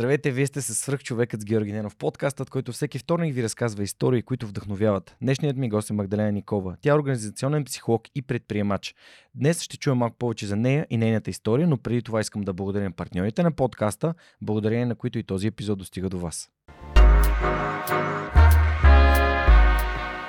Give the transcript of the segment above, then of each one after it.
Здравейте, вие сте с свръх човекът с Георги Ненов, подкастът, който всеки вторник ви разказва истории, които вдъхновяват. Днешният ми гост е Магдалена Никова. Тя е организационен психолог и предприемач. Днес ще чуем малко повече за нея и нейната история, но преди това искам да благодаря на партньорите на подкаста, благодарение на които и този епизод достига до вас.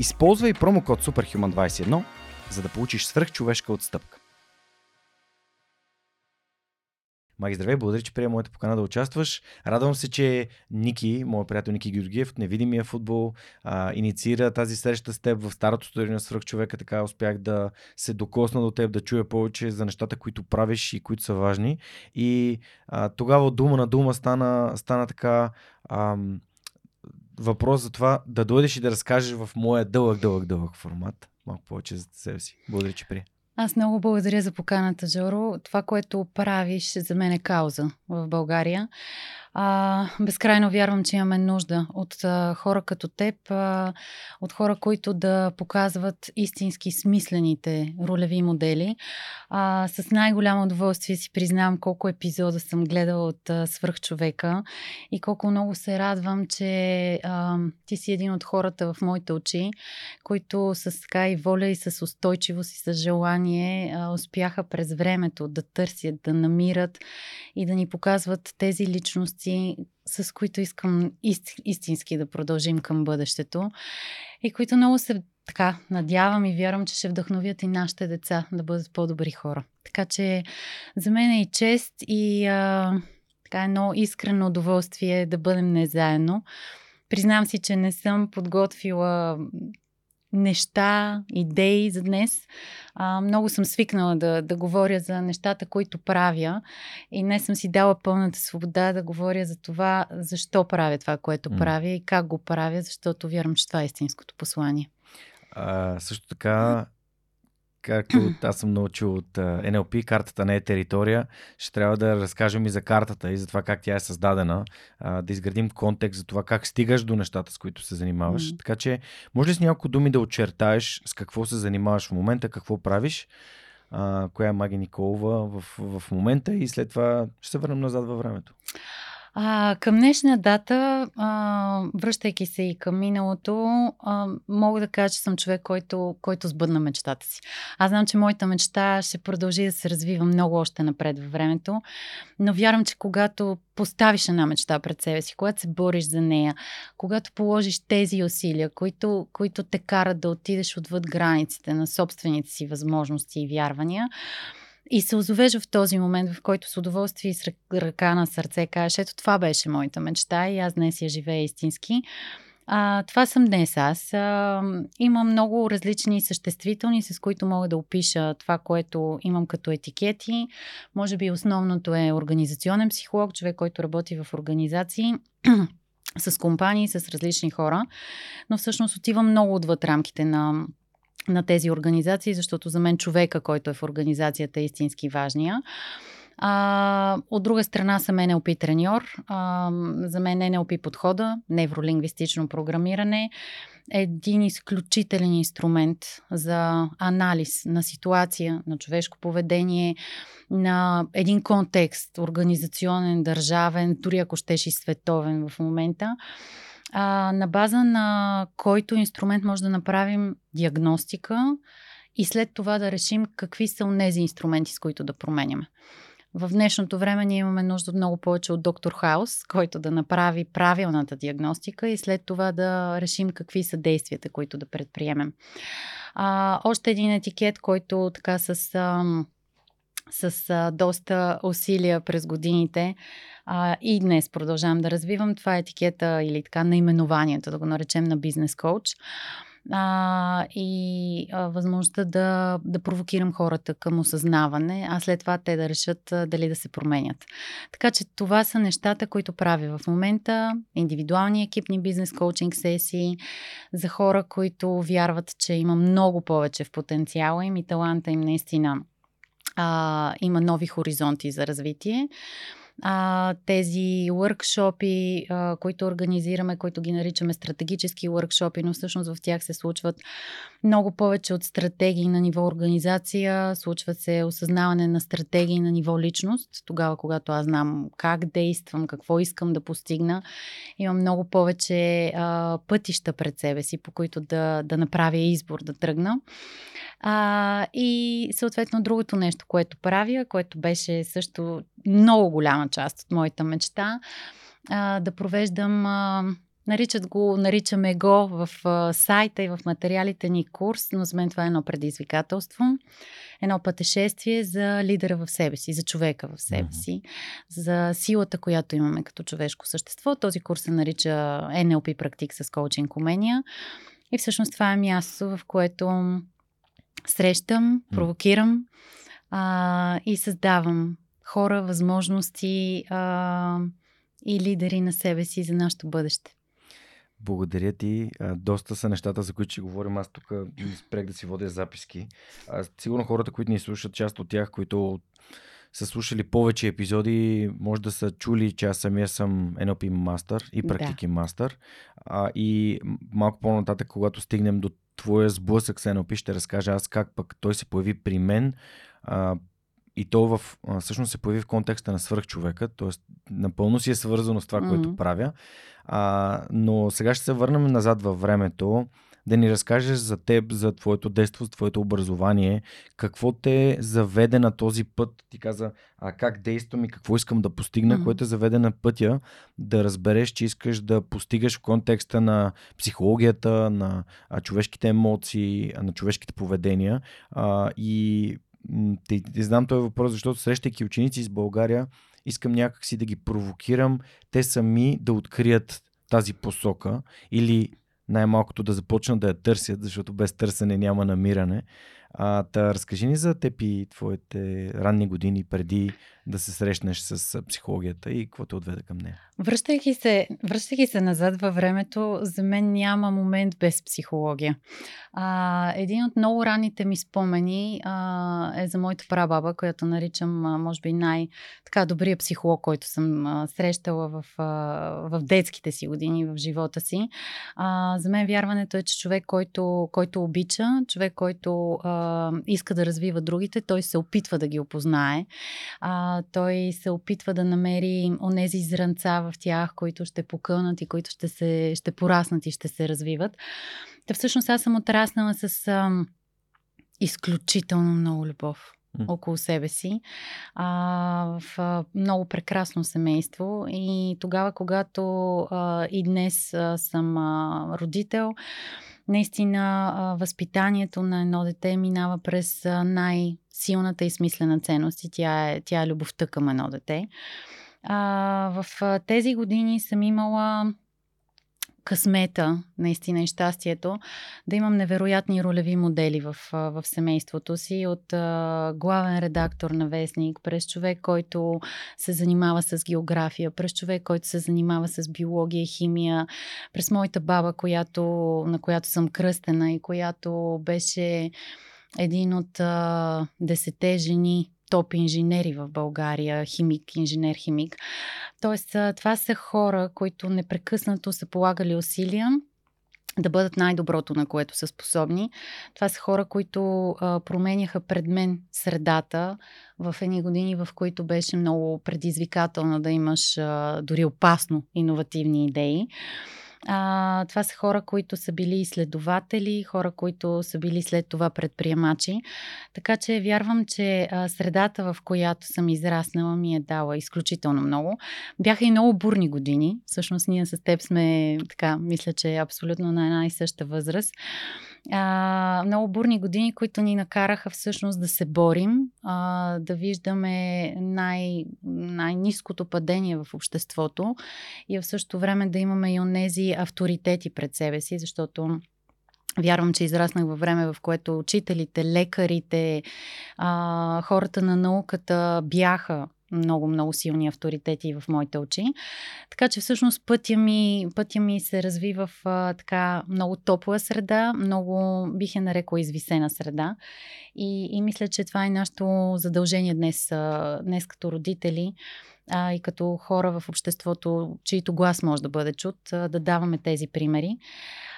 Използвай промокод SUPERHUMAN21, за да получиш свръхчовешка отстъпка. Маги, здравей, благодаря, че приема моята покана да участваш. Радвам се, че Ники, моят приятел Ники Георгиев от Невидимия футбол, а, инициира тази среща с теб в старото студио на свръх човека. Така успях да се докосна до теб, да чуя повече за нещата, които правиш и които са важни. И а, тогава дума на дума стана, стана така ам, въпрос за това да дойдеш и да разкажеш в моя дълъг, дълъг, дълъг формат. Малко повече за себе си. Благодаря, че при. Аз много благодаря за поканата, Жоро. Това, което правиш, за мен е кауза в България. А, безкрайно вярвам, че имаме нужда от а, хора като теб, а, от хора, които да показват истински смислените ролеви модели. А, с най-голямо удоволствие си признавам колко епизода съм гледала от а, Свърхчовека и колко много се радвам, че а, ти си един от хората в моите очи, които с така и воля и с устойчивост и с желание а, успяха през времето да търсят, да намират и да ни показват тези личности, ценности, с които искам истински да продължим към бъдещето и които много се така надявам и вярвам, че ще вдъхновят и нашите деца да бъдат по-добри хора. Така че за мен е и чест и а, така едно искрено удоволствие да бъдем не заедно. Признам си, че не съм подготвила неща, идеи за днес. А, много съм свикнала да, да говоря за нещата, които правя и не съм си дала пълната свобода да говоря за това, защо правя това, което mm. правя и как го правя, защото вярвам, че това е истинското послание. А, също така, както аз съм научил от NLP, картата не е територия, ще трябва да разкажем и за картата и за това как тя е създадена, да изградим контекст за това как стигаш до нещата, с които се занимаваш. Mm. Така че, може ли с няколко думи да очертаеш с какво се занимаваш в момента, какво правиш, коя е Маги Николова в, в момента и след това ще се върнем назад във времето. А, към днешна дата, а, връщайки се и към миналото, а, мога да кажа, че съм човек, който, който сбъдна мечтата си. Аз знам, че моята мечта ще продължи да се развива много още напред във времето, но вярвам, че когато поставиш една мечта пред себе си, когато се бориш за нея, когато положиш тези усилия, които, които те карат да отидеш отвъд границите на собствените си възможности и вярвания, и се озовеш в този момент, в който с удоволствие и с ръка на сърце кажеш, ето това беше моята мечта и аз днес я живея истински. А, това съм днес аз. А, имам много различни съществителни, с които мога да опиша това, което имам като етикети. Може би основното е организационен психолог, човек, който работи в организации с компании, с различни хора, но всъщност отивам много отвъд рамките на на тези организации, защото за мен човека, който е в организацията е истински важния. А, от друга страна съм NLP треньор. А, за мен NLP подхода, невролингвистично програмиране, е един изключителен инструмент за анализ на ситуация, на човешко поведение, на един контекст, организационен, държавен, дори ако щеш и световен в момента а, на база на който инструмент може да направим диагностика и след това да решим какви са тези инструменти, с които да променяме. В днешното време ние имаме нужда много повече от доктор Хаус, който да направи правилната диагностика и след това да решим какви са действията, които да предприемем. А, още един етикет, който така с, а, с а, доста усилия през годините а, и днес продължавам да развивам. Това етикета или така наименованието, да го наречем на бизнес коуч. а, и а, възможността да, да провокирам хората към осъзнаване, а след това те да решат а, дали да се променят. Така че това са нещата, които правя в момента. Индивидуални екипни бизнес коучинг сесии за хора, които вярват, че има много повече в потенциала им и таланта им наистина а, има нови хоризонти за развитие. А, тези въркшопи, а, които организираме, които ги наричаме стратегически въркшопи, но всъщност в тях се случват много повече от стратегии на ниво организация, случва се осъзнаване на стратегии на ниво личност, тогава когато аз знам как действам, какво искам да постигна, имам много повече а, пътища пред себе си, по които да, да направя избор, да тръгна. А, и съответно другото нещо, което правя, което беше също много голяма част от моята мечта, а, да провеждам. А, Наричат го, наричаме го в сайта и в материалите ни курс, но за мен това е едно предизвикателство, едно пътешествие за лидера в себе си, за човека в себе си, за силата, която имаме като човешко същество. Този курс се нарича NLP практик с коучинг умения. И всъщност това е място, в което срещам, провокирам а, и създавам хора, възможности а, и лидери на себе си за нашето бъдеще. Благодаря ти. Доста са нещата, за които ще говорим. Аз тук спрех да си водя записки. А, сигурно хората, които ни слушат, част от тях, които са слушали повече епизоди, може да са чули, че аз самия съм NLP мастър и практики да. мастър. А, и малко по-нататък, когато стигнем до твоя сблъсък с NLP, ще разкажа аз как пък той се появи при мен. А, и то в, всъщност се появи в контекста на свръхчовека, т.е. напълно си е свързано с това, mm-hmm. което правя. А, но сега ще се върнем назад във времето, да ни разкажеш за теб, за твоето детство, за твоето образование, какво те заведе на този път, ти каза, а как действам и какво искам да постигна, mm-hmm. което е заведе на пътя да разбереш, че искаш да постигаш в контекста на психологията, на а, човешките емоции, на човешките поведения а, и те, те знам този въпрос, защото срещайки ученици из България, искам някакси да ги провокирам те сами да открият тази посока или най-малкото да започнат да я търсят, защото без търсене няма намиране. А, та, разкажи ни за теб и твоите ранни години преди да се срещнеш с психологията и какво те отведе към нея. Връщайки се, връщайки се назад във времето, за мен няма момент без психология. А, един от много ранните ми спомени а, е за моята прабаба, която наричам, а, може би, най-добрия психолог, който съм а, срещала в, а, в детските си години, в живота си. А, за мен вярването е, че човек, който, който обича, човек, който а, иска да развива другите, той се опитва да ги опознае. А, той се опитва да намери онези зранца в тях, които ще покълнат и които ще, се, ще пораснат и ще се развиват. Та всъщност аз съм отраснала с а, изключително много любов около себе си, а, в а, много прекрасно семейство. И тогава, когато а, и днес а, съм а, родител, наистина а, възпитанието на едно дете минава през а, най-силната и смислена ценност и тя е, тя е любовта към едно дете. А, в а, тези години съм имала късмета, наистина и щастието, да имам невероятни ролеви модели в, в семейството си, от а, главен редактор на Вестник, през човек, който се занимава с география, през човек, който се занимава с биология, химия, през моята баба, която, на която съм кръстена и която беше един от а, десете жени, топ инженери в България, химик, инженер-химик. Тоест, това са хора, които непрекъснато са полагали усилия да бъдат най-доброто, на което са способни. Това са хора, които променяха пред мен средата в едни години, в които беше много предизвикателно да имаш дори опасно иновативни идеи. А, това са хора, които са били изследователи, хора, които са били след това предприемачи. Така че вярвам, че а, средата, в която съм израснала, ми е дала изключително много. Бяха и много бурни години. Всъщност ние с теб сме, така, мисля, че абсолютно на една и съща възраст а, много бурни години, които ни накараха всъщност да се борим, а, да виждаме най- най-низкото падение в обществото и в същото време да имаме и онези авторитети пред себе си, защото Вярвам, че израснах във време, в което учителите, лекарите, а, хората на науката бяха много, много силни авторитети в моите очи. Така че всъщност пътя ми, пътя ми се разви в а, така много топла среда, много бих я нарекла извисена среда. И, и мисля, че това е нашето задължение днес, а, днес като родители а, и като хора в обществото, чието глас може да бъде чут, а, да даваме тези примери.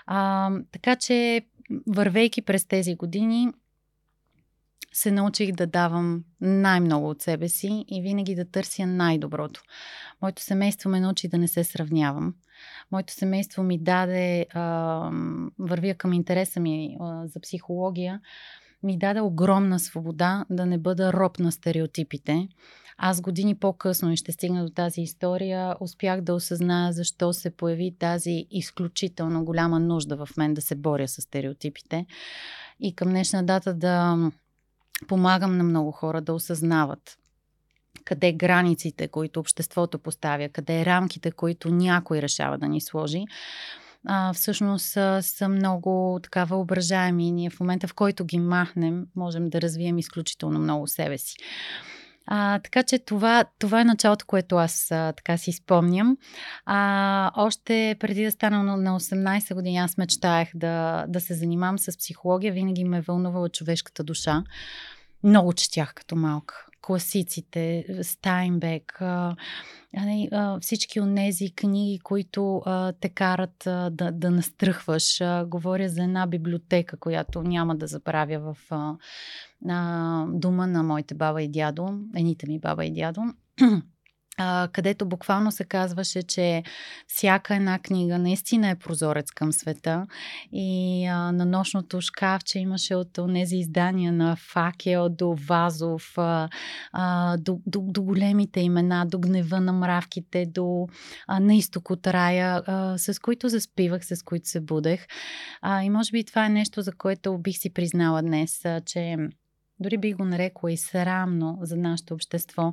А, така че, вървейки през тези години, се научих да давам най-много от себе си и винаги да търся най-доброто. Моето семейство ме научи да не се сравнявам. Моето семейство ми даде, а, вървя към интереса ми а, за психология, ми даде огромна свобода да не бъда роб на стереотипите. Аз години по-късно и ще стигна до тази история, успях да осъзная защо се появи тази изключително голяма нужда в мен да се боря с стереотипите. И към днешна дата да помагам на много хора да осъзнават къде границите, които обществото поставя, къде рамките, които някой решава да ни сложи, а, всъщност са, са много така въображаеми ние в момента, в който ги махнем, можем да развием изключително много себе си. А, така че това, това е началото, което аз а, така си спомням. А, още преди да стана на, на 18 години, аз мечтаях да, да се занимавам с психология. Винаги ме е вълнувала човешката душа. Много четях като малка. Класиците, Стайнбек, а, а, всички от тези книги, които а, те карат а, да, да настръхваш. А, говоря за една библиотека, която няма да забравя в а, а, дома на моите баба и дядо, ените ми баба и дядо където буквално се казваше, че всяка една книга наистина е прозорец към света и а, на нощното шкафче имаше от тези издания на Факел до Вазов, а, а, до, до, до големите имена, до гнева на мравките, до а, на изток от рая, а, с които заспивах, с които се будех. А, и може би това е нещо, за което бих си признала днес, а, че дори би го нарекла и срамно за нашето общество,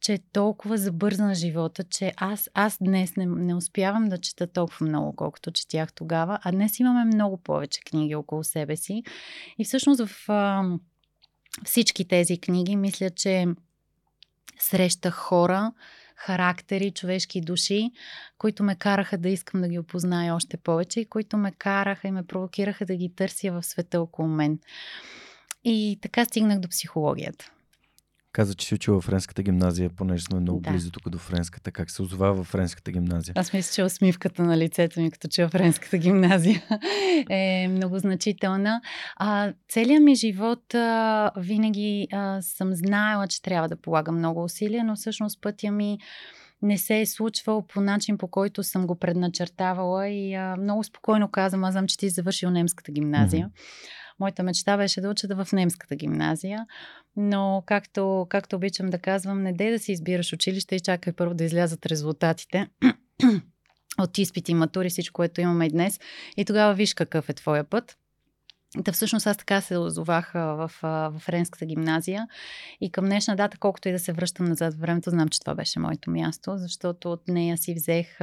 че е толкова забързан живота, че аз, аз днес не, не успявам да чета толкова много, колкото четях тогава, а днес имаме много повече книги около себе си. И всъщност в а, всички тези книги мисля, че срещах хора, характери, човешки души, които ме караха да искам да ги опозная още повече и които ме караха и ме провокираха да ги търся в света около мен. И така стигнах до психологията. Каза, че си учила в френската гимназия, понеже сме много да. близо тук до френската. Как се озова в френската гимназия? Аз мисля, че усмивката на лицето ми, като че в френската гимназия, е много значителна. А, целият ми живот а, винаги а, съм знаела, че трябва да полагам много усилия, но всъщност пътя ми не се е случвал по начин, по който съм го предначертавала и а, много спокойно казвам, аз знам, че ти завършил немската гимназия. Mm-hmm Моята мечта беше да уча в немската гимназия, но както, както обичам да казвам, не дей да си избираш училище и чакай първо да излязат резултатите от изпити, матури, всичко, което имаме и днес. И тогава виж какъв е твоя път. Да, всъщност аз така се озовах в, в Френската гимназия и към днешна дата, колкото и да се връщам назад в времето, знам, че това беше моето място, защото от нея си взех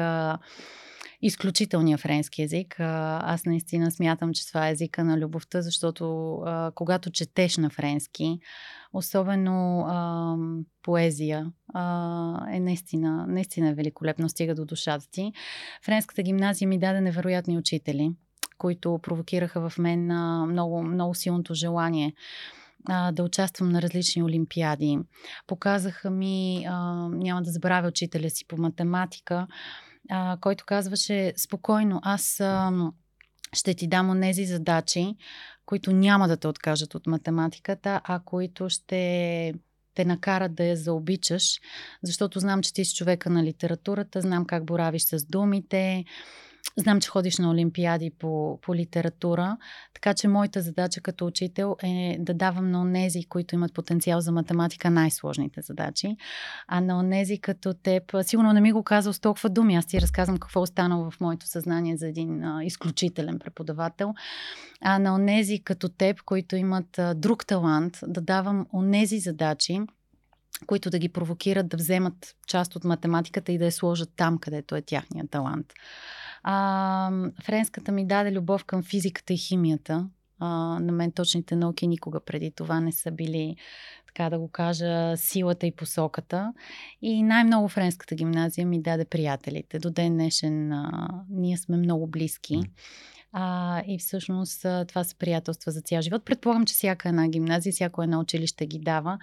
изключителния френски език. Аз наистина смятам, че това е езика на любовта, защото а, когато четеш на френски, особено а, поезия, а, е наистина, наистина великолепно, стига до душата ти. Френската гимназия ми даде невероятни учители, които провокираха в мен много, много силното желание а, да участвам на различни олимпиади. Показаха ми, а, няма да забравя учителя си по математика, а, който казваше спокойно, аз а, ще ти дам онези задачи, които няма да те откажат от математиката, а които ще те накарат да я заобичаш, защото знам, че ти си човека на литературата, знам как боравиш с думите, Знам, че ходиш на олимпиади по, по литература, така че моята задача като учител е да давам на онези, които имат потенциал за математика, най-сложните задачи. А на онези като теб, сигурно не ми го казал с толкова думи, аз ти разказвам какво е останало в моето съзнание за един а, изключителен преподавател. А на онези като теб, които имат а, друг талант, да давам онези задачи, които да ги провокират да вземат част от математиката и да я сложат там, където е тяхният талант. А, френската ми даде любов към физиката и химията. А, на мен точните науки никога преди това не са били, така да го кажа, силата и посоката. И най-много френската гимназия ми даде приятелите. До ден днешен а, ние сме много близки. А, и всъщност това са приятелства за цял живот. Предполагам, че всяка една гимназия, всяко едно училище ги дава,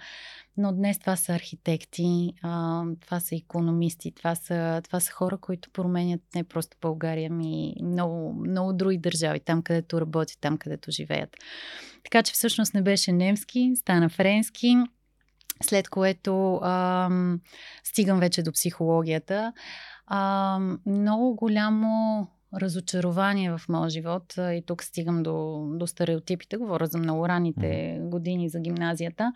но днес това са архитекти, а, това са економисти, това са, това са хора, които променят не просто България, ми много, много други държави, там където работят, там където живеят. Така че всъщност не беше немски, стана френски след което а, стигам вече до психологията. А, много голямо разочарование в моя живот и тук стигам до, до стереотипите, говоря за много ранните години за гимназията,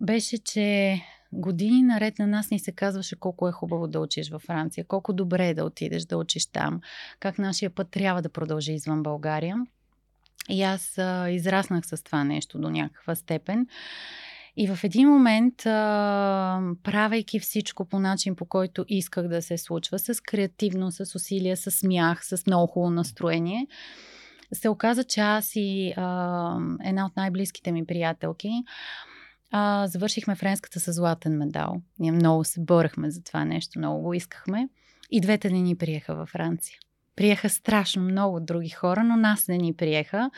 беше, че години наред на нас ни се казваше колко е хубаво да учиш във Франция, колко добре е да отидеш да учиш там, как нашия път трябва да продължи извън България. И аз а, израснах с това нещо до някаква степен. И в един момент, а, правейки всичко по начин, по който исках да се случва, с креативно, с усилия, с смях, с много хубаво настроение, се оказа, че аз и а, една от най-близките ми приятелки а, завършихме френската с златен медал. Ние много се борехме за това нещо, много го искахме. И двете не ни приеха във Франция. Приеха страшно много други хора, но нас не ни приеха.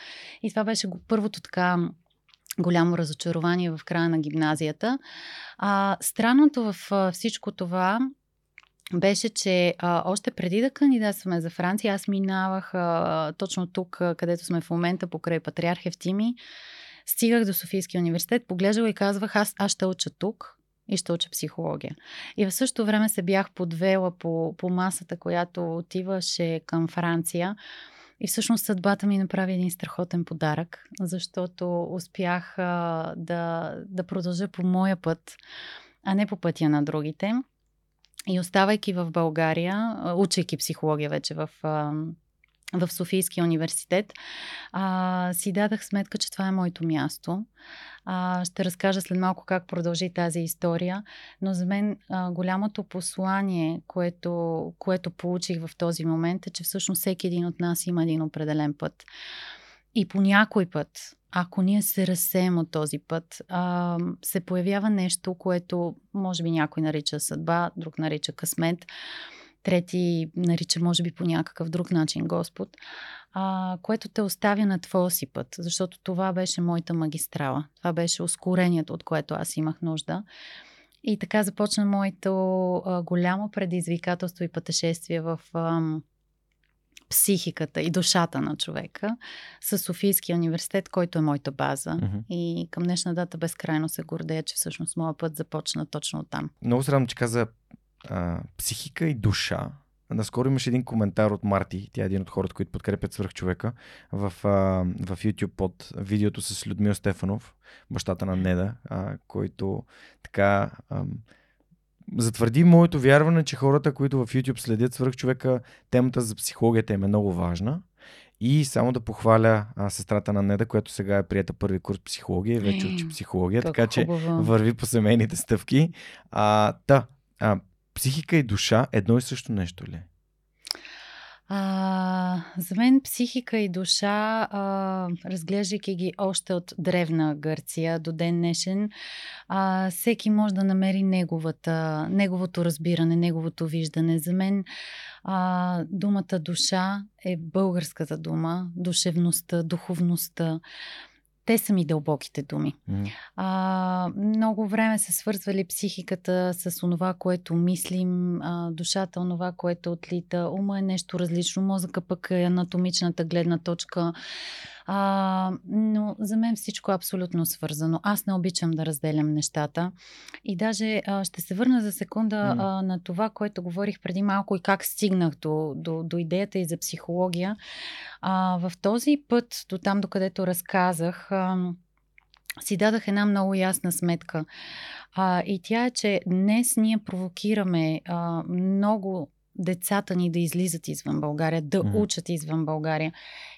И това беше първото така голямо разочарование в края на гимназията. А, странното в а, всичко това беше, че а, още преди да кандидатстваме за Франция, аз минавах а, точно тук, а, където сме в момента, покрай Патриарх Евтими. Стигах до Софийския университет, поглеждала и казвах, аз, аз ще уча тук и ще уча психология. И в същото време се бях подвела по, по масата, която отиваше към Франция. И всъщност съдбата ми направи един страхотен подарък, защото успях а, да, да продължа по моя път, а не по пътя на другите. И оставайки в България, учейки психология вече в в Софийския университет, а, си дадах сметка, че това е моето място. А, ще разкажа след малко как продължи тази история, но за мен а, голямото послание, което, което получих в този момент е, че всъщност всеки един от нас има един определен път. И по някой път, ако ние се разсеем от този път, а, се появява нещо, което може би някой нарича съдба, друг нарича късмет трети нарича, може би, по някакъв друг начин Господ, а, което те оставя на твоя си път, защото това беше моята магистрала. Това беше ускорението, от което аз имах нужда. И така започна моето а, голямо предизвикателство и пътешествие в а, психиката и душата на човека с Софийския университет, който е моята база. Mm-hmm. И към днешна дата безкрайно се гордея, че всъщност моят път започна точно там. Много се радвам, че каза а, психика и душа. Наскоро имаше един коментар от Марти, тя е един от хората, които подкрепят свърх човека, в, а, в YouTube под видеото с Людмил Стефанов, бащата на Неда, а, който така а, затвърди моето вярване, че хората, които в YouTube следят свърх човека, темата за психологията им е много важна. И само да похваля а, сестрата на Неда, която сега е прията първи курс психология вече учи психология, така че върви по семейните стъпки. А, та, а, психика и душа едно и също нещо ли? А, за мен психика и душа, а, разглеждайки ги още от древна Гърция до ден днешен, а, всеки може да намери неговата, неговото разбиране, неговото виждане. За мен а, думата душа е българската дума, душевността, духовността те са ми дълбоките думи. Mm. А, много време се свързвали психиката с онова, което мислим, а, душата, онова, което отлита. Ума е нещо различно, мозъка пък е анатомичната гледна точка. А, но за мен всичко е абсолютно свързано. Аз не обичам да разделям нещата. И даже а, ще се върна за секунда mm. а, на това, което говорих преди малко и как стигнах до, до, до идеята и за психология. А, в този път, до там, докъдето разказах, а, си дадах една много ясна сметка. А, и тя е, че днес ние провокираме а, много децата ни да излизат извън България, да mm. учат извън България.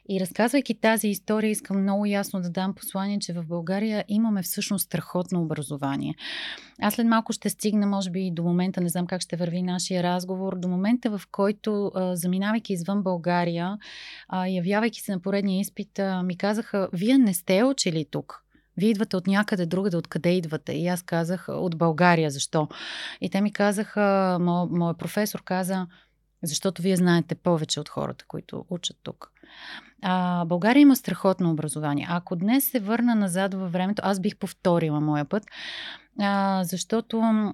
И разказвайки тази история, искам много ясно да дам послание, че в България имаме всъщност страхотно образование. Аз след малко ще стигна, може би, до момента, не знам как ще върви нашия разговор, до момента, в който, заминавайки извън България, явявайки се на поредния изпит, ми казаха, вие не сте учили тук. Вие идвате от някъде другаде, откъде идвате? И аз казах, от България, защо? И те ми казаха, мо, моят професор каза, защото вие знаете повече от хората, които учат тук. А, България има страхотно образование. Ако днес се върна назад във времето, аз бих повторила моя път, а, защото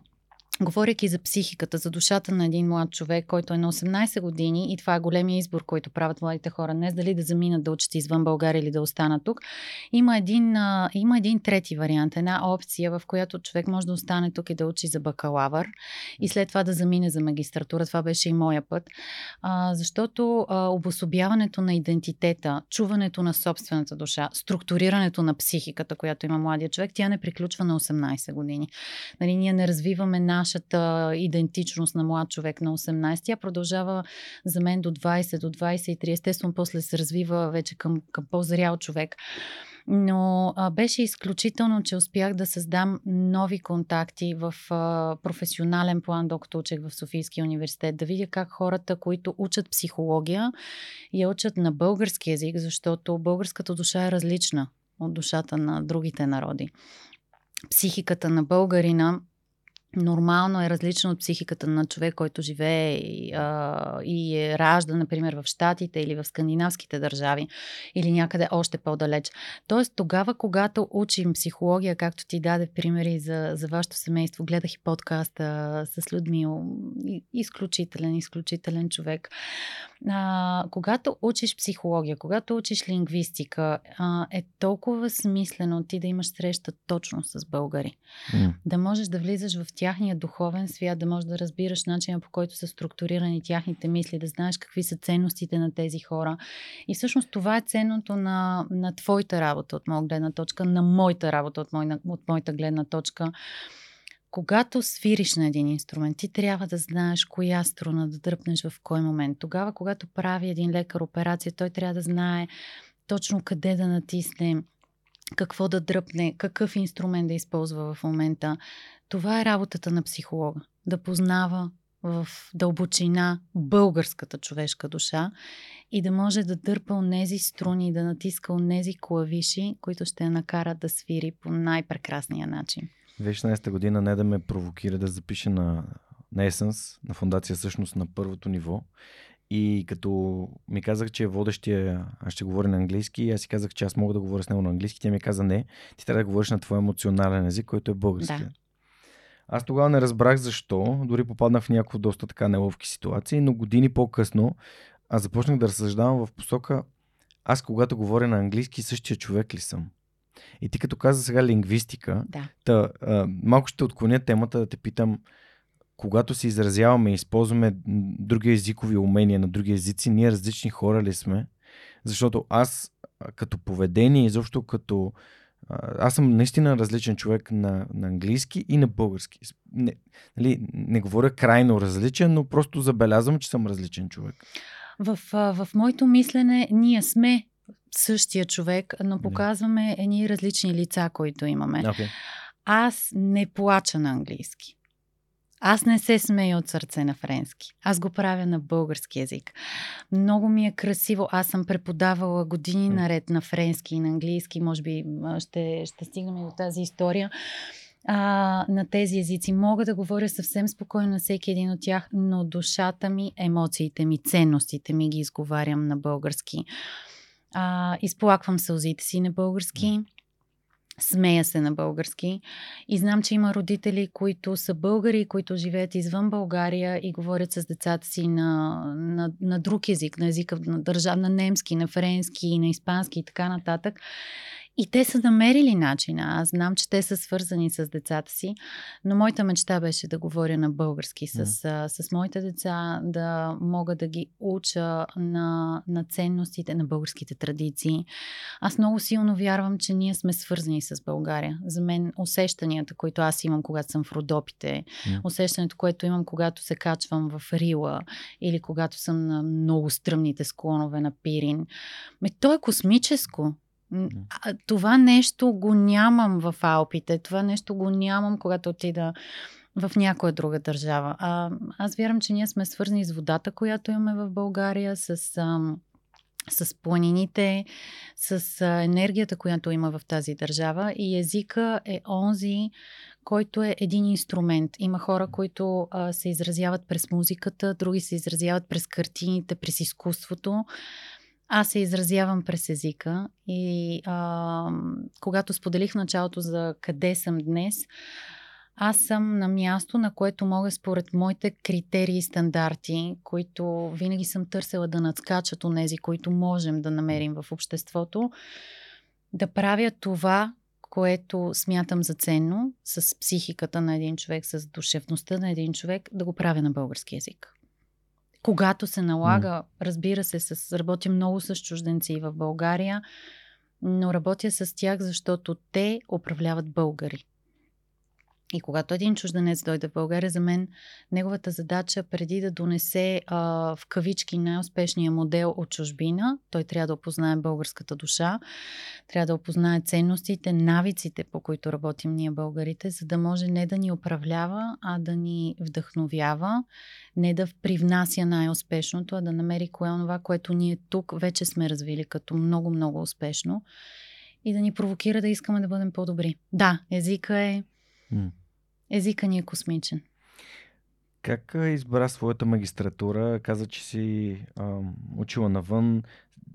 Говоряки за психиката, за душата на един млад човек, който е на 18 години и това е големия избор, който правят младите хора, не дали да заминат да учат извън България или да останат тук, има един, а, има един трети вариант, една опция, в която човек може да остане тук и да учи за бакалавър и след това да замине за магистратура. Това беше и моя път, а, защото а, обособяването на идентитета, чуването на собствената душа, структурирането на психиката, която има младия човек, тя не приключва на 18 години. Нали, ние не развиваме наш нашата идентичност на млад човек на 18. Тя продължава за мен до 20, до 23. Естествено, после се развива вече към, към по-зрял човек. Но а, беше изключително, че успях да създам нови контакти в а, професионален план, докато учех в Софийския университет, да видя как хората, които учат психология, я учат на български язик, защото българската душа е различна от душата на другите народи. Психиката на българина нормално е различно от психиката на човек, който живее и, е ражда, например, в Штатите или в скандинавските държави или някъде още по-далеч. Тоест, тогава, когато учим психология, както ти даде примери за, за вашето семейство, гледах и подкаста с Людмил, изключителен, изключителен човек. А, когато учиш психология, когато учиш лингвистика, а, е толкова смислено ти да имаш среща точно с българи. Mm. Да можеш да влизаш в тяхния духовен свят, да можеш да разбираш начина по който са структурирани тяхните мисли, да знаеш какви са ценностите на тези хора. И всъщност това е ценното на, на твоята работа от моя гледна точка, на моята работа от, мой, от моята гледна точка. Когато свириш на един инструмент, ти трябва да знаеш коя струна да дръпнеш в кой момент. Тогава, когато прави един лекар операция, той трябва да знае точно къде да натисне, какво да дръпне, какъв инструмент да използва в момента. Това е работата на психолога. Да познава в дълбочина българската човешка душа и да може да дърпа онези струни, да натиска онези клавиши, които ще я накарат да свири по най-прекрасния начин. 2016 година не да ме провокира да запиша на, на Essence, на фундация всъщност на първото ниво. И като ми казах, че е водещия, аз ще говоря на английски, аз си казах, че аз мога да говоря с него на английски, тя ми каза не, ти трябва да говориш на твой емоционален език, който е български. Да. Аз тогава не разбрах защо, дори попаднах в някакво доста така неловки ситуации, но години по-късно аз започнах да разсъждавам в посока аз когато говоря на английски същия човек ли съм? И ти като каза сега лингвистика, да. та, а, малко ще отклоня темата да те питам, когато се изразяваме и използваме други езикови умения на други езици, ние различни хора ли сме? Защото аз като поведение, изобщо като аз съм наистина различен човек на, на английски и на български. Не, нали, не говоря крайно различен, но просто забелязвам, че съм различен човек. В, в моето мислене ние сме същия човек, но показваме едни различни лица, които имаме. Okay. Аз не плача на английски. Аз не се смея от сърце на френски. Аз го правя на български язик. Много ми е красиво. Аз съм преподавала години наред на френски и на английски. Може би ще, ще стигнем и до тази история. А, на тези езици. Мога да говоря съвсем спокойно на всеки един от тях, но душата ми, емоциите ми, ценностите ми ги изговарям на български. А, изплаквам сълзите си на български. Смея се на български. И знам, че има родители, които са българи, които живеят извън България и говорят с децата си на, на, на друг език, на езика на държав, на немски, на френски, на испански и така нататък. И те са намерили начина. Аз знам, че те са свързани с децата си, но моята мечта беше да говоря на български с, mm. с, с моите деца, да мога да ги уча на, на ценностите, на българските традиции. Аз много силно вярвам, че ние сме свързани с България. За мен усещанията, които аз имам, когато съм в Родопите, mm. усещането, което имам, когато се качвам в Рила или когато съм на много стръмните склонове на Пирин, ме, то е космическо. Това нещо го нямам в Алпите. Това нещо го нямам, когато отида в някоя друга държава. А, аз вярвам, че ние сме свързани с водата, която имаме в България, с, а, с планините, с а, енергията, която има в тази държава. И езика е онзи, който е един инструмент. Има хора, които а, се изразяват през музиката, други се изразяват през картините, през изкуството. Аз се изразявам през езика и а, когато споделих началото за къде съм днес, аз съм на място, на което мога според моите критерии и стандарти, които винаги съм търсила да надскачат от тези, които можем да намерим в обществото, да правя това, което смятам за ценно с психиката на един човек, с душевността на един човек, да го правя на български язик. Когато се налага, разбира се, с, работя много с чужденци в България, но работя с тях, защото те управляват българи. И когато един чужденец дойде в България, за мен неговата задача преди да донесе а, в кавички най-успешния модел от чужбина, той трябва да опознае българската душа, трябва да опознае ценностите, навиците, по които работим ние българите, за да може не да ни управлява, а да ни вдъхновява, не да привнася най-успешното, а да намери кое е това, което ние тук вече сме развили като много-много успешно и да ни провокира да искаме да бъдем по-добри. Да, езика е Езика ни е космичен. Как избра своята магистратура? Каза, че си а, учила навън.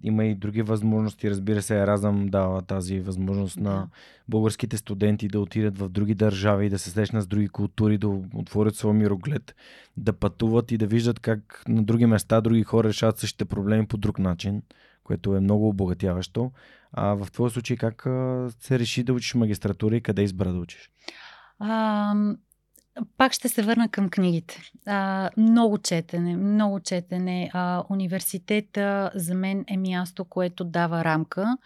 Има и други възможности. Разбира се, Еразъм дава тази възможност да. на българските студенти да отидат в други държави, да се срещнат с други култури, да отворят своя мироглед, да пътуват и да виждат как на други места други хора решават същите проблеми по друг начин, което е много обогатяващо. А в твоя случай как се реши да учиш магистратура и къде избра да учиш? А, пак ще се върна към книгите. А, много четене, много четене. А, университета за мен е място, което дава рамка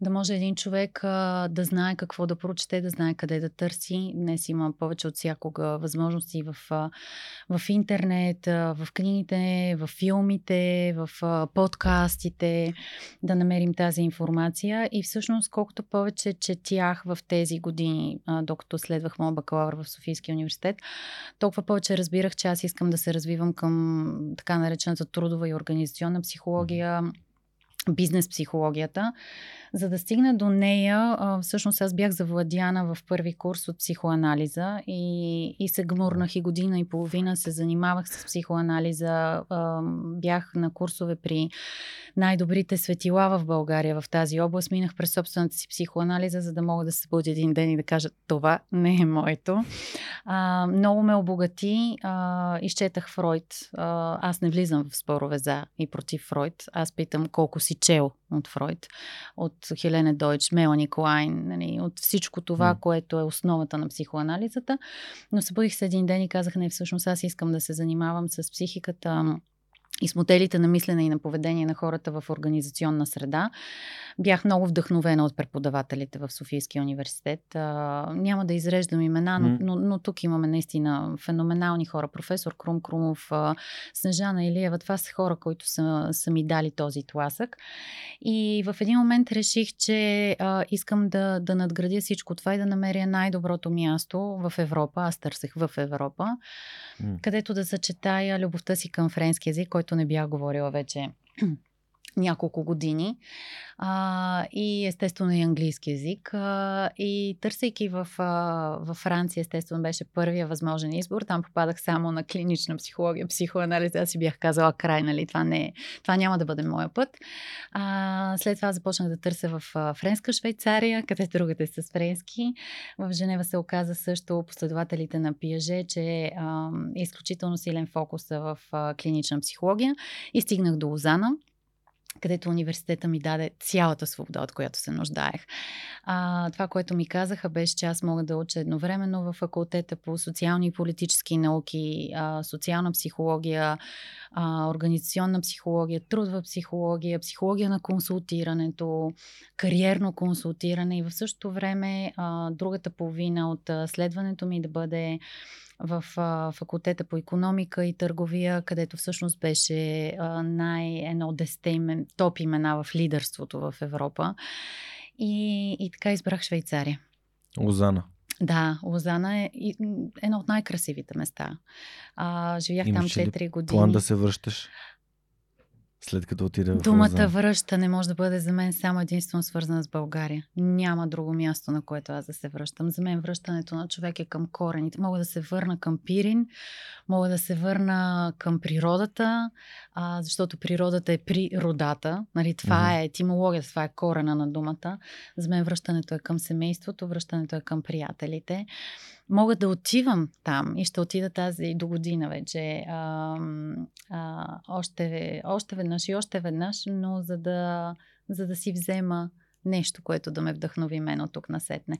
да може един човек а, да знае какво да прочете, да знае къде да търси. Днес има повече от всякога възможности в, а, в интернет, а, в книгите, в филмите, в а, подкастите, да намерим тази информация. И всъщност, колкото повече четях в тези години, а, докато следвах моят бакалавър в Софийския университет, толкова повече разбирах, че аз искам да се развивам към така наречената трудова и организационна психология, бизнес психологията. За да стигна до нея, всъщност аз бях завладяна в първи курс от психоанализа и, и се гмурнах и година и половина се занимавах с психоанализа. Бях на курсове при най-добрите светила в България в тази област. Минах през собствената си психоанализа, за да мога да се събудя един ден и да кажа това не е моето. Много ме обогати. Изчетах Фройд. Аз не влизам в спорове за и против Фройд. Аз питам колко си чел от Фройд, от Хелене Дойч, Мелани Клайн, нали, от всичко това, mm. което е основата на психоанализата. Но събудих се един ден и казах, не, всъщност аз искам да се занимавам с психиката и с моделите на мислене и на поведение на хората в организационна среда. Бях много вдъхновена от преподавателите в Софийския университет. А, няма да изреждам имена, но, но, но тук имаме наистина феноменални хора. Професор Крум Крумов, а, Снежана Илиева. Това са хора, които са, са ми дали този тласък. И в един момент реших, че а, искам да, да надградя всичко това и да намеря най-доброто място в Европа. Аз търсех в Европа, mm. където да съчетая любовта си към френски язик, който не бях говорила вече няколко години а, и естествено и английски язик. А, и търсейки в, а, в Франция, естествено беше първия възможен избор. Там попадах само на клинична психология, психоанализ. Аз си бях казала край, нали, това, не, това няма да бъде моя път. А, след това започнах да търся в Френска Швейцария, където другата е с френски. В Женева се оказа също последователите на Пиаже, че е изключително силен фокус в а, клинична психология и стигнах до Лозана където университета ми даде цялата свобода, от която се нуждаех. А, това, което ми казаха, беше, че аз мога да уча едновременно в факултета по социални и политически науки, а, социална психология, а, организационна психология, трудова психология, психология на консултирането, кариерно консултиране и в същото време а, другата половина от следването ми да бъде в а, факултета по економика и търговия, където всъщност беше а, най-едно от десете имен, топ имена в лидерството в Европа. И, и така избрах Швейцария. Лозана. Да, Лозана е едно от най-красивите места. А, живях Имаш там 4 години. План да се връщаш? След като отида в Думата Лозан. връщане може да бъде за мен само единствено свързана с България. Няма друго място, на което аз да се връщам. За мен връщането на човек е към корените. Мога да се върна към Пирин, мога да се върна към природата, а, защото природата е природата. Нали, това mm-hmm. е етимологията, това е корена на думата. За мен връщането е към семейството, връщането е към приятелите мога да отивам там и ще отида тази до година вече а, а, още, още веднъж и още веднъж, но за да, за да си взема нещо, което да ме вдъхнови мен от тук насетне.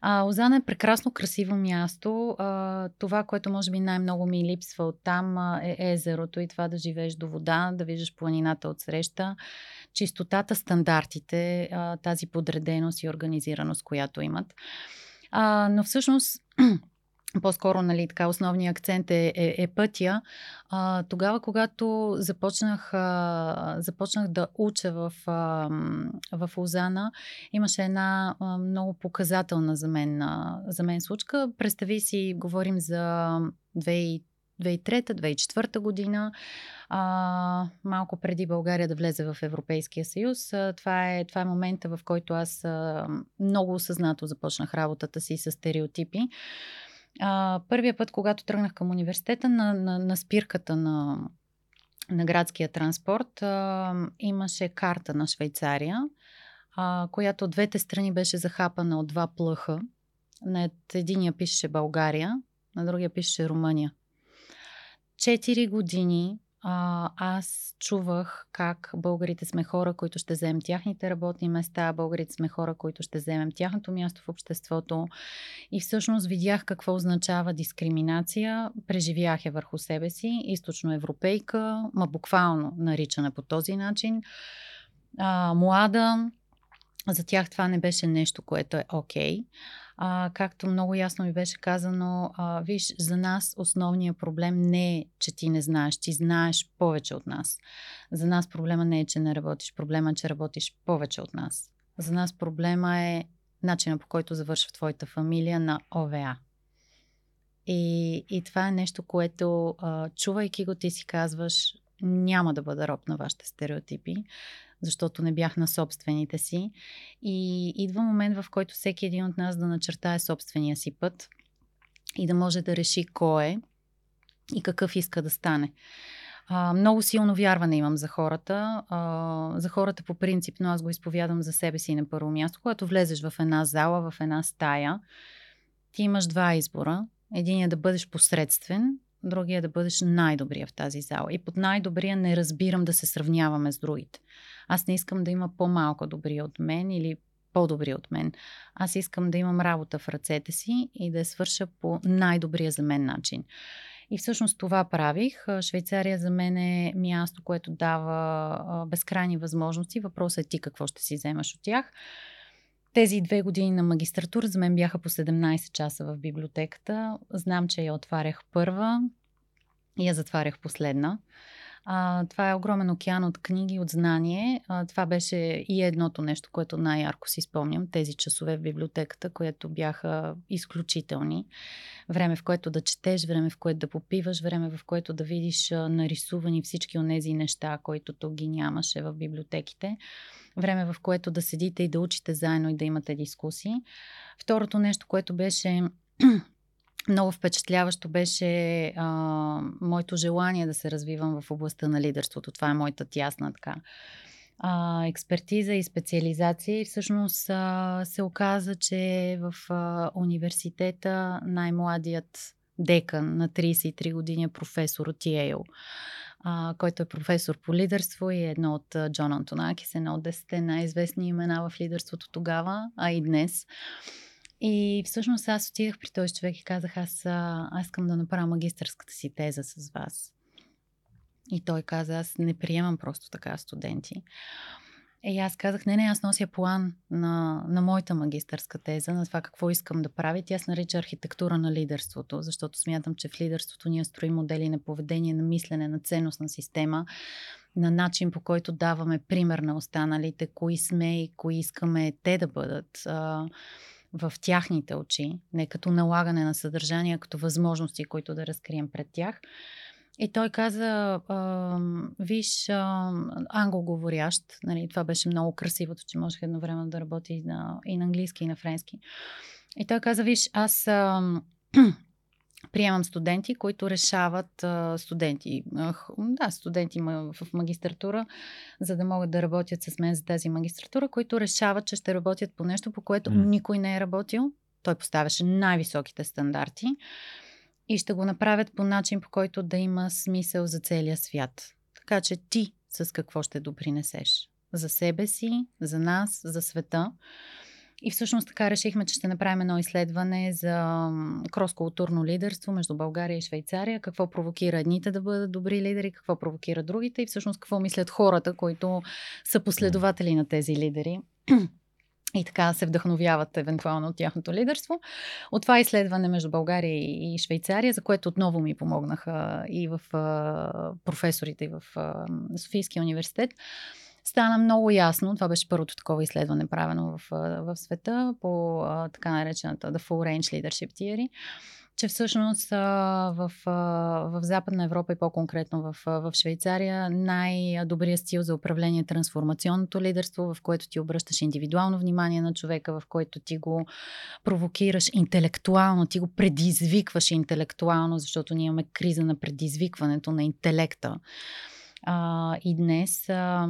А, Озана е прекрасно красиво място. А, това, което може би най-много ми липсва от там е езерото и това да живееш до вода, да виждаш планината от среща, чистотата, стандартите, а, тази подреденост и организираност, която имат. А, но всъщност по-скоро, нали, така, основният акцент е, е, е пътя. А, тогава, когато започнах, а, започнах да уча в, а, в Лозана, имаше една а, много показателна за мен, а, за мен случка. Представи си, говорим за 2003-2004 година, а, малко преди България да влезе в Европейския съюз. А, това, е, това е момента, в който аз а, много осъзнато започнах работата си с стереотипи. А, първия път, когато тръгнах към университета, на, на, на спирката на, на градския транспорт, а, имаше карта на Швейцария, а, която от двете страни беше захапана от два плъха. На единия пишеше България, на другия пишеше Румъния. Четири години а, аз чувах как българите сме хора, които ще вземем тяхните работни места, българите сме хора, които ще вземем тяхното място в обществото. И всъщност видях какво означава дискриминация. Преживях я върху себе си. Източноевропейка, ма буквално наричана по този начин. А, млада, за тях това не беше нещо, което е окей. Okay. А, както много ясно ми беше казано, а, виж, за нас основният проблем не е, че ти не знаеш, ти знаеш повече от нас. За нас проблема не е, че не работиш, проблема е, че работиш повече от нас. За нас проблема е начина по който завършва твоята фамилия на ОВА. И, и това е нещо, което, а, чувайки го, ти си казваш, няма да бъда роб на вашите стереотипи, защото не бях на собствените си. И идва момент, в който всеки един от нас да начертае собствения си път и да може да реши кой е и какъв иска да стане. А, много силно вярване имам за хората. А, за хората по принцип, но аз го изповядам за себе си на първо място. Когато влезеш в една зала, в една стая, ти имаш два избора. Един е да бъдеш посредствен другия да бъдеш най-добрия в тази зала. И под най-добрия не разбирам да се сравняваме с другите. Аз не искам да има по-малко добри от мен или по-добри от мен. Аз искам да имам работа в ръцете си и да я свърша по най-добрия за мен начин. И всъщност това правих. Швейцария за мен е място, което дава безкрайни възможности. Въпросът е ти какво ще си вземаш от тях. Тези две години на магистратура за мен бяха по 17 часа в библиотеката. Знам, че я отварях първа и я затварях последна. А, това е огромен океан от книги, от знание. А, това беше и едното нещо, което най-ярко си спомням. Тези часове в библиотеката, които бяха изключителни. Време, в което да четеш, време, в което да попиваш, време, в което да видиш нарисувани всички от тези неща, които тук ги нямаше в библиотеките. Време, в което да седите и да учите заедно и да имате дискусии. Второто нещо, което беше много впечатляващо беше а, моето желание да се развивам в областта на лидерството. Това е моята тясна така а, експертиза и специализация. И всъщност а, се оказа, че в а, университета най-младият декан на 33 години е професор от Йейл. Който е професор по лидерство и е едно от Джон Антонакис, едно от десете най-известни имена в лидерството тогава, а и днес. И всъщност аз отидах при този човек и казах, аз, аз искам да направя магистърската си теза с вас. И той каза, аз не приемам просто така студенти. И аз казах, не, не, аз нося план на, на моята магистърска теза, на това какво искам да правя. Тя се нарича архитектура на лидерството, защото смятам, че в лидерството ние строим модели на поведение, на мислене, на ценностна система, на начин по който даваме пример на останалите, кои сме и кои искаме те да бъдат а, в тяхните очи, не като налагане на съдържания, като възможности, които да разкрием пред тях. И той каза, а, виж, а, англоговорящ, нали, това беше много красивото, че можех едновременно да работи и на, и на английски, и на френски. И той каза, виж, аз а, приемам студенти, които решават а, студенти. А, да, студенти в магистратура, за да могат да работят с мен за тази магистратура, които решават, че ще работят по нещо, по което mm. никой не е работил. Той поставяше най-високите стандарти и ще го направят по начин, по който да има смисъл за целия свят. Така че ти с какво ще допринесеш? За себе си, за нас, за света. И всъщност така решихме, че ще направим едно изследване за кроскултурно лидерство между България и Швейцария. Какво провокира едните да бъдат добри лидери, какво провокира другите и всъщност какво мислят хората, които са последователи на тези лидери и така се вдъхновяват евентуално от тяхното лидерство. От това изследване между България и Швейцария, за което отново ми помогнаха и в професорите, и в Софийския университет, стана много ясно. Това беше първото такова изследване, правено в, в света по така наречената The Full Range Leadership Theory че всъщност в, в Западна Европа и по-конкретно в, в Швейцария най-добрият стил за управление е трансформационното лидерство, в което ти обръщаш индивидуално внимание на човека, в който ти го провокираш интелектуално, ти го предизвикваш интелектуално, защото ние имаме криза на предизвикването на интелекта. А, и днес а,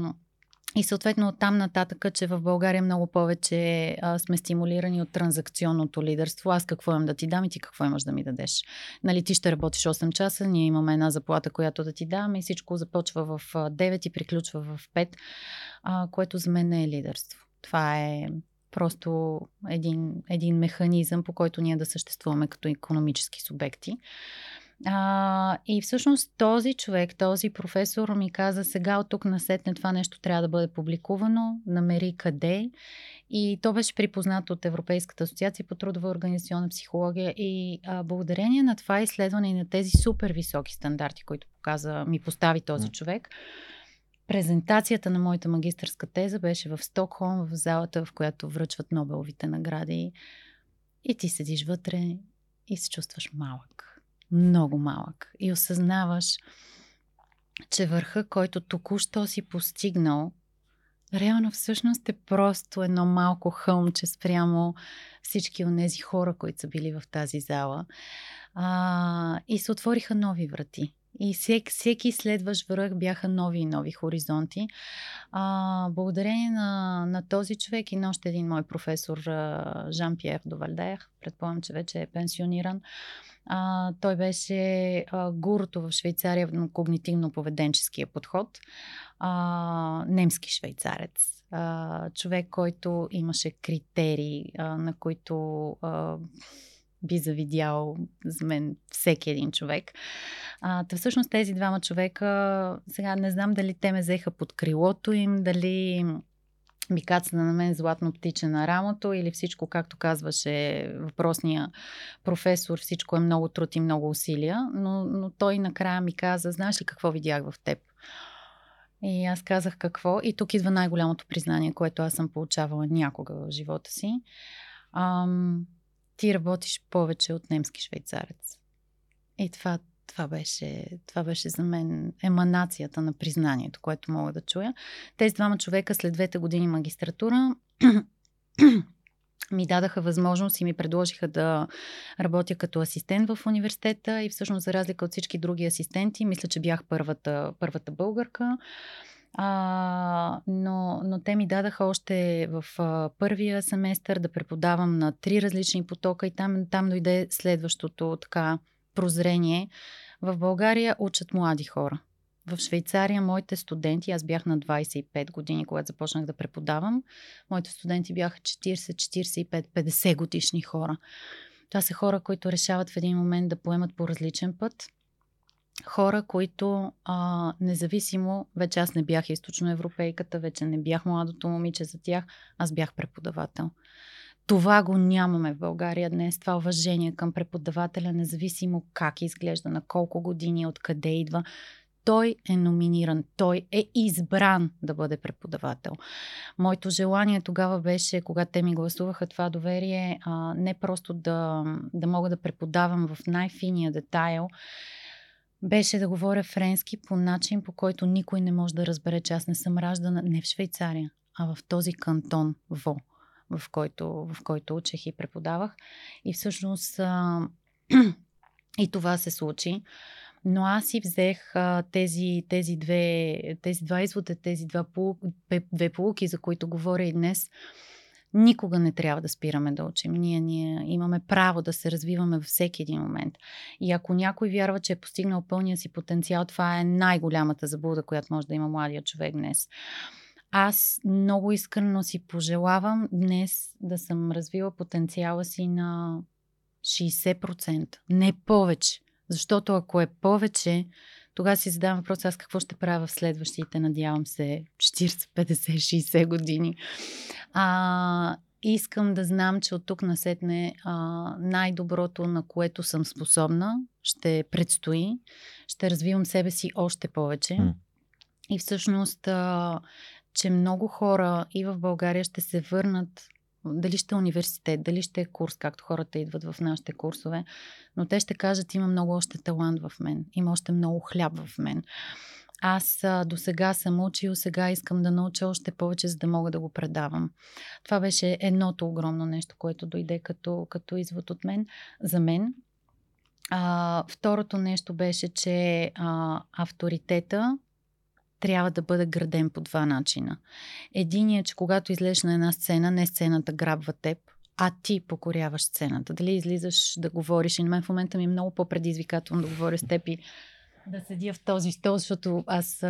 и съответно от там нататък, че в България много повече а, сме стимулирани от транзакционното лидерство. Аз какво имам да ти дам и ти какво имаш да ми дадеш. Нали, ти ще работиш 8 часа, ние имаме една заплата, която да ти дам и всичко започва в 9 и приключва в 5, а, което за мен не е лидерство. Това е просто един, един механизъм, по който ние да съществуваме като економически субекти. А, и всъщност този човек, този професор ми каза сега от тук насетне това нещо трябва да бъде публикувано, намери къде. И то беше припознато от Европейската асоциация по трудова организационна психология. И а, благодарение на това изследване и на тези супер високи стандарти, които показа, ми постави този човек, презентацията на моята магистърска теза беше в Стокхолм, в залата, в която връчват Нобеловите награди. И ти седиш вътре и се чувстваш малък много малък и осъзнаваш, че върха, който току-що си постигнал, реално всъщност е просто едно малко хълмче спрямо всички от тези хора, които са били в тази зала. А, и се отвориха нови врати. И всеки, всеки следващ връх бяха нови и нови хоризонти. А, благодарение на, на този човек и на още един мой професор, Жан-Пьер Довалдер, предполагам, че вече е пенсиониран, а, той беше а, гурото в Швейцария на когнитивно-поведенческия подход. А, немски швейцарец. А, човек, който имаше критерии, а, на които а, би завидял за мен всеки един човек. А, та всъщност тези двама човека, сега не знам дали те ме взеха под крилото им, дали ми кацна на мен златно птиче на рамото или всичко, както казваше въпросния професор, всичко е много труд и много усилия, но, но той накрая ми каза, знаеш ли какво видях в теб? И аз казах какво. И тук идва най-голямото признание, което аз съм получавала някога в живота си. Ам, ти работиш повече от немски швейцарец. И това това беше, това беше за мен еманацията на признанието, което мога да чуя. Тези двама човека след двете години магистратура ми дадаха възможност и ми предложиха да работя като асистент в университета и всъщност за разлика от всички други асистенти, мисля, че бях първата, първата българка. А, но, но те ми дадаха още в а, първия семестър да преподавам на три различни потока и там, там дойде следващото така прозрение. В България учат млади хора. В Швейцария моите студенти, аз бях на 25 години, когато започнах да преподавам, моите студенти бяха 40, 45, 50 годишни хора. Това са хора, които решават в един момент да поемат по различен път. Хора, които а, независимо, вече аз не бях източноевропейката, вече не бях младото момиче за тях, аз бях преподавател. Това го нямаме в България днес. Това уважение към преподавателя, независимо как изглежда, на колко години, откъде идва. Той е номиниран, той е избран да бъде преподавател. Моето желание тогава беше, когато те ми гласуваха това доверие, а, не просто да, да мога да преподавам в най-финия детайл, беше да говоря френски по начин, по който никой не може да разбере, че аз не съм раждана не в Швейцария, а в този кантон Во в който, в който учех и преподавах. И всъщност а, и това се случи. Но аз си взех а, тези, тези, две, тези два извода, тези два полу, две полуки, за които говоря и днес. Никога не трябва да спираме да учим. Ние, ние имаме право да се развиваме във всеки един момент. И ако някой вярва, че е постигнал пълния си потенциал, това е най-голямата заблуда, която може да има младия човек днес. Аз много искрено си пожелавам днес да съм развила потенциала си на 60%, не повече. Защото ако е повече, тогава си задавам въпрос аз какво ще правя в следващите, надявам се, 40, 50, 60 години. А, искам да знам, че от тук насетне а, най-доброто, на което съм способна, ще предстои. Ще развивам себе си още повече. Mm. И всъщност а, че много хора и в България ще се върнат дали ще е университет, дали ще е курс, както хората идват в нашите курсове, но те ще кажат, има много още талант в мен, има още много хляб в мен. Аз до сега съм учил, сега искам да науча още повече, за да мога да го предавам. Това беше едното огромно нещо, което дойде като, като извод от мен, за мен. А, второто нещо беше, че а, авторитета трябва да бъде граден по два начина. Единият е, че когато излезеш на една сцена, не сцената грабва теб, а ти покоряваш сцената. Дали излизаш да говориш и на мен в момента ми е много по-предизвикателно да говоря с теб и да седя в този стол, защото аз,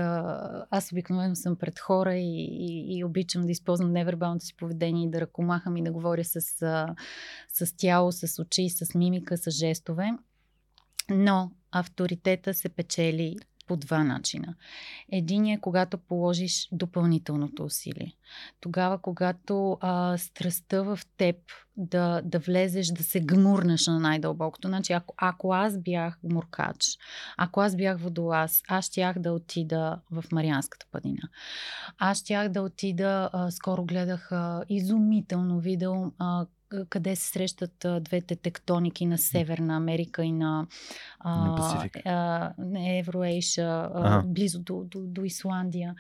аз обикновено съм пред хора и, и, и обичам да използвам невербалното си поведение и да ръкомахам и да говоря с, с тяло, с очи, с мимика, с жестове. Но авторитета се печели по два начина. Един е когато положиш допълнителното усилие. Тогава, когато а, страстта в теб да, да влезеш, да се гмурнеш на най-дълбокото. Значи, ако, ако аз бях гмуркач, ако аз бях водолаз, аз щях да отида в Марианската падина. Аз щях да отида, а, скоро гледах а, изумително видео, а, къде се срещат а, двете тектоники на Северна Америка и на, а, на Евроейша, близо до, до, до Исландия.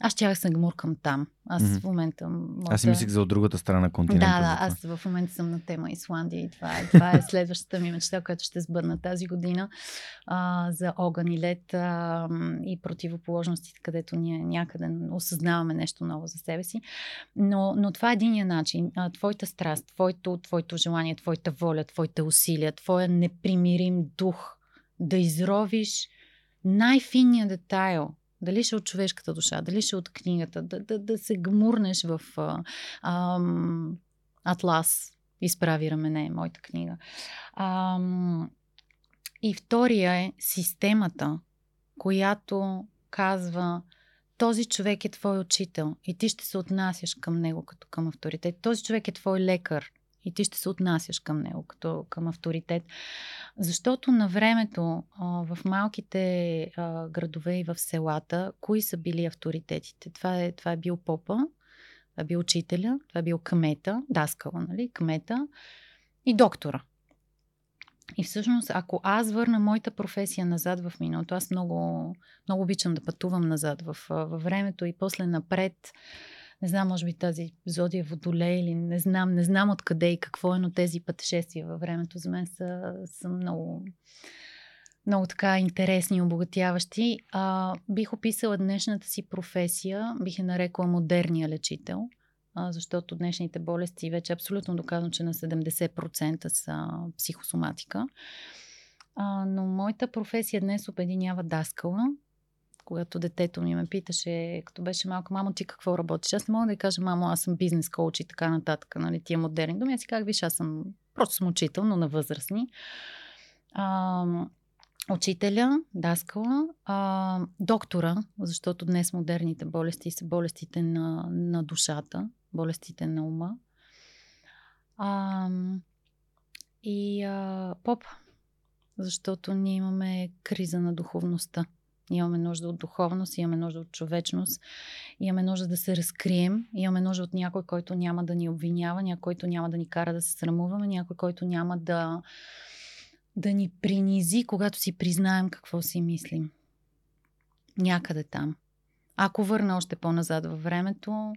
Аз ще се гмуркам там. Аз mm-hmm. в момента. Моята... Аз си мислих за от другата страна на континента. Да, да, аз в момента съм на тема Исландия и това е, това е следващата ми мечта, която ще сбъдна тази година а, за огън и лед а, и противоположностите, където ние някъде осъзнаваме нещо ново за себе си. Но, но това е единия начин. А, твоята страст, твоето, твоето желание, твоята воля, твоите усилия, твоя непримирим дух да изровиш най-финния детайл дали ще от човешката душа, дали ще от книгата, да, да, да се гмурнеш в а, а, Атлас, изправи рамене, моята книга. А, и втория е системата, която казва този човек е твой учител и ти ще се отнасяш към него като към авторитет. Този човек е твой лекар и ти ще се отнасяш към него като към авторитет. Защото на времето в малките градове и в селата, кои са били авторитетите? Това е, това е бил попа, това е бил учителя, това е бил кмета, даскала, нали, кмета и доктора. И всъщност, ако аз върна моята професия назад в миналото, аз много, много обичам да пътувам назад в, във времето и после напред, не знам, може би тази зодия водолей или не знам, не знам откъде и какво е, но тези пътешествия във времето за мен са, са много, много така интересни и обогатяващи. А, бих описала днешната си професия, бих я нарекла модерния лечител, а, защото днешните болести вече абсолютно доказано, че на 70% са психосоматика. А, но моята професия днес обединява даскала, когато детето ми ме питаше, като беше малко, мамо, ти какво работиш? Аз не мога да кажа, мамо, аз съм бизнес коуч и така нататък, нали, тия модерни думи. Аз си казах, виж, аз съм просто съм учител, но на възрастни. А, учителя, даскала, а, доктора, защото днес модерните болести са болестите на, на душата, болестите на ума. А, и а, поп, защото ние имаме криза на духовността. Имаме нужда от духовност, имаме нужда от човечност, имаме нужда да се разкрием, имаме нужда от някой, който няма да ни обвинява, някой, който няма да ни кара да се срамуваме, някой, който няма да, да ни принизи, когато си признаем какво си мислим. Някъде там. Ако върна още по-назад във времето,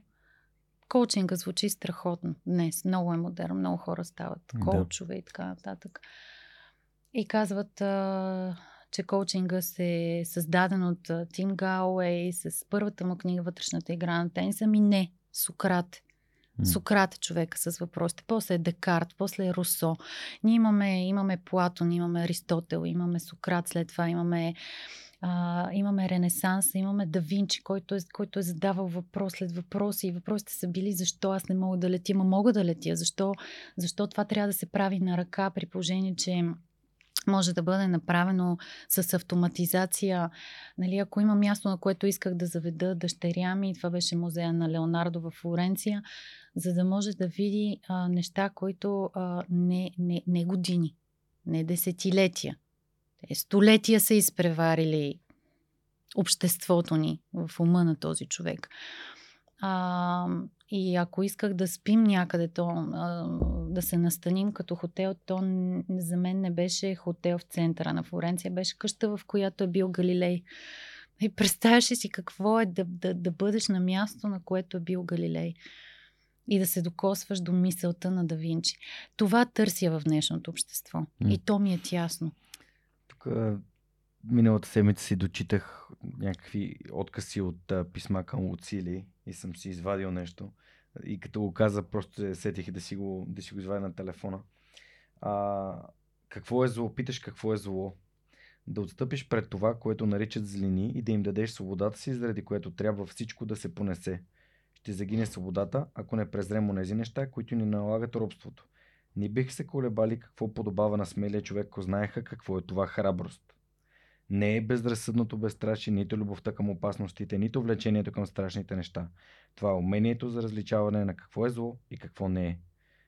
коучинга звучи страхотно днес. Много е модерно, много хора стават коучове да. и така нататък. И казват, а, че коучинга се е създаден от Тим Гауей с първата му книга Вътрешната игра на тениса. Ми не, Сократ. Сократ е човека с въпросите. После е Декарт, после е Русо. Ние имаме, имаме Платон, имаме Аристотел, имаме Сократ, след това имаме а, имаме Ренесанс, имаме Да Винчи, който е, който е задавал въпрос след въпроси и въпросите са били защо аз не мога да летя, ма мога да летя, защо, защо това трябва да се прави на ръка при положение, че може да бъде направено с автоматизация. Нали, ако има място, на което исках да заведа дъщеря ми, това беше музея на Леонардо в Флоренция, за да може да види а, неща, които а, не, не, не години, не десетилетия. Те столетия са изпреварили обществото ни в ума на този човек. А, и ако исках да спим някъде, то, а, да се настаним като хотел, то за мен не беше хотел в центъра на Флоренция, беше къща, в която е бил Галилей. И представяш си какво е да, да, да бъдеш на място, на което е бил Галилей. И да се докосваш до мисълта на Да Винчи. Това търся в днешното общество. Mm. И то ми е тясно. Тук миналата седмица си дочитах някакви откъси от а, писма към Луцили и съм си извадил нещо. И като го каза, просто се сетих да си го, да си го извадя на телефона. А, какво е зло? Питаш какво е зло. Да отстъпиш пред това, което наричат злини и да им дадеш свободата си, заради което трябва всичко да се понесе. Ще загине свободата, ако не презрем онези неща, които ни налагат робството. Не бих се колебали какво подобава на смелия човек, ако знаеха какво е това храброст. Не е безразсъдното безстрашие, нито любовта към опасностите, нито влечението към страшните неща. Това е умението за различаване на какво е зло и какво не е.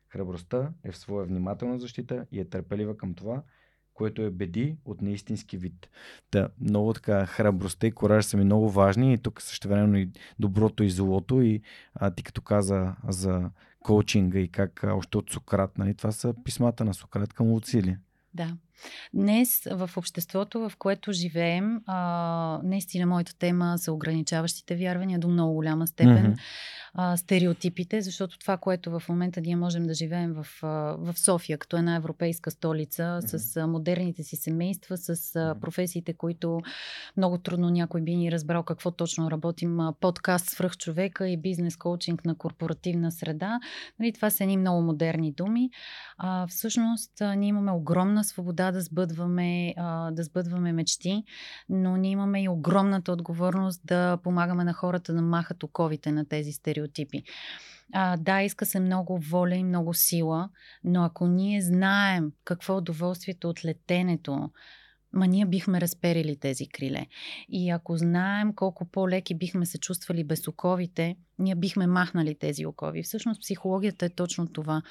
Храбростта е в своя внимателна защита и е търпелива към това, което е беди от неистински вид. Да, много така храбростта и кораж са ми много важни и тук също времено и доброто и злото и а, ти като каза за коучинга и как още от Сократ, нали, това са писмата на Сократ към Луцилия. Да. Днес в обществото, в което живеем, а, наистина моята тема са ограничаващите вярвания до много голяма степен. Mm-hmm. А, стереотипите, защото това, което в момента ние можем да живеем в, в София, като една европейска столица, mm-hmm. с модерните си семейства, с а, професиите, които много трудно някой би ни разбрал какво точно работим. Подкаст свръх човека и бизнес коучинг на корпоративна среда. Нали, това са едни много модерни думи. А, всъщност, ние имаме огромна свобода да сбъдваме, а, да сбъдваме мечти, но ние имаме и огромната отговорност да помагаме на хората да махат оковите на тези стереотипи. А, да, иска се много воля и много сила, но ако ние знаем какво е удоволствието от летенето, ма ние бихме разперили тези криле. И ако знаем колко по-леки бихме се чувствали без оковите, ние бихме махнали тези окови. Всъщност психологията е точно това.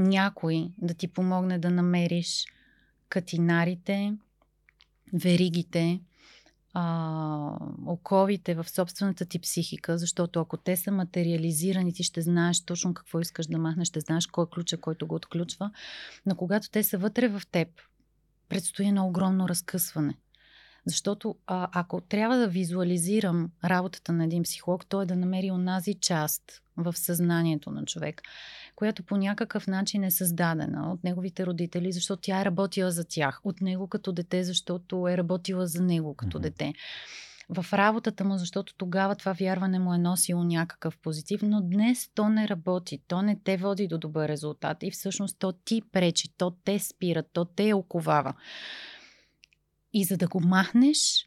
Някой да ти помогне да намериш катинарите, веригите, а, оковите в собствената ти психика, защото ако те са материализирани, ти ще знаеш точно какво искаш да махнеш, ще знаеш кой е ключа, който го отключва. Но когато те са вътре в теб, предстои едно огромно разкъсване. Защото а, ако трябва да визуализирам работата на един психолог, то е да намери онази част в съзнанието на човек, която по някакъв начин е създадена от неговите родители, защото тя е работила за тях, от него като дете, защото е работила за него като mm-hmm. дете в работата му, защото тогава това вярване му е носило някакъв позитив, но днес то не работи, то не те води до добър резултат и всъщност то ти пречи, то те спира, то те оковава. И за да го махнеш,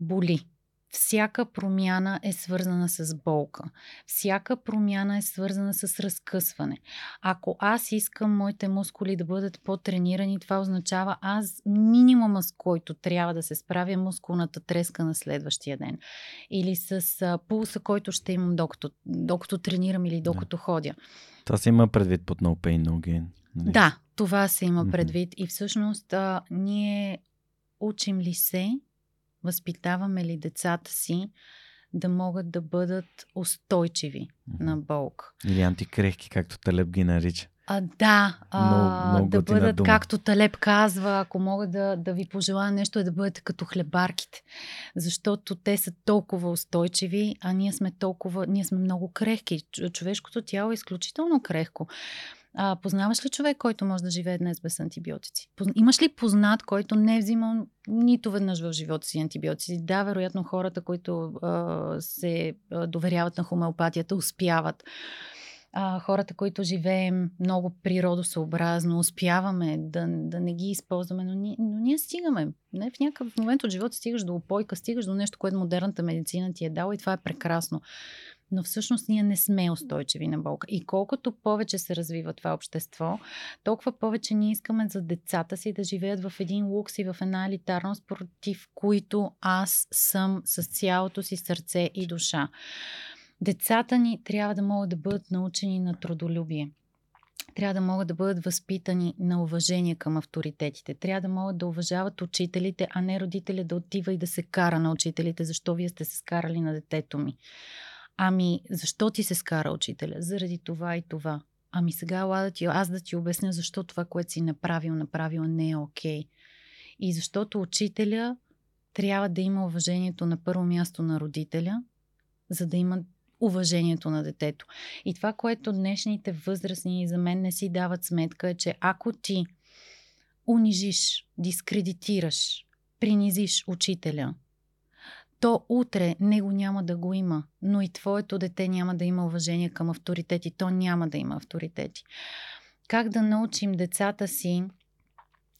боли. Всяка промяна е свързана с болка. Всяка промяна е свързана с разкъсване. Ако аз искам моите мускули да бъдат по-тренирани, това означава аз минимума с който трябва да се справя мускулната треска на следващия ден. Или с а, пулса, който ще имам докато, докато тренирам или докато да. ходя. Това се има предвид под No Pain, No Gain. Нали? Да, това се има предвид. И всъщност а, ние учим ли се възпитаваме ли децата си да могат да бъдат устойчиви mm-hmm. на болка. Или антикрехки, както Талеб ги нарича. А, да, а, много, много да бъдат, дума. както Талеб казва, ако мога да, да ви пожелая нещо, е да бъдете като хлебарките. Защото те са толкова устойчиви, а ние сме толкова, ние сме много крехки. Човешкото тяло е изключително крехко. А, познаваш ли човек, който може да живее днес без антибиотици? Имаш ли познат, който не е взимал нито веднъж в живота си антибиотици? Да, вероятно хората, които а, се доверяват на хомеопатията, успяват. А, хората, които живеем много природосъобразно, успяваме да, да не ги използваме, но, ни, но ние стигаме. Не? В някакъв момент от живота стигаш до опойка, стигаш до нещо, което модерната медицина ти е дала и това е прекрасно но всъщност ние не сме устойчиви на болка. И колкото повече се развива това общество, толкова повече ние искаме за децата си да живеят в един лукс и в една елитарност, против които аз съм с цялото си сърце и душа. Децата ни трябва да могат да бъдат научени на трудолюбие трябва да могат да бъдат възпитани на уважение към авторитетите. Трябва да могат да уважават учителите, а не родителя да отива и да се кара на учителите, защо вие сте се скарали на детето ми. Ами, защо ти се скара учителя? Заради това и това. Ами сега ела да ти, аз да ти обясня защо това, което си направил, направил не е окей. Okay. И защото учителя трябва да има уважението на първо място на родителя, за да има уважението на детето. И това, което днешните възрастни за мен не си дават сметка е, че ако ти унижиш, дискредитираш, принизиш учителя, то утре него няма да го има, но и твоето дете няма да има уважение към авторитети. То няма да има авторитети. Как да научим децата си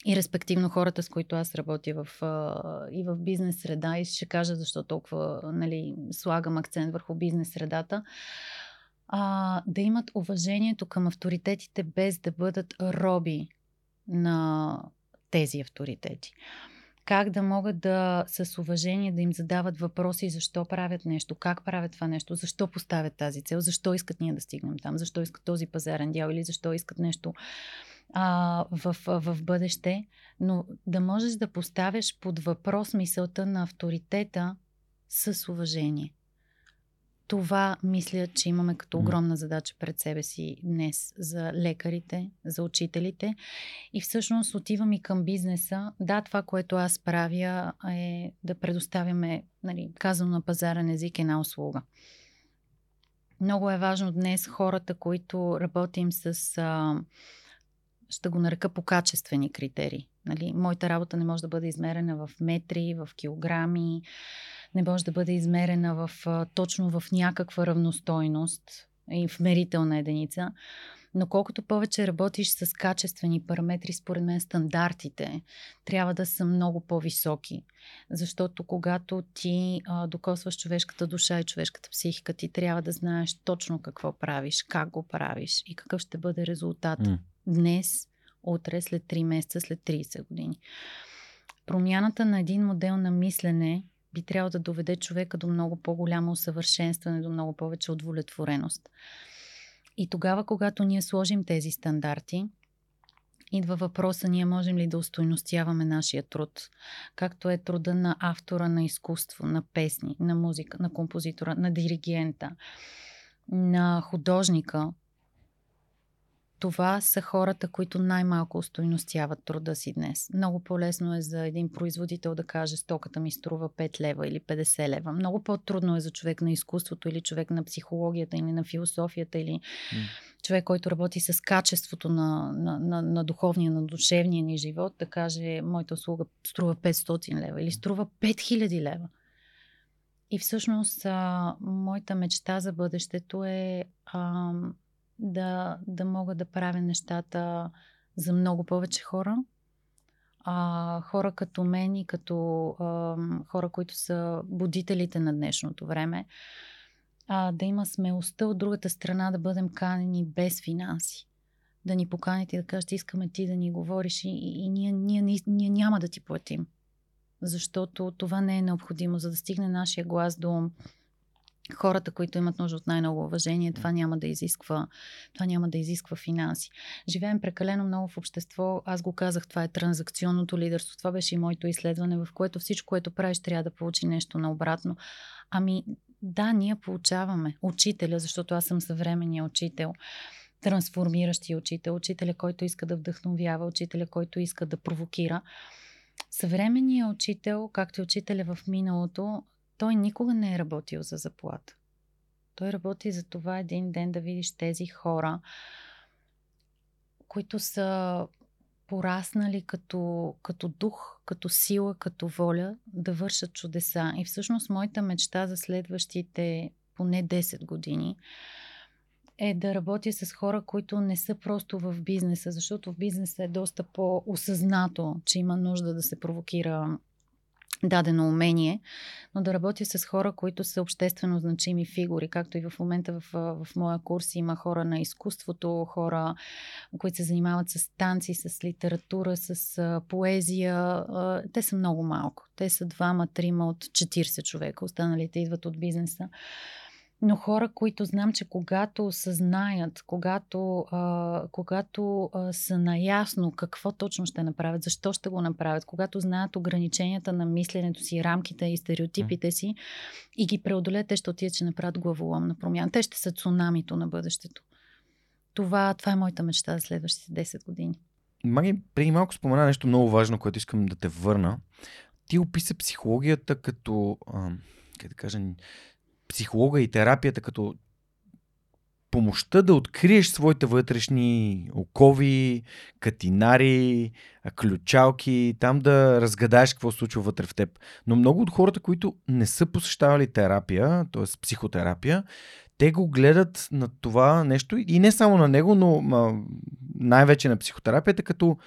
и респективно хората, с които аз работя в, и в бизнес среда, и ще кажа защо толкова нали, слагам акцент върху бизнес средата, да имат уважението към авторитетите, без да бъдат роби на тези авторитети как да могат да с уважение да им задават въпроси защо правят нещо, как правят това нещо, защо поставят тази цел, защо искат ние да стигнем там, защо искат този пазарен дял или защо искат нещо а, в, в бъдеще, но да можеш да поставяш под въпрос мисълта на авторитета с уважение това мисля, че имаме като огромна задача пред себе си днес за лекарите, за учителите. И всъщност отивам и към бизнеса. Да, това, което аз правя е да предоставяме, нали, казано на пазарен език, една услуга. Много е важно днес хората, които работим с, а, ще го нарека по качествени критерии. Нали? Моята работа не може да бъде измерена в метри, в килограми, не може да бъде измерена в, точно в някаква равностойност и в мерителна единица. Но колкото повече работиш с качествени параметри, според мен стандартите трябва да са много по-високи. Защото когато ти а, докосваш човешката душа и човешката психика, ти трябва да знаеш точно какво правиш, как го правиш и какъв ще бъде резултат mm. днес, утре, след 3 месеца, след 30 години. Промяната на един модел на мислене би трябвало да доведе човека до много по-голямо усъвършенстване, до много повече удовлетвореност. И тогава, когато ние сложим тези стандарти, идва въпроса ние можем ли да устойностяваме нашия труд, както е труда на автора на изкуство, на песни, на музика, на композитора, на диригента, на художника, това са хората, които най-малко устойностяват труда си днес. Много по-лесно е за един производител да каже стоката ми струва 5 лева или 50 лева. Много по-трудно е за човек на изкуството или човек на психологията или на философията или mm. човек, който работи с качеството на, на, на, на духовния, на душевния ни живот, да каже моята услуга струва 500 лева или струва 5000 лева. И всъщност а, моята мечта за бъдещето е а, да, да мога да правя нещата за много повече хора, а, хора като мен и като а, хора, които са будителите на днешното време, а, да има смелостта от другата страна да бъдем канени без финанси. Да ни поканите и да кажете, искаме ти да ни говориш и, и, ние, ние, ние, ние няма да ти платим. Защото това не е необходимо, за да стигне нашия глас до хората, които имат нужда от най-много уважение, това няма да изисква, това няма да изисква финанси. Живеем прекалено много в общество. Аз го казах, това е транзакционното лидерство. Това беше и моето изследване, в което всичко, което правиш, трябва да получи нещо наобратно. Ами, да, ние получаваме учителя, защото аз съм съвременния учител трансформиращия учител, учителя, който иска да вдъхновява, учителя, който иска да провокира. Съвременният учител, както и учителя в миналото, той никога не е работил за заплата. Той работи за това един ден да видиш тези хора, които са пораснали като, като дух, като сила, като воля да вършат чудеса. И всъщност моята мечта за следващите поне 10 години е да работя с хора, които не са просто в бизнеса, защото в бизнеса е доста по-осъзнато, че има нужда да се провокира дадено умение, но да работя с хора, които са обществено значими фигури, както и в момента в, в моя курс има хора на изкуството, хора, които се занимават с танци, с литература, с поезия. Те са много малко. Те са двама, трима от 40 човека. Останалите идват от бизнеса но хора, които знам, че когато осъзнаят, когато, а, когато а, са наясно какво точно ще направят, защо ще го направят, когато знаят ограниченията на мисленето си, рамките и стереотипите си и ги преодолеят, те ще отидат, че направят главоломна промяна. Те ще са цунамито на бъдещето. Това, това е моята мечта за следващите 10 години. Маги, преди малко спомена нещо много важно, което искам да те върна. Ти описа психологията като, а, как да кажа, психолога и терапията като помощта да откриеш своите вътрешни окови, катинари, ключалки, там да разгадаеш какво се случва вътре в теб. Но много от хората, които не са посещавали терапия, т.е. психотерапия, те го гледат на това нещо и не само на него, но най-вече на психотерапията, като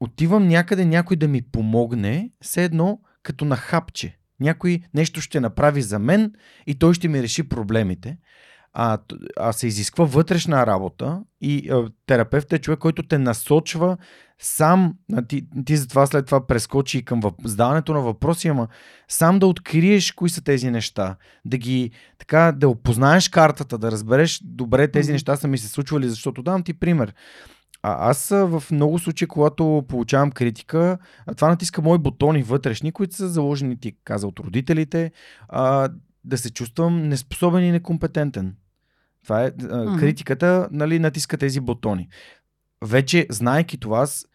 отивам някъде някой да ми помогне, все едно като на хапче. Някой нещо ще направи за мен и той ще ми реши проблемите. А, а се изисква вътрешна работа и а, терапевт е човек, който те насочва сам, а, ти, ти затова след това прескочи и към въп, задаването на въпроси, ама сам да откриеш кои са тези неща, да ги, така, да опознаеш картата, да разбереш добре тези неща са ми се случвали, защото давам ти пример. А аз в много случаи, когато получавам критика, това натиска мои бутони вътрешни, които са заложени, ти каза, от родителите, а, да се чувствам неспособен и некомпетентен. Това е а, mm-hmm. критиката, нали, натиска тези бутони. Вече, знайки това, аз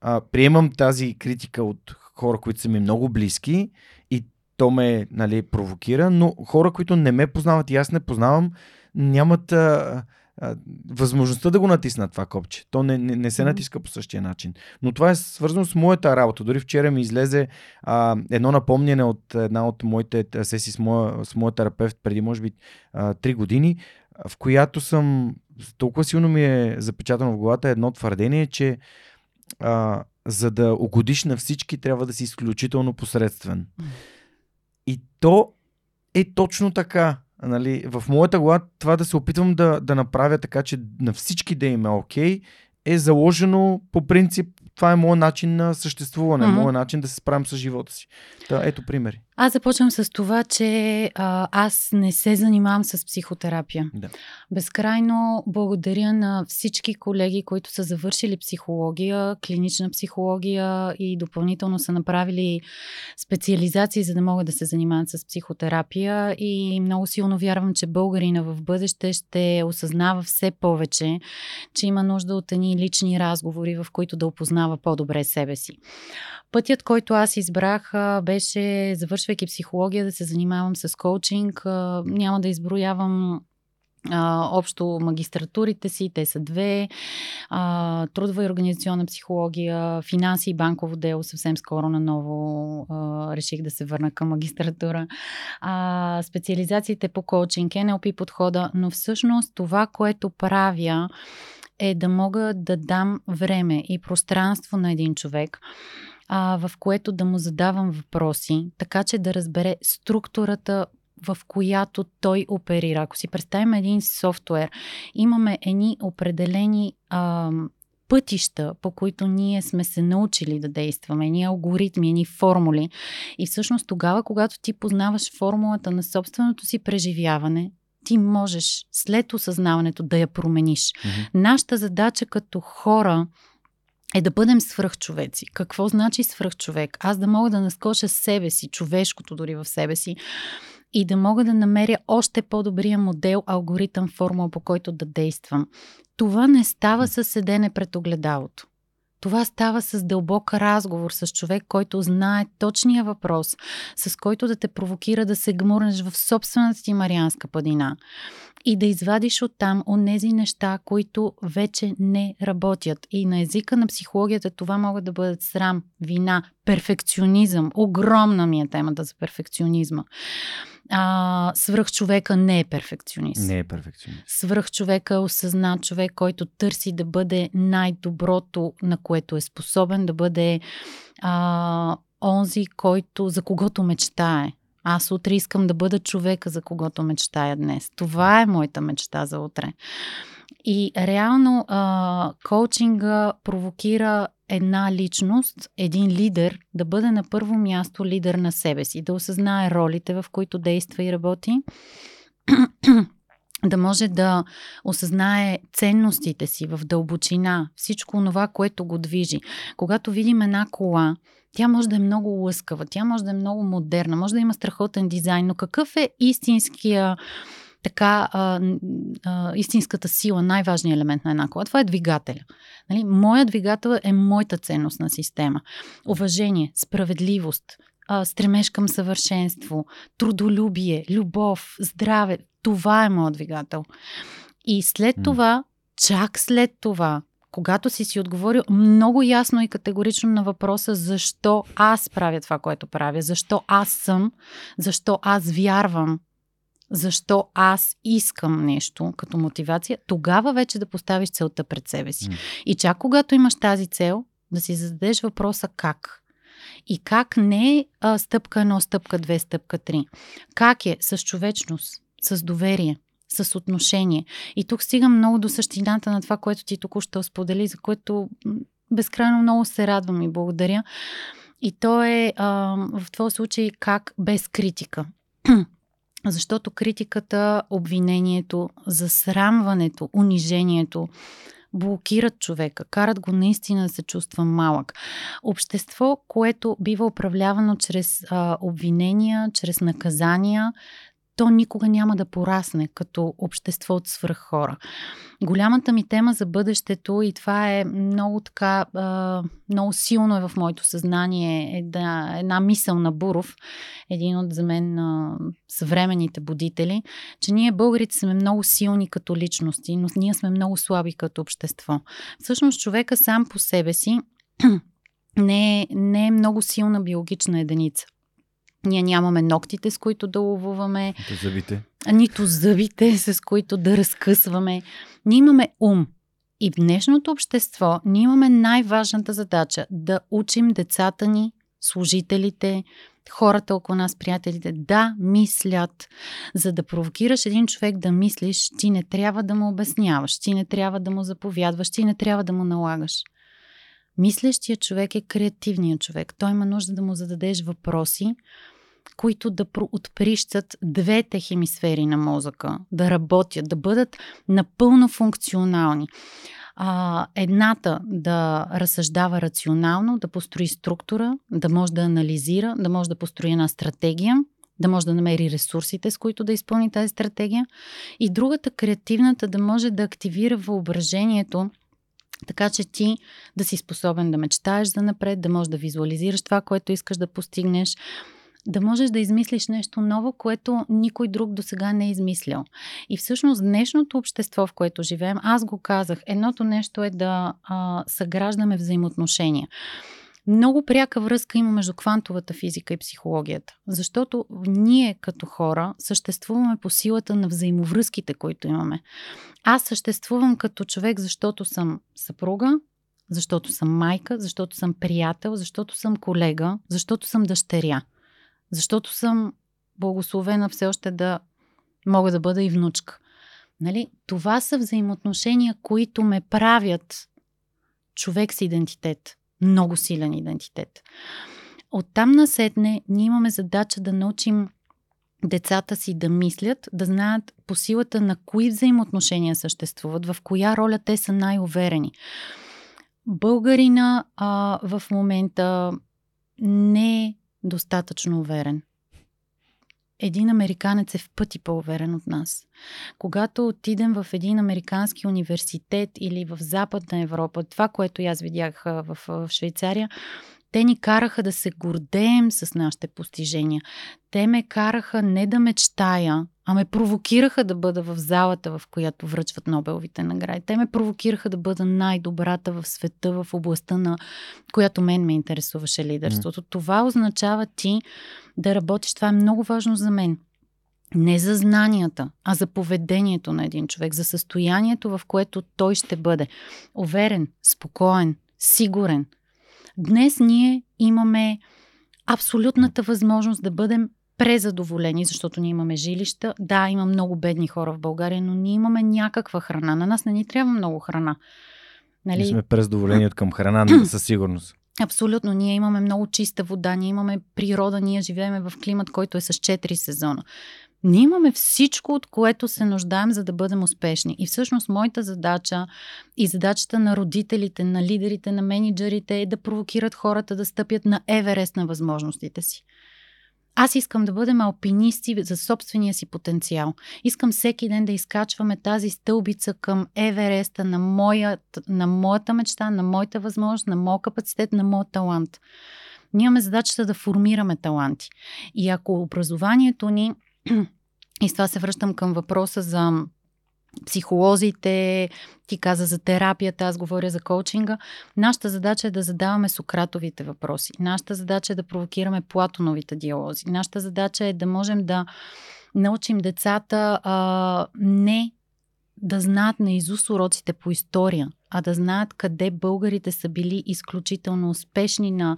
а, приемам тази критика от хора, които са ми много близки и то ме нали, провокира, но хора, които не ме познават и аз не познавам, нямат а, възможността да го натисна това копче. То не, не, не се натиска по същия начин. Но това е свързано с моята работа. Дори вчера ми излезе а, едно напомняне от една от моите сесии с моя, с моя терапевт преди, може би, а, 3 години, в която съм толкова силно ми е запечатано в главата едно твърдение, че а, за да угодиш на всички, трябва да си изключително посредствен. И то е точно така. Нали, в моята глава това да се опитвам да, да направя така, че на всички да им е окей, okay, е заложено по принцип това е моят начин на съществуване, mm-hmm. моят начин да се справим с живота си. Та, ето примери. Аз започвам с това, че а, аз не се занимавам с психотерапия. Да. Безкрайно благодаря на всички колеги, които са завършили психология, клинична психология и допълнително са направили специализации, за да могат да се занимават с психотерапия. И много силно вярвам, че българина в бъдеще ще осъзнава все повече, че има нужда от едни лични разговори, в които да опознава по-добре себе си. Пътят, който аз избрах, беше, завършвайки психология, да се занимавам с коучинг. Няма да изброявам общо магистратурите си, те са две, трудова и организационна психология, финанси и банково дело, съвсем скоро наново реших да се върна към магистратура, специализациите по коучинг, NLP подхода, но всъщност това, което правя е да мога да дам време и пространство на един човек, а, в което да му задавам въпроси, така че да разбере структурата в която той оперира. Ако си представим един софтуер, имаме едни определени а, пътища, по които ние сме се научили да действаме, ни алгоритми, ни формули. И всъщност тогава, когато ти познаваш формулата на собственото си преживяване, ти можеш след осъзнаването да я промениш. Mm-hmm. Нашата задача като хора е да бъдем свръхчовеци. Какво значи свръхчовек? Аз да мога да наскоша себе си, човешкото дори в себе си, и да мога да намеря още по-добрия модел, алгоритъм, формула, по който да действам. Това не става с седене пред огледалото. Това става с дълбок разговор с човек, който знае точния въпрос, с който да те провокира да се гмурнеш в собствената ти марианска падина и да извадиш оттам онези неща, които вече не работят. И на езика на психологията това могат да бъдат срам, вина, перфекционизъм. Огромна ми е темата за перфекционизма. А, свръхчовека не е перфекционист. Не е перфекционист. Свръхчовека е осъзнат човек, който търси да бъде най-доброто, на което е способен, да бъде а, онзи, който, за когото мечтае. Аз утре искам да бъда човека, за когото мечтая днес. Това е моята мечта за утре. И реално а, коучинга провокира една личност, един лидер, да бъде на първо място лидер на себе си, да осъзнае ролите, в които действа и работи, да може да осъзнае ценностите си в дълбочина, всичко това, което го движи. Когато видим една кола, тя може да е много лъскава, тя може да е много модерна, може да има страхотен дизайн, но какъв е истинския така а, а, истинската сила, най-важният елемент на една кола. Това е двигателя. Нали? Моя двигател е моята ценностна система. Уважение, справедливост, а, стремеж към съвършенство, трудолюбие, любов, здраве. Това е моят двигател. И след това, чак след това, когато си си отговорил много ясно и категорично на въпроса защо аз правя това, което правя, защо аз съм, защо аз вярвам, защо аз искам нещо като мотивация, тогава вече да поставиш целта пред себе си. Mm. И чак когато имаш тази цел, да си зададеш въпроса как. И как не а, стъпка едно, стъпка две, стъпка три. Как е с човечност, с доверие, с отношение. И тук стигам много до същината на това, което ти току-що сподели, за което безкрайно много се радвам и благодаря. И то е а, в твой случай как без критика. Защото критиката, обвинението, засрамването, унижението блокират човека, карат го наистина да се чувства малък. Общество, което бива управлявано чрез а, обвинения, чрез наказания, то никога няма да порасне като общество от свръх хора. Голямата ми тема за бъдещето и това е много така, много силно е в моето съзнание, е да, една мисъл на Буров, един от за мен съвременните будители, че ние българите сме много силни като личности, но ние сме много слаби като общество. Всъщност човека сам по себе си не е, не е много силна биологична единица. Ние нямаме ногтите, с които да ловуваме. Нито зъбите. Нито зъбите, с които да разкъсваме. Ние имаме ум. И в днешното общество ние имаме най-важната задача да учим децата ни, служителите, хората около нас, приятелите, да мислят. За да провокираш един човек да мислиш, ти не трябва да му обясняваш, ти не трябва да му заповядваш, ти не трябва да му налагаш. Мислещия човек е креативният човек. Той има нужда да му зададеш въпроси, които да отприщат двете хемисфери на мозъка, да работят, да бъдат напълно функционални. А, едната да разсъждава рационално, да построи структура, да може да анализира, да може да построи една стратегия, да може да намери ресурсите, с които да изпълни тази стратегия. И другата, креативната, да може да активира въображението, така че ти да си способен да мечтаеш за напред, да можеш да визуализираш това, което искаш да постигнеш, да можеш да измислиш нещо ново, което никой друг до сега не е измислял. И всъщност днешното общество, в което живеем, аз го казах, едното нещо е да а, съграждаме взаимоотношения. Много пряка връзка има между квантовата физика и психологията, защото ние като хора съществуваме по силата на взаимовръзките, които имаме. Аз съществувам като човек, защото съм съпруга, защото съм майка, защото съм приятел, защото съм колега, защото съм дъщеря, защото съм благословена все още да мога да бъда и внучка. Нали? Това са взаимоотношения, които ме правят човек с идентитет. Много силен идентитет. Оттам насетне ние имаме задача да научим децата си да мислят, да знаят по силата на кои взаимоотношения съществуват, в коя роля те са най-уверени. Българина а, в момента не е достатъчно уверен. Един американец е в пъти по-уверен от нас. Когато отидем в един американски университет или в Западна Европа, това, което аз видях в, в Швейцария, те ни караха да се гордеем с нашите постижения. Те ме караха не да мечтая, а ме провокираха да бъда в залата, в която връчват Нобеловите награди. Те ме провокираха да бъда най-добрата в света, в областта на която мен ме интересуваше лидерството. Mm. Това означава ти да работиш. Това е много важно за мен. Не за знанията, а за поведението на един човек, за състоянието, в което той ще бъде уверен, спокоен, сигурен – Днес ние имаме абсолютната възможност да бъдем презадоволени, защото ние имаме жилища. Да, има много бедни хора в България, но ние имаме някаква храна. На нас не ни трябва много храна. Нали? Ние сме презадоволени от към храна, със сигурност. Абсолютно. Ние имаме много чиста вода, ние имаме природа, ние живеем в климат, който е с 4 сезона. Ние имаме всичко, от което се нуждаем, за да бъдем успешни. И всъщност моята задача и задачата на родителите, на лидерите, на менеджерите е да провокират хората да стъпят на еверест на възможностите си. Аз искам да бъдем алпинисти за собствения си потенциал. Искам всеки ден да изкачваме тази стълбица към Евереста на, моят, на моята мечта, на моята възможност, на моят капацитет, на моят талант. Ние имаме задачата да формираме таланти. И ако образованието ни и с това се връщам към въпроса за психолозите, ти каза за терапията, аз говоря за коучинга. Нашата задача е да задаваме Сократовите въпроси. Нашата задача е да провокираме Платоновите диалози. Нашата задача е да можем да научим децата а, не да знаят на Изус уроците по история, а да знаят къде българите са били изключително успешни на,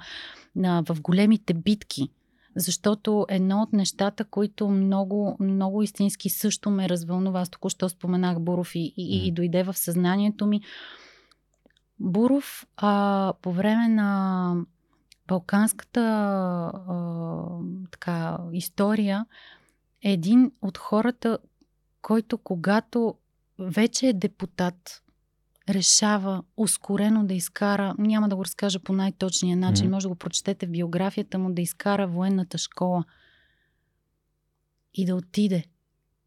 на, в големите битки защото едно от нещата, които много, много истински също ме развълнува, аз току-що споменах Буров и, и, и дойде в съзнанието ми. Буров а, по време на балканската а, така, история е един от хората, който когато вече е депутат, решава ускорено да изкара, няма да го разкажа по най-точния начин, mm. може да го прочетете в биографията му, да изкара военната школа и да отиде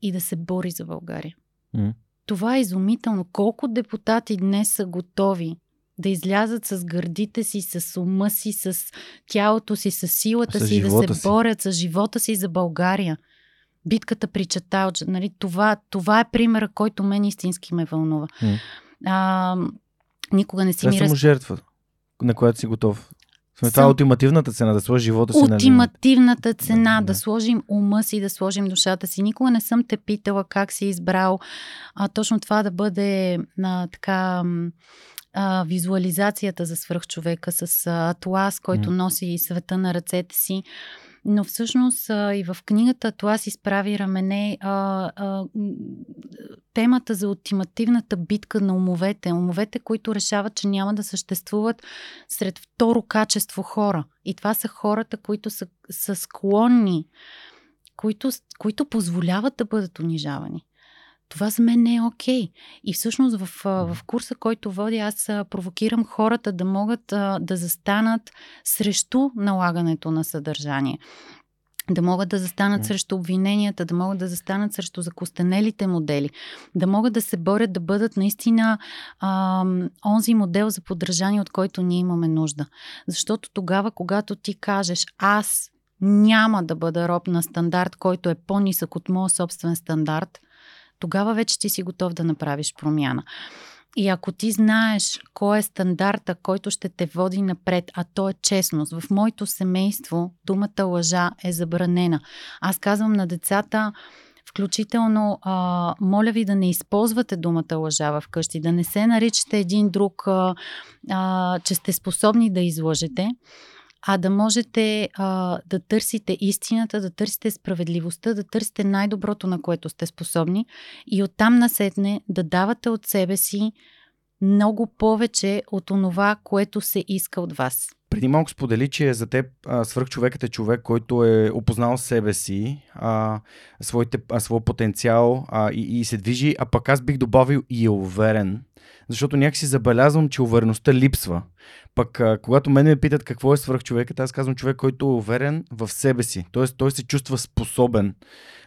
и да се бори за България. Mm. Това е изумително. Колко депутати днес са готови да излязат с гърдите си, с ума си, с тялото си, с силата с си, да се си. борят с живота си за България. Битката при Чаталджа. Нали? Това, това е примера, който мен истински ме вълнува. Mm а, никога не си ми... раз... жертва, на която си готов. Сме това е ултимативната цена, да сложи живота си Ултимативната на... цена, да, да сложим ума си, да сложим душата си. Никога не съм те питала как си избрал а, точно това да бъде а, така а, визуализацията за свръхчовека с а, атлас, който mm. носи света на ръцете си. Но всъщност а, и в книгата това си справи рамене а, а, темата за ултимативната битка на умовете. Умовете, които решават, че няма да съществуват сред второ качество хора. И това са хората, които са, са склонни, които, които позволяват да бъдат унижавани. Това за мен не е окей. Okay. И всъщност в, в курса, който водя, аз провокирам хората да могат да застанат срещу налагането на съдържание да могат да застанат срещу обвиненията, да могат да застанат срещу закостенелите модели, да могат да се борят да бъдат наистина а, онзи модел за поддържание, от който ние имаме нужда. Защото тогава, когато ти кажеш аз няма да бъда роб на стандарт, който е по-нисък от моят собствен стандарт, тогава вече ти си готов да направиш промяна. И ако ти знаеш кой е стандарта, който ще те води напред, а то е честност. В моето семейство думата лъжа е забранена. Аз казвам на децата, Включително, а, моля ви да не използвате думата лъжа в къщи, да не се наричате един друг, а, а, че сте способни да излъжете а да можете а, да търсите истината, да търсите справедливостта, да търсите най-доброто, на което сте способни и оттам насетне да давате от себе си много повече от онова, което се иска от вас. Преди малко сподели, че за теб свръхчовекът е човек, който е опознал себе си, а, своите, а, своя потенциал а, и, и се движи, а пък аз бих добавил и е уверен, защото някакси забелязвам, че увереността липсва. Пък, а, когато мен ме питат какво е свръхчовекът, аз казвам човек, който е уверен в себе си. Тоест, той се чувства способен,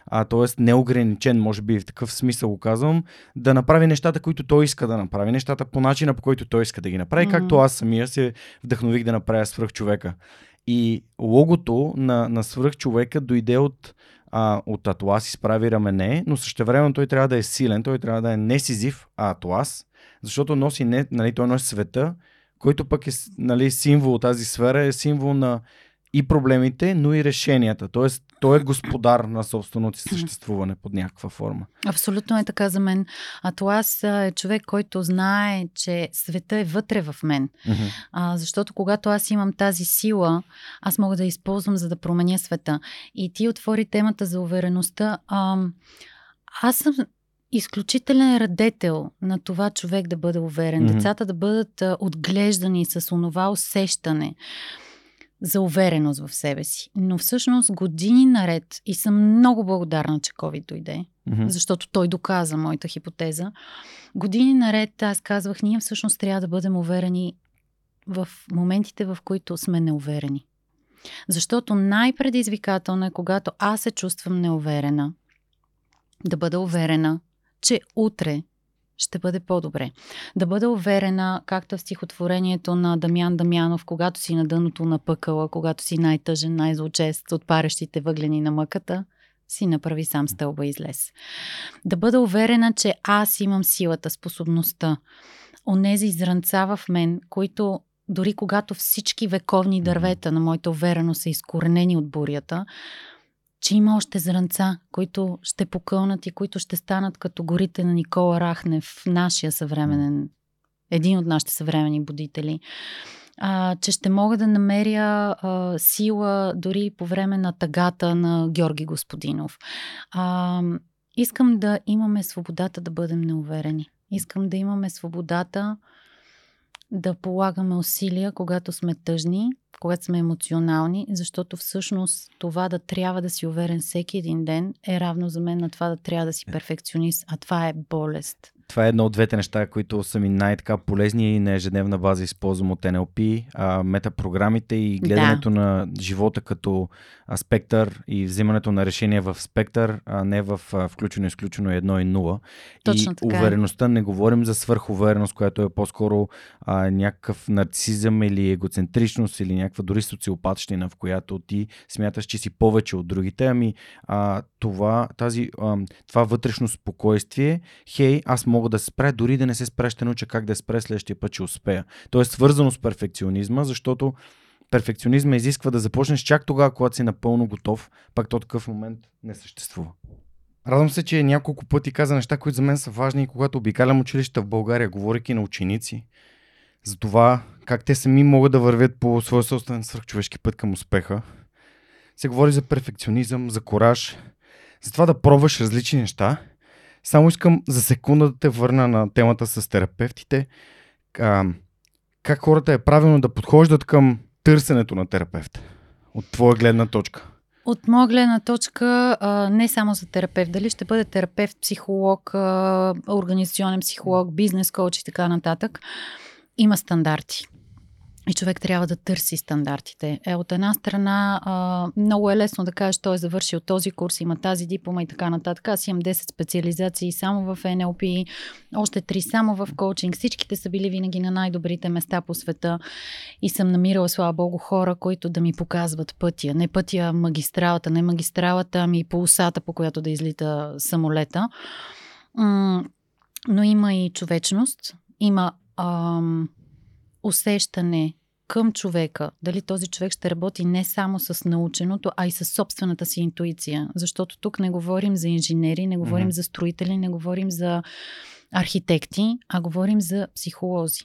а, т.е. неограничен, може би в такъв смисъл го казвам, да направи нещата, които той иска да направи, нещата по начина, по който той иска да ги направи, mm-hmm. както аз самия се вдъхнових да направя свръхчовека. И логото на, на свръхчовека дойде от а, от Атлас изправи рамене, но същевременно той трябва да е силен, той трябва да е не Сизив, а Атлас, защото носи не, нали, той носи света, който пък е нали, символ, тази сфера е символ на и проблемите, но и решенията. Тоест, той е господар на собственото си съществуване под някаква форма. Абсолютно е така за мен. Атлас е човек, който знае, че света е вътре в мен. Mm-hmm. А, защото когато аз имам тази сила, аз мога да използвам, за да променя света. И ти отвори темата за увереността. А, аз съм изключителен радетел на това човек да бъде уверен, mm-hmm. децата да бъдат отглеждани с онова усещане за увереност в себе си. Но всъщност години наред и съм много благодарна, че COVID дойде, mm-hmm. защото той доказа моята хипотеза. Години наред аз казвах, ние всъщност трябва да бъдем уверени в моментите, в които сме неуверени. Защото най-предизвикателно е, когато аз се чувствам неуверена, да бъда уверена, че утре ще бъде по-добре. Да бъда уверена, както в стихотворението на Дамян Дамянов, когато си на дъното на пъкала, когато си най-тъжен, най-злочест от парещите въглени на мъката, си направи сам стълба излез. Да бъда уверена, че аз имам силата, способността, онези зранца в мен, които дори когато всички вековни дървета на моята увереност са изкоренени от бурята, че има още зранца, които ще покълнат и които ще станат като горите на Никола Рахнев, нашия съвременен, един от нашите съвременни будители. А, че ще мога да намеря а, сила дори по време на тагата на Георги Господинов. А, искам да имаме свободата да бъдем неуверени. Искам да имаме свободата да полагаме усилия, когато сме тъжни, когато сме емоционални, защото всъщност това да трябва да си уверен всеки един ден е равно за мен на това да трябва да си перфекционист, а това е болест това е едно от двете неща, които са ми най-така полезни и на ежедневна база използвам от NLP. А, метапрограмите и гледането да. на живота като спектър и взимането на решения в спектър, а не в включено, изключено едно и нула. Точно и така е. увереността, не говорим за свърхувереност, която е по-скоро а, някакъв нарцизъм или егоцентричност или някаква дори социопатщина, в която ти смяташ, че си повече от другите, ами а, това, тази, а, това вътрешно спокойствие, хей, аз мога да се спре, дори да не се спре, ще науча как да се следващия път, че успея. То е свързано с перфекционизма, защото перфекционизма изисква да започнеш чак тогава, когато си напълно готов, пак то такъв момент не съществува. Радвам се, че няколко пъти каза неща, които за мен са важни когато обикалям училища в България, говоряки на ученици, за това как те сами могат да вървят по своя собствен свръхчовешки път към успеха. Се говори за перфекционизъм, за кораж, за това да пробваш различни неща – само искам за секунда да те върна на темата с терапевтите. А, как хората е правилно да подхождат към търсенето на терапевт? От твоя гледна точка. От моя гледна точка, не само за терапевт, дали ще бъде терапевт, психолог, организационен психолог, бизнес коуч и така нататък, има стандарти. И човек трябва да търси стандартите. Е, от една страна, а, много е лесно да кажеш, той е завършил този курс, има тази диплома и така нататък. Аз имам 10 специализации само в NLP, още 3 само в коучинг. Всичките са били винаги на най-добрите места по света и съм намирала, слава Богу, хора, които да ми показват пътя. Не пътя магистралата, не магистралата, ами полосата, по която да излита самолета. Но има и човечност, има ам, усещане към човека. Дали този човек ще работи не само с наученото, а и с собствената си интуиция. Защото тук не говорим за инженери, не говорим mm-hmm. за строители, не говорим за архитекти, а говорим за психолози.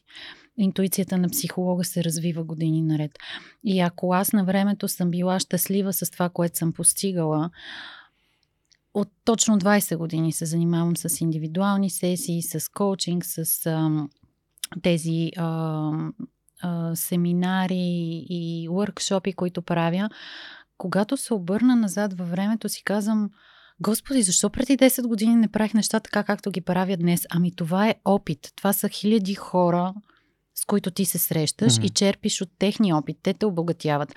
Интуицията на психолога се развива години наред. И ако аз на времето съм била щастлива с това, което съм постигала, от точно 20 години се занимавам с индивидуални сесии, с коучинг, с а, тези а, а, семинари и въркшопи, които правя. Когато се обърна назад във времето, си казвам, Господи, защо преди 10 години не правих неща така, както ги правя днес? Ами това е опит. Това са хиляди хора, с които ти се срещаш mm-hmm. и черпиш от техния опит. Те те обогатяват.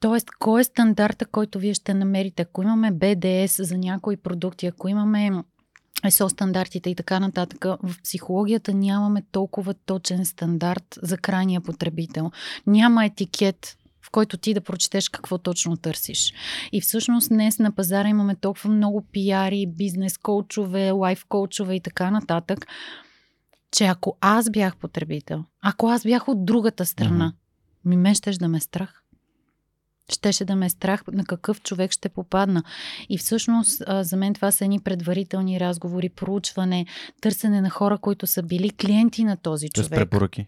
Тоест, кой е стандарта, който вие ще намерите? Ако имаме БДС за някои продукти, ако имаме ЕСО стандартите и така нататък, в психологията нямаме толкова точен стандарт за крайния потребител. Няма етикет в който ти да прочетеш какво точно търсиш. И всъщност днес на пазара имаме толкова много пиари, бизнес коучове, лайф коучове и така нататък, че ако аз бях потребител, ако аз бях от другата страна, mm-hmm. ми мен щеш да ме страх щеше да ме е страх на какъв човек ще попадна. И всъщност за мен това са едни предварителни разговори, проучване, търсене на хора, които са били клиенти на този човек. С препоръки.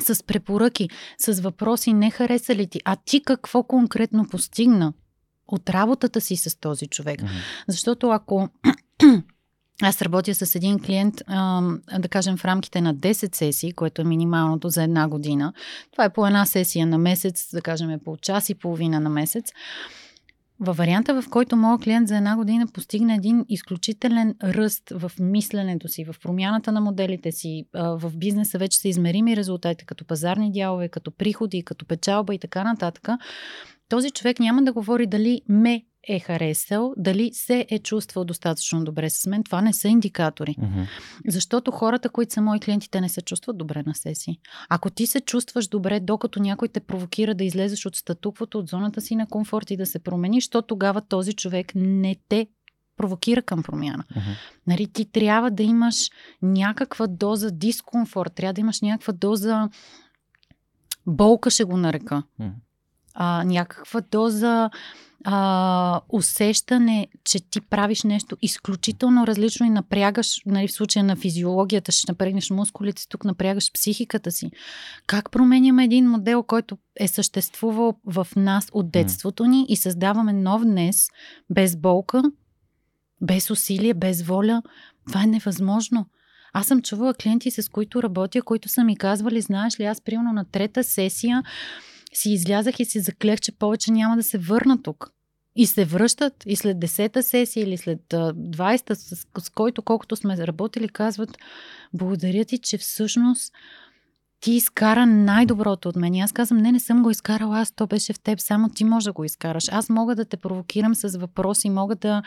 С препоръки, с въпроси не хареса ли ти, а ти какво конкретно постигна от работата си с този човек. Mm-hmm. Защото ако аз работя с един клиент, да кажем, в рамките на 10 сесии, което е минималното за една година. Това е по една сесия на месец, да кажем, по час и половина на месец. Във варианта, в който моят клиент за една година постигне един изключителен ръст в мисленето си, в промяната на моделите си, в бизнеса вече са измерими резултати, като пазарни дялове, като приходи, като печалба и така нататък, този човек няма да говори дали ме е харесал, дали се е чувствал достатъчно добре с мен. Това не са индикатори. Mm-hmm. Защото хората, които са мои клиенти, те не се чувстват добре на сесии. Ако ти се чувстваш добре, докато някой те провокира да излезеш от статуквото, от зоната си на комфорт и да се промениш, то тогава този човек не те провокира към промяна. Uh-huh. Нали, ти трябва да имаш някаква доза дискомфорт, трябва да имаш някаква доза болка, ще го нарека. Uh-huh. А, някаква доза а, усещане, че ти правиш нещо изключително различно и напрягаш, нали, в случая на физиологията, ще напрегнеш мускулите, тук напрягаш психиката си. Как променяме един модел, който е съществувал в нас от детството ни и създаваме нов днес, без болка, без усилие, без воля? Това е невъзможно. Аз съм чувала клиенти, с които работя, които са ми казвали, знаеш ли, аз примерно на трета сесия си излязах и си заклех, че повече няма да се върна тук. И се връщат и след 10-та сесия или след 20-та, с, с който колкото сме работили, казват благодаря ти, че всъщност ти изкара най-доброто от мен. И аз казвам, не, не съм го изкарала, аз то беше в теб, само ти може да го изкараш. Аз мога да те провокирам с въпроси, мога да,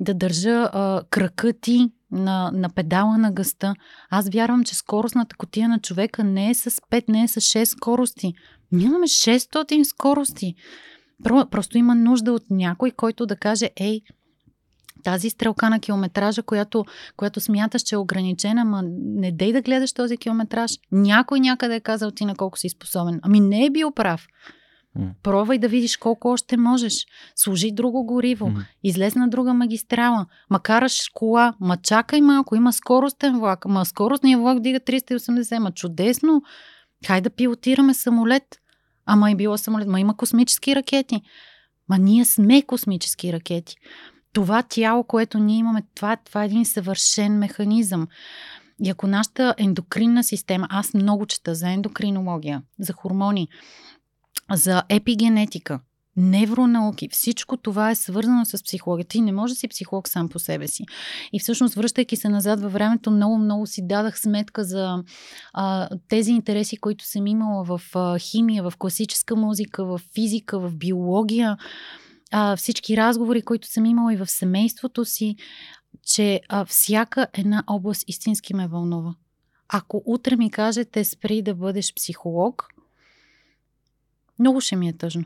да държа а, кръка ти на, на педала на гъста. Аз вярвам, че скоростната котия на човека не е с 5, не е с 6 скорости. Нямаме 600 скорости. Просто има нужда от някой, който да каже, ей, тази стрелка на километража, която, която смяташ, че е ограничена, ма не дей да гледаш този километраж. Някой някъде е казал ти на колко си способен. Ами не е бил прав. Mm. Пробвай да видиш колко още можеш. Служи друго гориво. Mm. Излез на друга магистрала. Ма караш кола. Ма чакай малко. Има скоростен влак. Ма скоростния влак дига 380. Ма чудесно. Хай да пилотираме самолет. Ама и било самолет. Ма има космически ракети. Ма ние сме космически ракети. Това тяло, което ние имаме, това, това е един съвършен механизъм. И ако нашата ендокринна система, аз много чета за ендокринология, за хормони, за епигенетика, невронауки, всичко това е свързано с психологията. Ти не може да си психолог сам по себе си. И всъщност, връщайки се назад във времето, много-много си дадах сметка за а, тези интереси, които съм имала в а, химия, в класическа музика, в физика, в биология, а, всички разговори, които съм имала и в семейството си, че а, всяка една област истински ме вълнува. Ако утре ми кажете спри да бъдеш психолог, много ще ми е тъжно.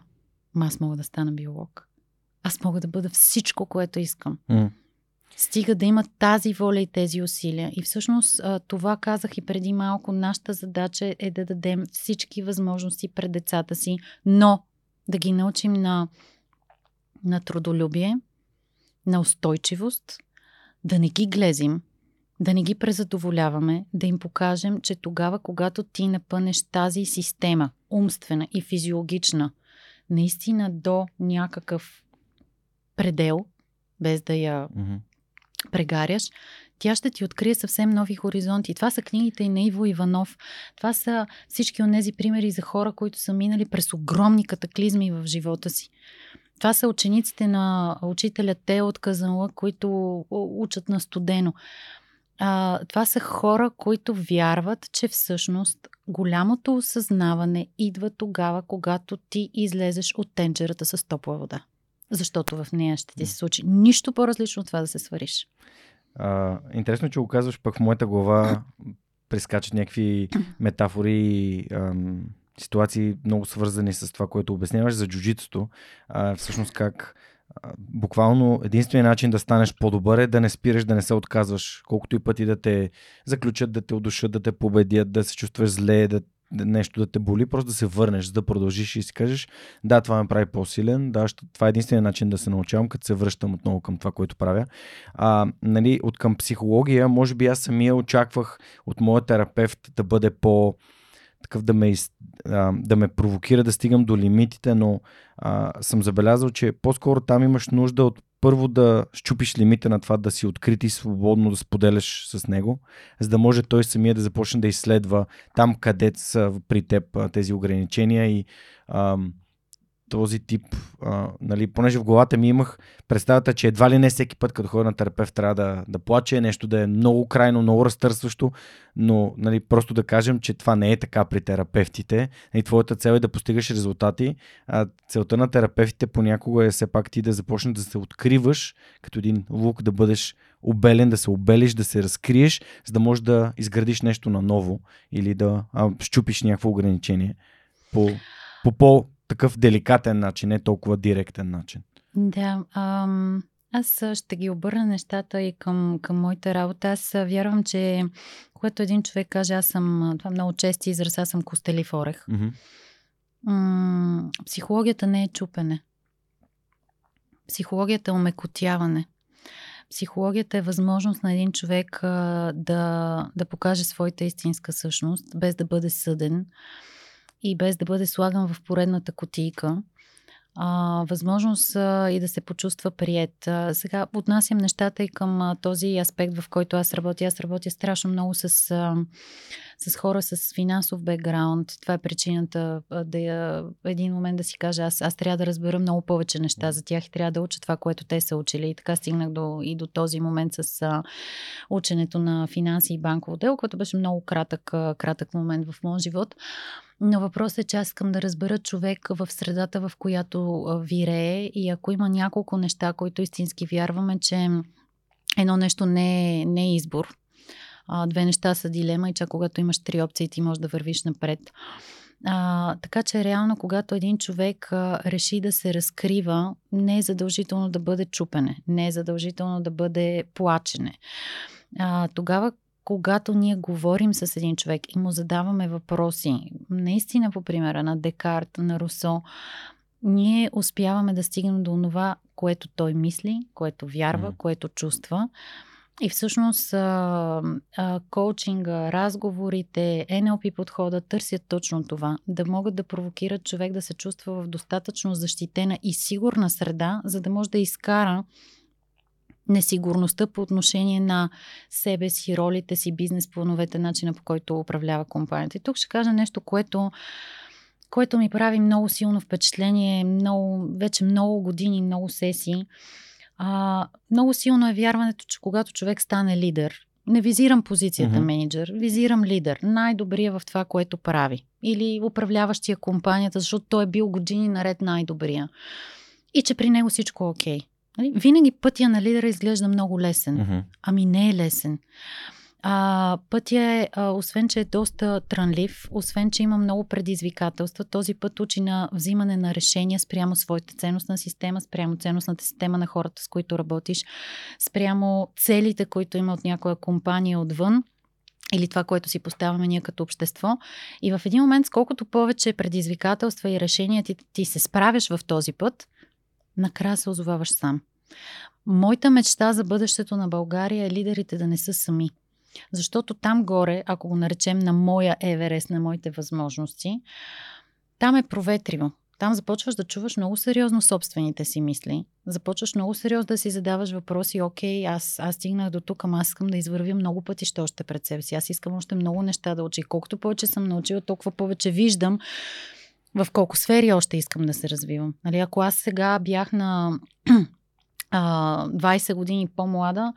Ма аз мога да стана биолог. Аз мога да бъда всичко, което искам. Mm. Стига да имат тази воля и тези усилия. И всъщност това казах и преди малко. Нашата задача е да дадем всички възможности пред децата си, но да ги научим на, на трудолюбие, на устойчивост, да не ги глезим, да не ги презадоволяваме, да им покажем, че тогава, когато ти напънеш тази система, умствена и физиологична, наистина до някакъв предел, без да я mm-hmm. прегаряш, тя ще ти открие съвсем нови хоризонти. Това са книгите и на Иво Иванов. Това са всички от тези примери за хора, които са минали през огромни катаклизми в живота си. Това са учениците на учителя Те от Казанла, които учат на студено. А, това са хора, които вярват, че всъщност голямото осъзнаване идва тогава, когато ти излезеш от тенджерата с топла вода. Защото в нея ще ти се случи нищо по-различно от това да се свариш. А, интересно, че го казваш, пък в моята глава прескачат някакви метафори и ситуации много свързани с това, което обясняваш за джуджитото. Всъщност как буквално единственият начин да станеш по-добър е да не спираш, да не се отказваш. Колкото и пъти да те заключат, да те удушат, да те победят, да се чувстваш зле, да нещо да те боли, просто да се върнеш, да продължиш и си кажеш, да, това ме прави по-силен, да, това е единственият начин да се научавам, като се връщам отново към това, което правя. А, нали, от към психология, може би аз самия очаквах от моя терапевт да бъде по- такъв да ме, да ме провокира да стигам до лимитите, но а, съм забелязал, че по-скоро там имаш нужда от първо да щупиш лимита на това да си открит и свободно да споделяш с него, за да може той самия да започне да изследва там къде са при теб тези ограничения и ам, този тип, а, нали, понеже в главата ми имах представата, че едва ли не всеки път, като ходя на терапевт, трябва да, да плаче, нещо да е много крайно, много разтърсващо, но нали, просто да кажем, че това не е така при терапевтите. И твоята цел е да постигаш резултати, а целта на терапевтите понякога е все пак ти да започнеш да се откриваш, като един лук, да бъдеш обелен, да се обелиш, да се разкриеш, за да можеш да изградиш нещо наново или да а, щупиш някакво ограничение по, по по такъв деликатен начин, не толкова директен начин. Да, ам, аз ще ги обърна нещата и към, към моята работа. Аз вярвам, че когато един човек каже, аз съм, това е много чести израз, аз съм костелив орех. Mm-hmm. М- психологията не е чупене. Психологията е омекотяване. Психологията е възможност на един човек а, да, да покаже своята истинска същност, без да бъде съден и без да бъде слаган в поредната котийка. А, възможност а, и да се почувства прият. А, сега отнасям нещата и към а, този аспект, в който аз работя. Аз работя страшно много с, а, с хора с финансов бекграунд. Това е причината да я, един момент да си кажа, аз, аз трябва да разбера много повече неща за тях и трябва да уча това, което те са учили. И така стигнах до, и до този момент с а, ученето на финанси и банково дело, което беше много кратък, а, кратък момент в моят живот. Но въпросът е, че аз искам да разбера човек в средата, в която вирее и ако има няколко неща, които истински вярваме, че едно нещо не е, не е избор, а, две неща са дилема и че когато имаш три опции, ти можеш да вървиш напред. А, така че реално, когато един човек а, реши да се разкрива, не е задължително да бъде чупене, не е задължително да бъде плачене. А, тогава, когато ние говорим с един човек и му задаваме въпроси, наистина по примера на Декарт, на Русо, ние успяваме да стигнем до това, което той мисли, което вярва, mm. което чувства. И всъщност а, а, коучинга, разговорите, NLP подхода търсят точно това. Да могат да провокират човек да се чувства в достатъчно защитена и сигурна среда, за да може да изкара несигурността по отношение на себе си, ролите си, бизнес плановете, начина по който управлява компанията. И тук ще кажа нещо, което което ми прави много силно впечатление, много, вече много години, много сесии. А, много силно е вярването, че когато човек стане лидер, не визирам позицията mm-hmm. менеджер, визирам лидер, най-добрия в това, което прави. Или управляващия компанията, защото той е бил години наред най-добрия. И че при него всичко е окей. Okay. Нали? Винаги пътя на лидера изглежда много лесен. Mm-hmm. Ами не е лесен. А, пътя е, а, освен че е доста трънлив, освен че има много предизвикателства, този път учи на взимане на решения спрямо своята ценностна система, спрямо ценностната система на хората, с които работиш, спрямо целите, които има от някоя компания отвън или това, което си поставяме ние като общество. И в един момент, сколкото повече предизвикателства и решения ти, ти се справяш в този път, накрая се озоваваш сам. Моята мечта за бъдещето на България е лидерите да не са сами. Защото там горе, ако го наречем на моя Еверест, на моите възможности, там е проветриво. Там започваш да чуваш много сериозно собствените си мисли. Започваш много сериозно да си задаваш въпроси. Окей, аз, аз стигнах до тук, ама аз искам да извървя много пътища още пред себе си. Аз искам още много неща да уча. И колкото повече съм научила, толкова повече виждам в колко сфери още искам да се развивам. Нали, ако аз сега бях на а, 20 години по-млада,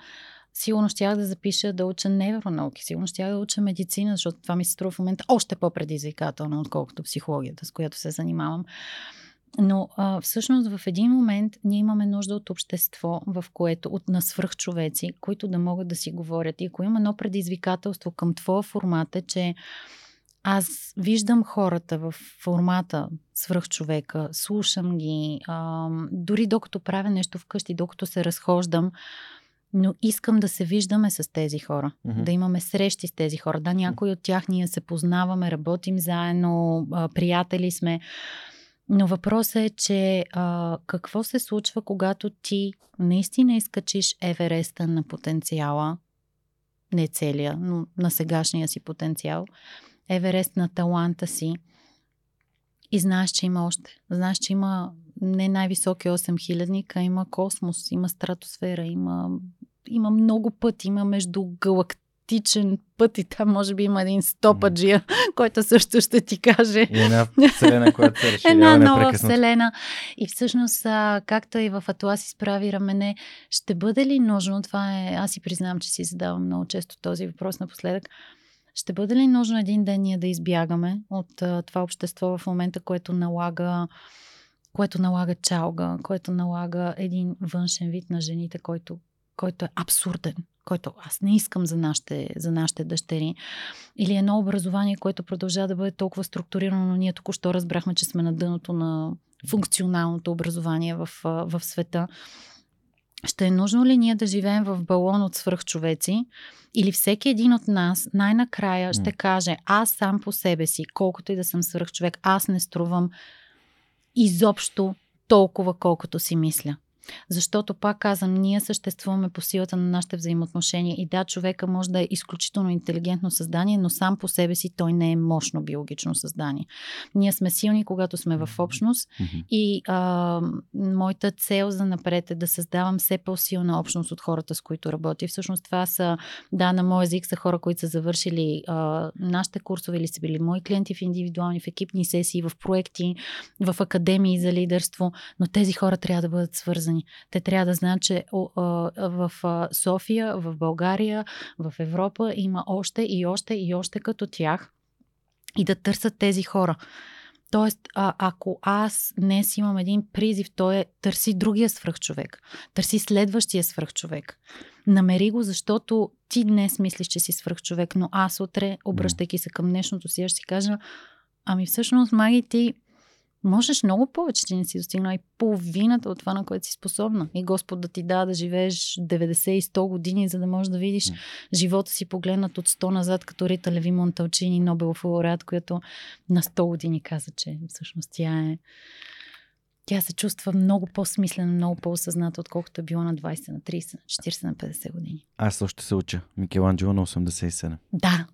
сигурно щях да запиша да уча невронауки, сигурно щях да уча медицина, защото това ми се струва в момента още по-предизвикателно, отколкото психологията, с която се занимавам. Но а, всъщност в един момент ние имаме нужда от общество, в което от на свръхчовеци, които да могат да си говорят. И ако има едно предизвикателство към твоя формат е, че аз виждам хората в формата свръхчовека, слушам ги, а, дори докато правя нещо вкъщи, докато се разхождам, но искам да се виждаме с тези хора, mm-hmm. да имаме срещи с тези хора. Да, някои от тях ние се познаваме, работим заедно, приятели сме. Но въпросът е, че а, какво се случва, когато ти наистина изкачиш Евереста на потенциала, не целия, но на сегашния си потенциал, Еверест на таланта си и знаеш, че има още. Знаеш, че има не най-високи 8 хилядника, има космос, има стратосфера, има, има много пъти, има между галактичен път и там може би има един стопаджия, mm. който също ще ти каже. И една вселена, която се разширява Една нова вселена. И всъщност, както и в Атлас изправи рамене, ще бъде ли нужно, това е, аз си признавам, че си задавам много често този въпрос напоследък, ще бъде ли нужно един ден ние да избягаме от това общество в момента, което налага което налага чалга, което налага един външен вид на жените, който, който е абсурден, който аз не искам за нашите, за нашите дъщери. Или едно образование, което продължава да бъде толкова структурирано, но ние току-що разбрахме, че сме на дъното на функционалното образование в, в света. Ще е нужно ли ние да живеем в балон от свръхчовеци или всеки един от нас най-накрая ще каже аз сам по себе си, колкото и да съм свръхчовек, аз не струвам изобщо толкова, колкото си мисля. Защото, пак казвам, ние съществуваме по силата на нашите взаимоотношения. И да, човека може да е изключително интелигентно създание, но сам по себе си той не е мощно биологично създание. Ние сме силни, когато сме в общност. Mm-hmm. И а, моята цел за напред е да създавам все по-силна общност от хората, с които работя. Всъщност това са, да, на мой език са хора, които са завършили а, нашите курсове или са били мои клиенти в индивидуални, в екипни сесии, в проекти, в академии за лидерство. Но тези хора трябва да бъдат свързани свързани. Те трябва да знаят, че в София, в България, в Европа има още и още и още като тях и да търсят тези хора. Тоест, а, ако аз днес имам един призив, то е търси другия свръхчовек. Търси следващия свръхчовек. Намери го, защото ти днес мислиш, че си свръхчовек, но аз утре, обръщайки се към днешното си, ще си кажа, ами всъщност, Маги, ти можеш много повече, че не си достигнал и половината от това, на което си способна. И Господ да ти да да живееш 90 и 100 години, за да можеш да видиш mm. живота си погледнат от 100 назад, като Рита Леви Монталчини, Нобелов лауреат, която на 100 години каза, че всъщност тя е тя се чувства много по-смислена, много по-осъзната, отколкото е било на 20, на 30, на 40, на 50 години. Аз още се уча. Микеланджело на 87. Да.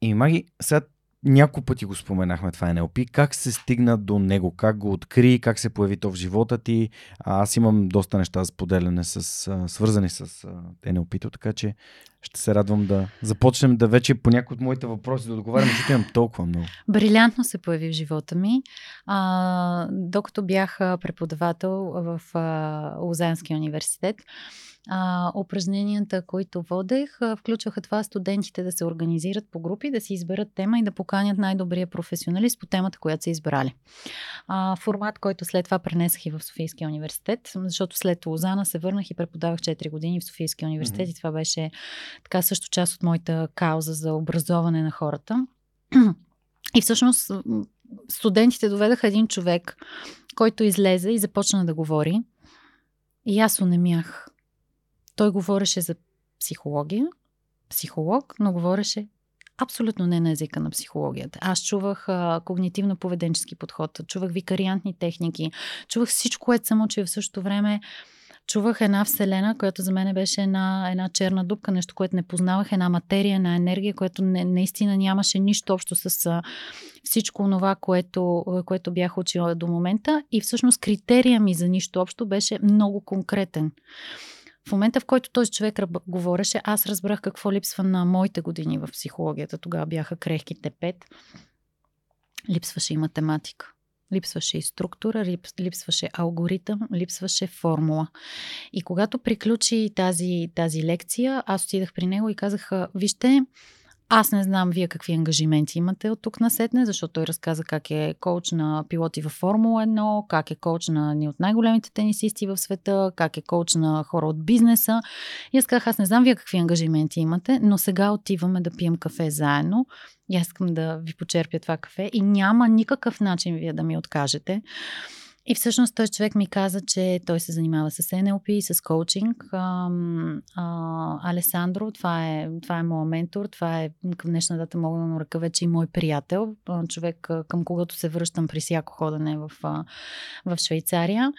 И Маги, сега няколко пъти го споменахме това NLP. Как се стигна до него? Как го откри? Как се появи то в живота ти? Аз имам доста неща за споделяне с, свързани с NLP-то, така че ще се радвам да започнем да вече по някои от моите въпроси да отговарям, защото имам толкова много. Брилянтно се появи в живота ми. А, докато бях преподавател в а, Лозанския университет, а, упражненията, които водех, а, включваха това студентите да се организират по групи, да си изберат тема и да поканят най-добрия професионалист по темата, която са избрали. А, формат, който след това пренесах и в Софийския университет, защото след Лозана се върнах и преподавах 4 години в Софийския университет mm-hmm. и това беше така също част от моята кауза за образоване на хората. И всъщност студентите доведаха един човек, който излезе и започна да говори. И аз онемях. Той говореше за психология, психолог, но говореше абсолютно не на езика на психологията. Аз чувах а, когнитивно-поведенчески подход, чувах викариантни техники, чувах всичко, което съм учила в същото време чувах една вселена, която за мен беше една, една черна дупка, нещо, което не познавах, една материя, една енергия, което не, наистина нямаше нищо общо с всичко това, което, което бях учила до момента. И всъщност критерия ми за нищо общо беше много конкретен. В момента, в който този човек говореше, аз разбрах какво липсва на моите години в психологията. Тогава бяха крехките пет. Липсваше и математика. Липсваше и структура, липсваше алгоритъм, липсваше формула. И когато приключи тази, тази лекция, аз отидах при него и казах, вижте, аз не знам вие какви ангажименти имате от тук на сетне, защото той разказа как е коуч на пилоти във Формула 1, как е коуч на ни от най-големите тенисисти в света, как е коуч на хора от бизнеса. И аз казах, аз не знам вие какви ангажименти имате, но сега отиваме да пием кафе заедно. И аз искам да ви почерпя това кафе и няма никакъв начин вие да ми откажете. И всъщност той човек ми каза, че той се занимава с NLP, с коучинг. Алесандро, това е, това е моят ментор, това е към днешна дата мога да нарека вече и мой приятел, човек към когото се връщам при всяко ходене в, в Швейцария.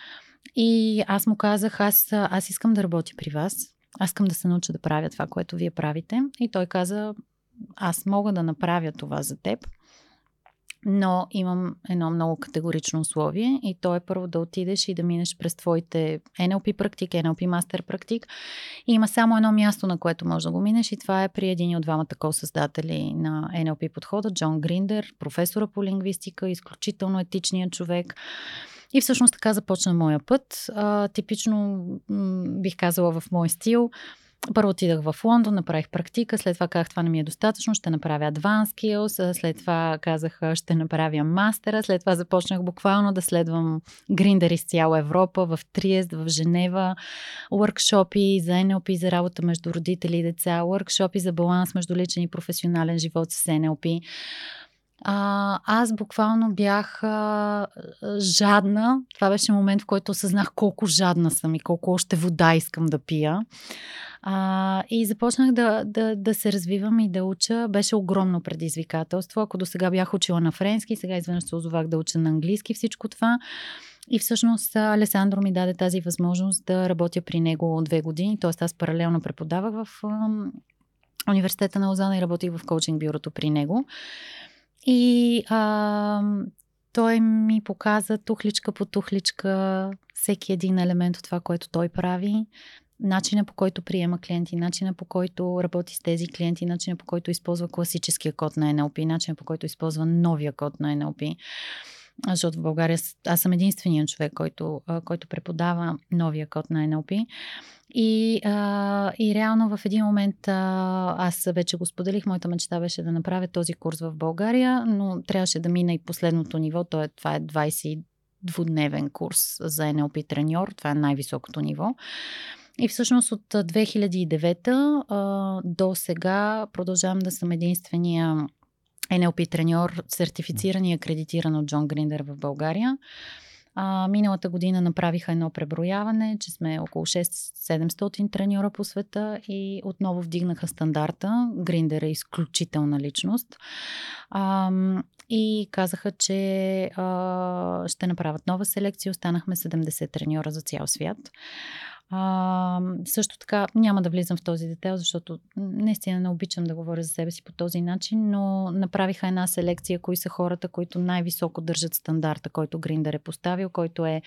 И аз му казах, аз, аз искам да работя при вас. Аз искам да се науча да правя това, което вие правите. И той каза, аз мога да направя това за теб, но имам едно много категорично условие и то е първо да отидеш и да минеш през твоите NLP практик, NLP мастер практик. И има само едно място, на което можеш да го минеш и това е при един от двамата ко-създатели на NLP подхода, Джон Гриндер, професора по лингвистика, изключително етичният човек. И всъщност така започна моя път. А, типично бих казала в мой стил първо отидах в Лондон, направих практика, след това казах това не ми е достатъчно, ще направя Advanced Skills, след това казах ще направя мастера, след това започнах буквално да следвам гриндер из цяла Европа, в Триест, в Женева, workshopи за NLP, за работа между родители и деца, workshopи за баланс между личен и професионален живот с NLP. А, аз буквално бях а, жадна. Това беше момент, в който осъзнах колко жадна съм и колко още вода искам да пия. А, и започнах да, да, да се развивам и да уча. Беше огромно предизвикателство. Ако до сега бях учила на френски, сега изведнъж се озовах да уча на английски всичко това. И всъщност Алесандро ми даде тази възможност да работя при него две години. Тоест аз паралелно преподавах в университета на Лозана и работих в коучинг бюрото при него. И а, той ми показа тухличка по тухличка всеки един елемент от това, което той прави начина по който приема клиенти, начина по който работи с тези клиенти, начина по който използва класическия код на NLP, начина по който използва новия код на NLP. Защото в България аз съм единственият човек, който, който преподава новия код на NLP. И, и реално в един момент аз вече го споделих, моята мечта беше да направя този курс в България, но трябваше да мина и последното ниво, то е, това е 20 двудневен курс за NLP треньор, това е най-високото ниво. И всъщност от 2009 а, до сега продължавам да съм единствения NLP треньор, сертифициран и акредитиран от Джон Гриндер в България. А, миналата година направиха едно преброяване, че сме около 6-700 треньора по света и отново вдигнаха стандарта. Гриндер е изключителна личност. А, и казаха, че а, ще направят нова селекция. Останахме 70 треньора за цял свят. А, също така, няма да влизам в този детайл, защото наистина не обичам да говоря за себе си по този начин, но направиха една селекция, кои са хората, които най-високо държат стандарта, който Гриндър е поставил, който е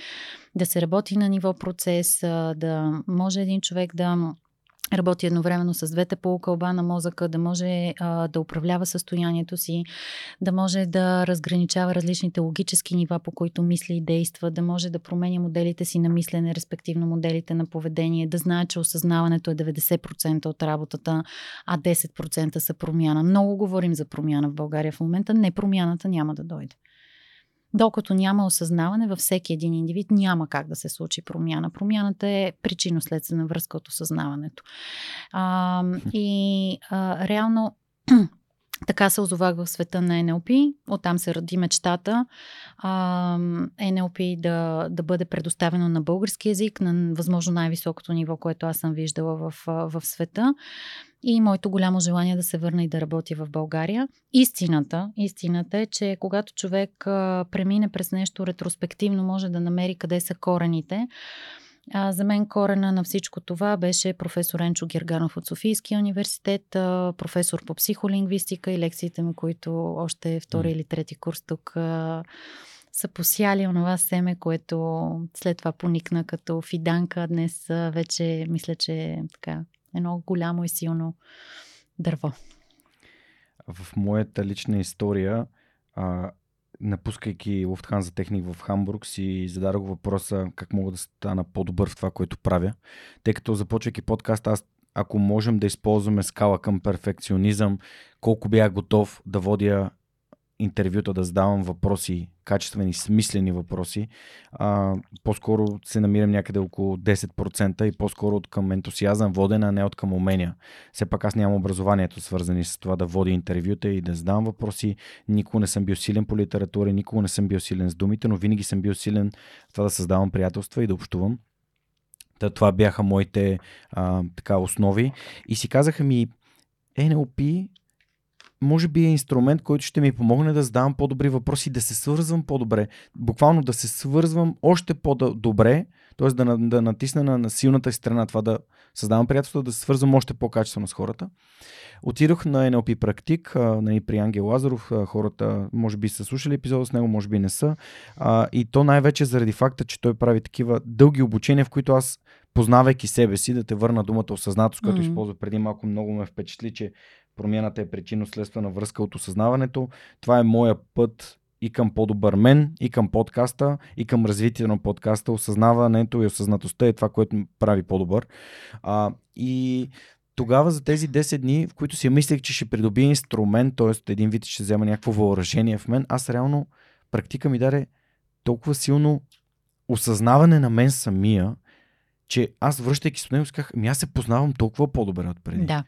да се работи на ниво процес, да може един човек да работи едновременно с двете полукълба на мозъка, да може а, да управлява състоянието си, да може да разграничава различните логически нива, по които мисли и действа, да може да променя моделите си на мислене, респективно моделите на поведение, да знае, че осъзнаването е 90% от работата, а 10% са промяна. Много говорим за промяна в България в момента. Не, промяната няма да дойде. Докато няма осъзнаване във всеки един индивид, няма как да се случи промяна. Промяната е причинно-следствена връзка от осъзнаването. А, и а, реално така се озовах в света на НЛП. Оттам се роди мечтата а, НЛП да, да бъде предоставено на български язик, на възможно най-високото ниво, което аз съм виждала в, в света и моето голямо желание да се върна и да работя в България. Истината, истината е, че когато човек премине през нещо ретроспективно, може да намери къде са корените. А, за мен корена на всичко това беше професор Енчо Герганов от Софийския университет, а, професор по психолингвистика и лекциите ми, които още втори или трети курс тук а, са посяли онова семе, което след това поникна като фиданка. Днес а, вече мисля, че така едно голямо и силно дърво. В моята лична история, а, напускайки Луфтханза Техник в Хамбург, си зададох въпроса как мога да стана по-добър в това, което правя. Тъй като започвайки подкаст, аз ако можем да използваме скала към перфекционизъм, колко бях готов да водя интервюта да задавам въпроси, качествени, смислени въпроси. А, по-скоро се намирам някъде около 10% и по-скоро от към ентусиазъм водена, а не от към умения. Все пак аз нямам образованието свързани с това да водя интервюта и да задавам въпроси. Никога не съм бил силен по литература, никога не съм бил силен с думите, но винаги съм бил силен в това да създавам приятелства и да общувам. Та, това бяха моите а, така основи. И си казаха ми, NLP може би е инструмент, който ще ми помогне да задавам по-добри въпроси, да се свързвам по-добре. Буквално да се свързвам още по-добре, т.е. да, да натисна на, на силната страна, това да създавам приятелство, да се свързвам още по-качествено с хората. Отидох на NLP практик а, нали, при Ангел Лазаров. А, хората може би са слушали епизода с него, може би не са. А, и то най-вече заради факта, че той прави такива дълги обучения, в които аз познавайки себе си, да те върна думата осъзнатост, която mm-hmm. използва преди малко, много ме впечатли, че Промяната е причинно-следствена връзка от осъзнаването. Това е моя път и към по-добър мен, и към подкаста, и към развитие на подкаста. Осъзнаването и осъзнатостта е това, което прави по-добър. А, и тогава за тези 10 дни, в които си мислех, че ще придобия инструмент, т.е. един вид ще взема някакво въоръжение в мен, аз реално практика ми даде толкова силно осъзнаване на мен самия, че аз връщайки с него, казах, ами аз се познавам толкова по-добре от преди. Да.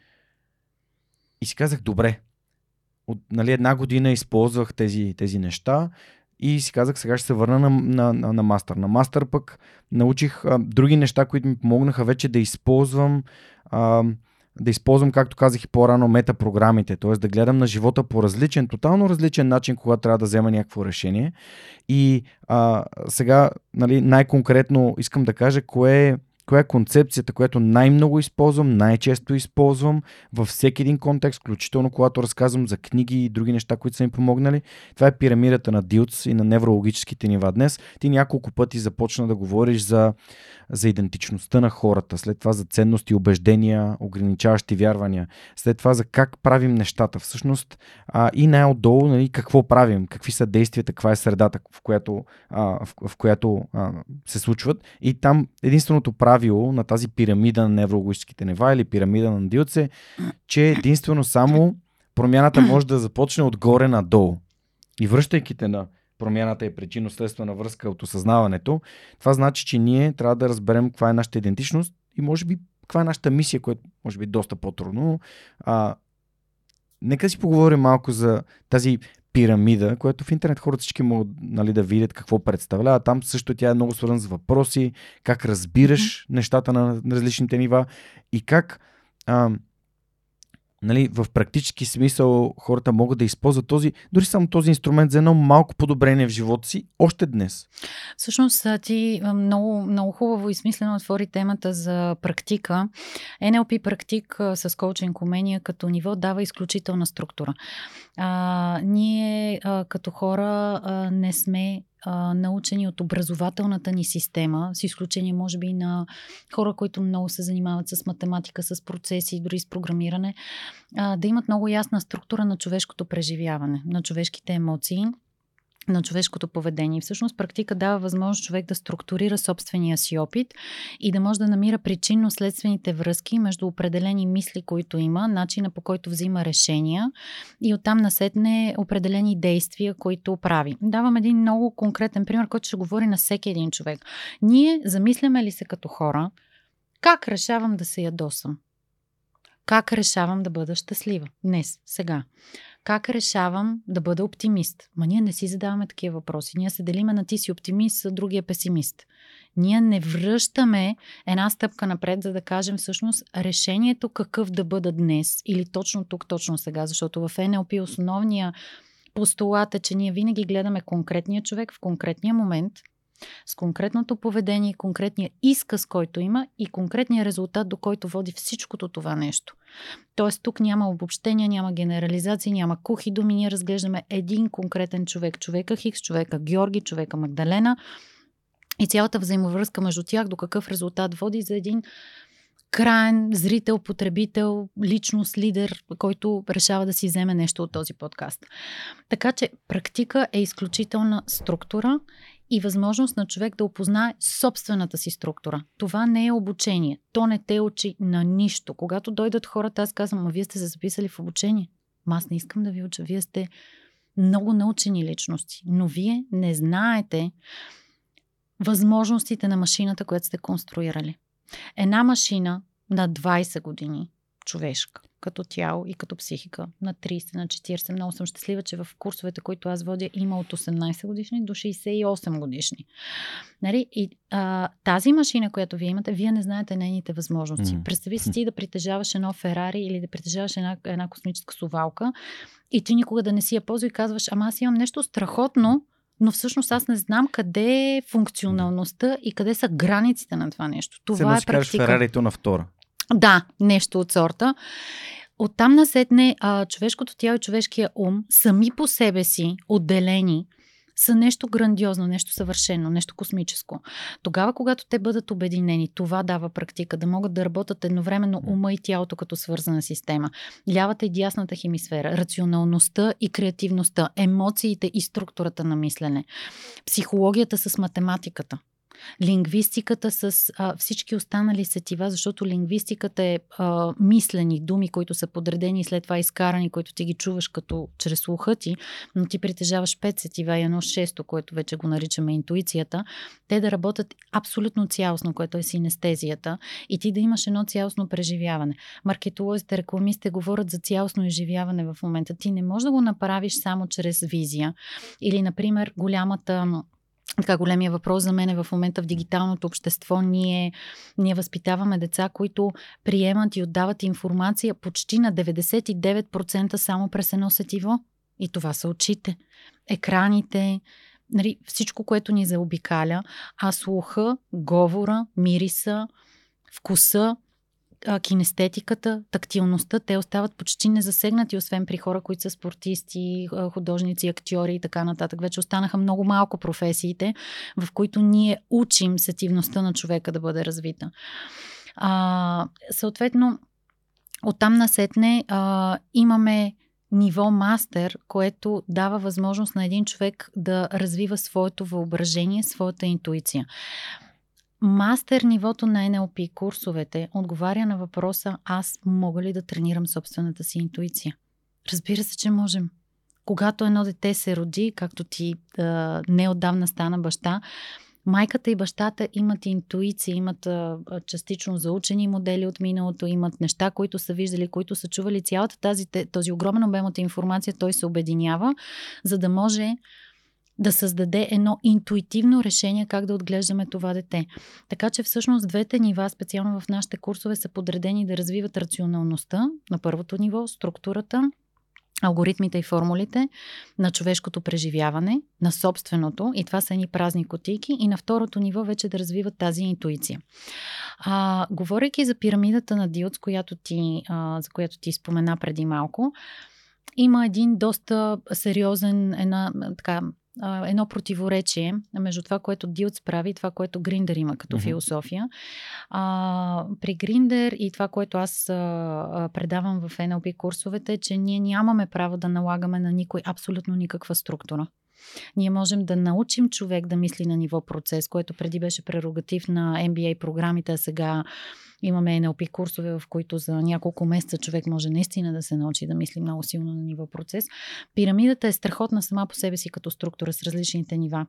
И си казах, добре, от нали, една година използвах тези, тези неща и си казах, сега ще се върна на, на, на, на мастър. На мастър пък научих а, други неща, които ми помогнаха вече да използвам а, да използвам, както казах и по-рано, метапрограмите, т.е. да гледам на живота по различен, тотално различен начин, когато трябва да взема някакво решение. И а, сега нали, най-конкретно искам да кажа кое е коя е концепцията, която най-много използвам, най-често използвам във всеки един контекст, включително когато разказвам за книги и други неща, които са ми помогнали. Това е пирамидата на Дилц и на неврологическите нива. Днес ти няколко пъти започна да говориш за, за идентичността на хората, след това за ценности, убеждения, ограничаващи вярвания, след това за как правим нещата всъщност а, и най-отдолу нали, какво правим, какви са действията, каква е средата, в която, а, в, в която а, се случват. И там единственото правило на тази пирамида на неврологическите нива или пирамида на Дилце, че единствено само промяната може да започне отгоре надолу. И връщайки те на промяната е причинно-следствена връзка от осъзнаването, това значи, че ние трябва да разберем каква е нашата идентичност и може би каква е нашата мисия, което може би е доста по-трудно. А, нека си поговорим малко за тази пирамида, което в интернет хората всички могат нали, да видят какво представлява. Там също тя е много свързана с въпроси, как разбираш mm-hmm. нещата на различните нива и как а, нали, в практически смисъл хората могат да използват този, дори само този инструмент за едно малко подобрение в живота си още днес. Всъщност ти много, много хубаво и смислено отвори темата за практика. NLP практик с коучинг умения като ниво дава изключителна структура. А, ние а, като хора а, не сме а, научени от образователната ни система, с изключение, може би, на хора, които много се занимават с математика, с процеси, дори с програмиране, а, да имат много ясна структура на човешкото преживяване, на човешките емоции на човешкото поведение. Всъщност практика дава възможност човек да структурира собствения си опит и да може да намира причинно-следствените връзки между определени мисли, които има, начина по който взима решения и оттам насетне определени действия, които прави. Давам един много конкретен пример, който ще говори на всеки един човек. Ние замисляме ли се като хора, как решавам да се ядосам? Как решавам да бъда щастлива? Днес, сега. Как решавам да бъда оптимист? Ма ние не си задаваме такива въпроси. Ние се делиме на ти си оптимист, а другия песимист. Ние не връщаме една стъпка напред, за да кажем всъщност решението какъв да бъда днес или точно тук, точно сега, защото в НЛП основния постулат е, че ние винаги гледаме конкретния човек в конкретния момент – с конкретното поведение, конкретния изказ, който има и конкретния резултат, до който води всичкото това нещо. Тоест тук няма обобщения, няма генерализации, няма кухи думи, ние разглеждаме един конкретен човек. Човека Хикс, човека Георги, човека Магдалена и цялата взаимовръзка между тях до какъв резултат води за един краен зрител, потребител, личност, лидер, който решава да си вземе нещо от този подкаст. Така че практика е изключителна структура и възможност на човек да опознае собствената си структура. Това не е обучение. То не те учи на нищо. Когато дойдат хората, аз казвам, а вие сте се записали в обучение. Ма аз не искам да ви уча. Вие сте много научени личности. Но вие не знаете възможностите на машината, която сте конструирали. Една машина на 20 години човешка, като тяло и като психика, на 30, на 40. Много съм щастлива, че в курсовете, които аз водя, има от 18 годишни до 68 годишни. Нали? И а, тази машина, която вие имате, вие не знаете нейните възможности. Mm. Представи си ти да притежаваш едно Ферари или да притежаваш една, една космическа сувалка и ти никога да не си я ползва и казваш, ама аз имам нещо страхотно, но всъщност аз не знам къде е функционалността и къде са границите на това нещо. Това Се е практика. Ферарито на втора. Да, нещо от сорта. Оттам насетне а, човешкото тяло и човешкия ум сами по себе си, отделени, са нещо грандиозно, нещо съвършено, нещо космическо. Тогава, когато те бъдат обединени, това дава практика, да могат да работят едновременно ума и тялото като свързана система. Лявата и дясната хемисфера, рационалността и креативността, емоциите и структурата на мислене, психологията с математиката лингвистиката с а, всички останали сетива, защото лингвистиката е а, мислени думи, които са подредени и след това изкарани, които ти ги чуваш като чрез слуха ти, но ти притежаваш пет сетива и едно шесто, което вече го наричаме интуицията, те да работят абсолютно цялостно, което е синестезията и ти да имаш едно цялостно преживяване. Маркетолозите, рекламистите говорят за цялостно изживяване в момента. Ти не можеш да го направиш само чрез визия. Или, например, голямата така големия въпрос за мен е в момента в дигиталното общество. Ние, ние възпитаваме деца, които приемат и отдават информация почти на 99% само през едно сетиво. И това са очите, екраните, нали, всичко, което ни заобикаля, а слуха, говора, мириса, вкуса а, кинестетиката, тактилността, те остават почти незасегнати, освен при хора, които са спортисти, художници, актьори и така нататък. Вече останаха много малко професиите, в които ние учим сетивността на човека да бъде развита. А, съответно, оттам насетне а, имаме ниво мастер, което дава възможност на един човек да развива своето въображение, своята интуиция. Мастер нивото на NLP курсовете отговаря на въпроса аз мога ли да тренирам собствената си интуиция? Разбира се, че можем. Когато едно дете се роди, както ти а, неотдавна стана баща, майката и бащата имат интуиция, имат а, частично заучени модели от миналото, имат неща, които са виждали, които са чували. Цялата тази, този огромен обем от информация той се обединява, за да може да създаде едно интуитивно решение как да отглеждаме това дете. Така че всъщност двете нива, специално в нашите курсове, са подредени да развиват рационалността на първото ниво, структурата, алгоритмите и формулите на човешкото преживяване, на собственото, и това са едни празни котийки, и на второто ниво вече да развиват тази интуиция. А, говорейки за пирамидата на Диод, която ти, а, за която ти спомена преди малко, има един доста сериозен, една така а, едно противоречие между това, което Дилц прави и това, което Гриндер има като mm-hmm. философия. А, при Гриндер и това, което аз а, предавам в NLP курсовете, че ние нямаме право да налагаме на никой абсолютно никаква структура. Ние можем да научим човек да мисли на ниво процес, което преди беше прерогатив на MBA програмите, а сега имаме NLP курсове, в които за няколко месеца човек може наистина да се научи да мисли много силно на ниво процес. Пирамидата е страхотна сама по себе си като структура с различните нива.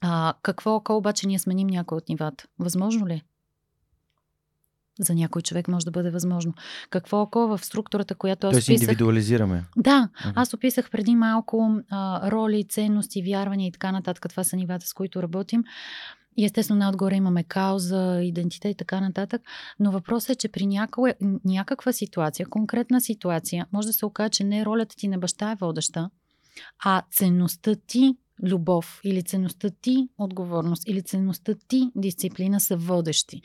А, какво ако обаче ние сменим някой от нивата? Възможно ли? За някой човек може да бъде възможно. Какво ако в структурата, която аз Тоест описах... индивидуализираме. Да, аз описах преди малко а, роли, ценности, вярвания и така нататък. Това са нивата, с които работим. И естествено, най-отгоре имаме кауза, идентитет и така нататък. Но въпросът е, че при някаква, някаква ситуация, конкретна ситуация, може да се окаже, че не ролята ти на баща е водеща, а ценността ти любов или ценността ти отговорност или ценността ти дисциплина са водещи.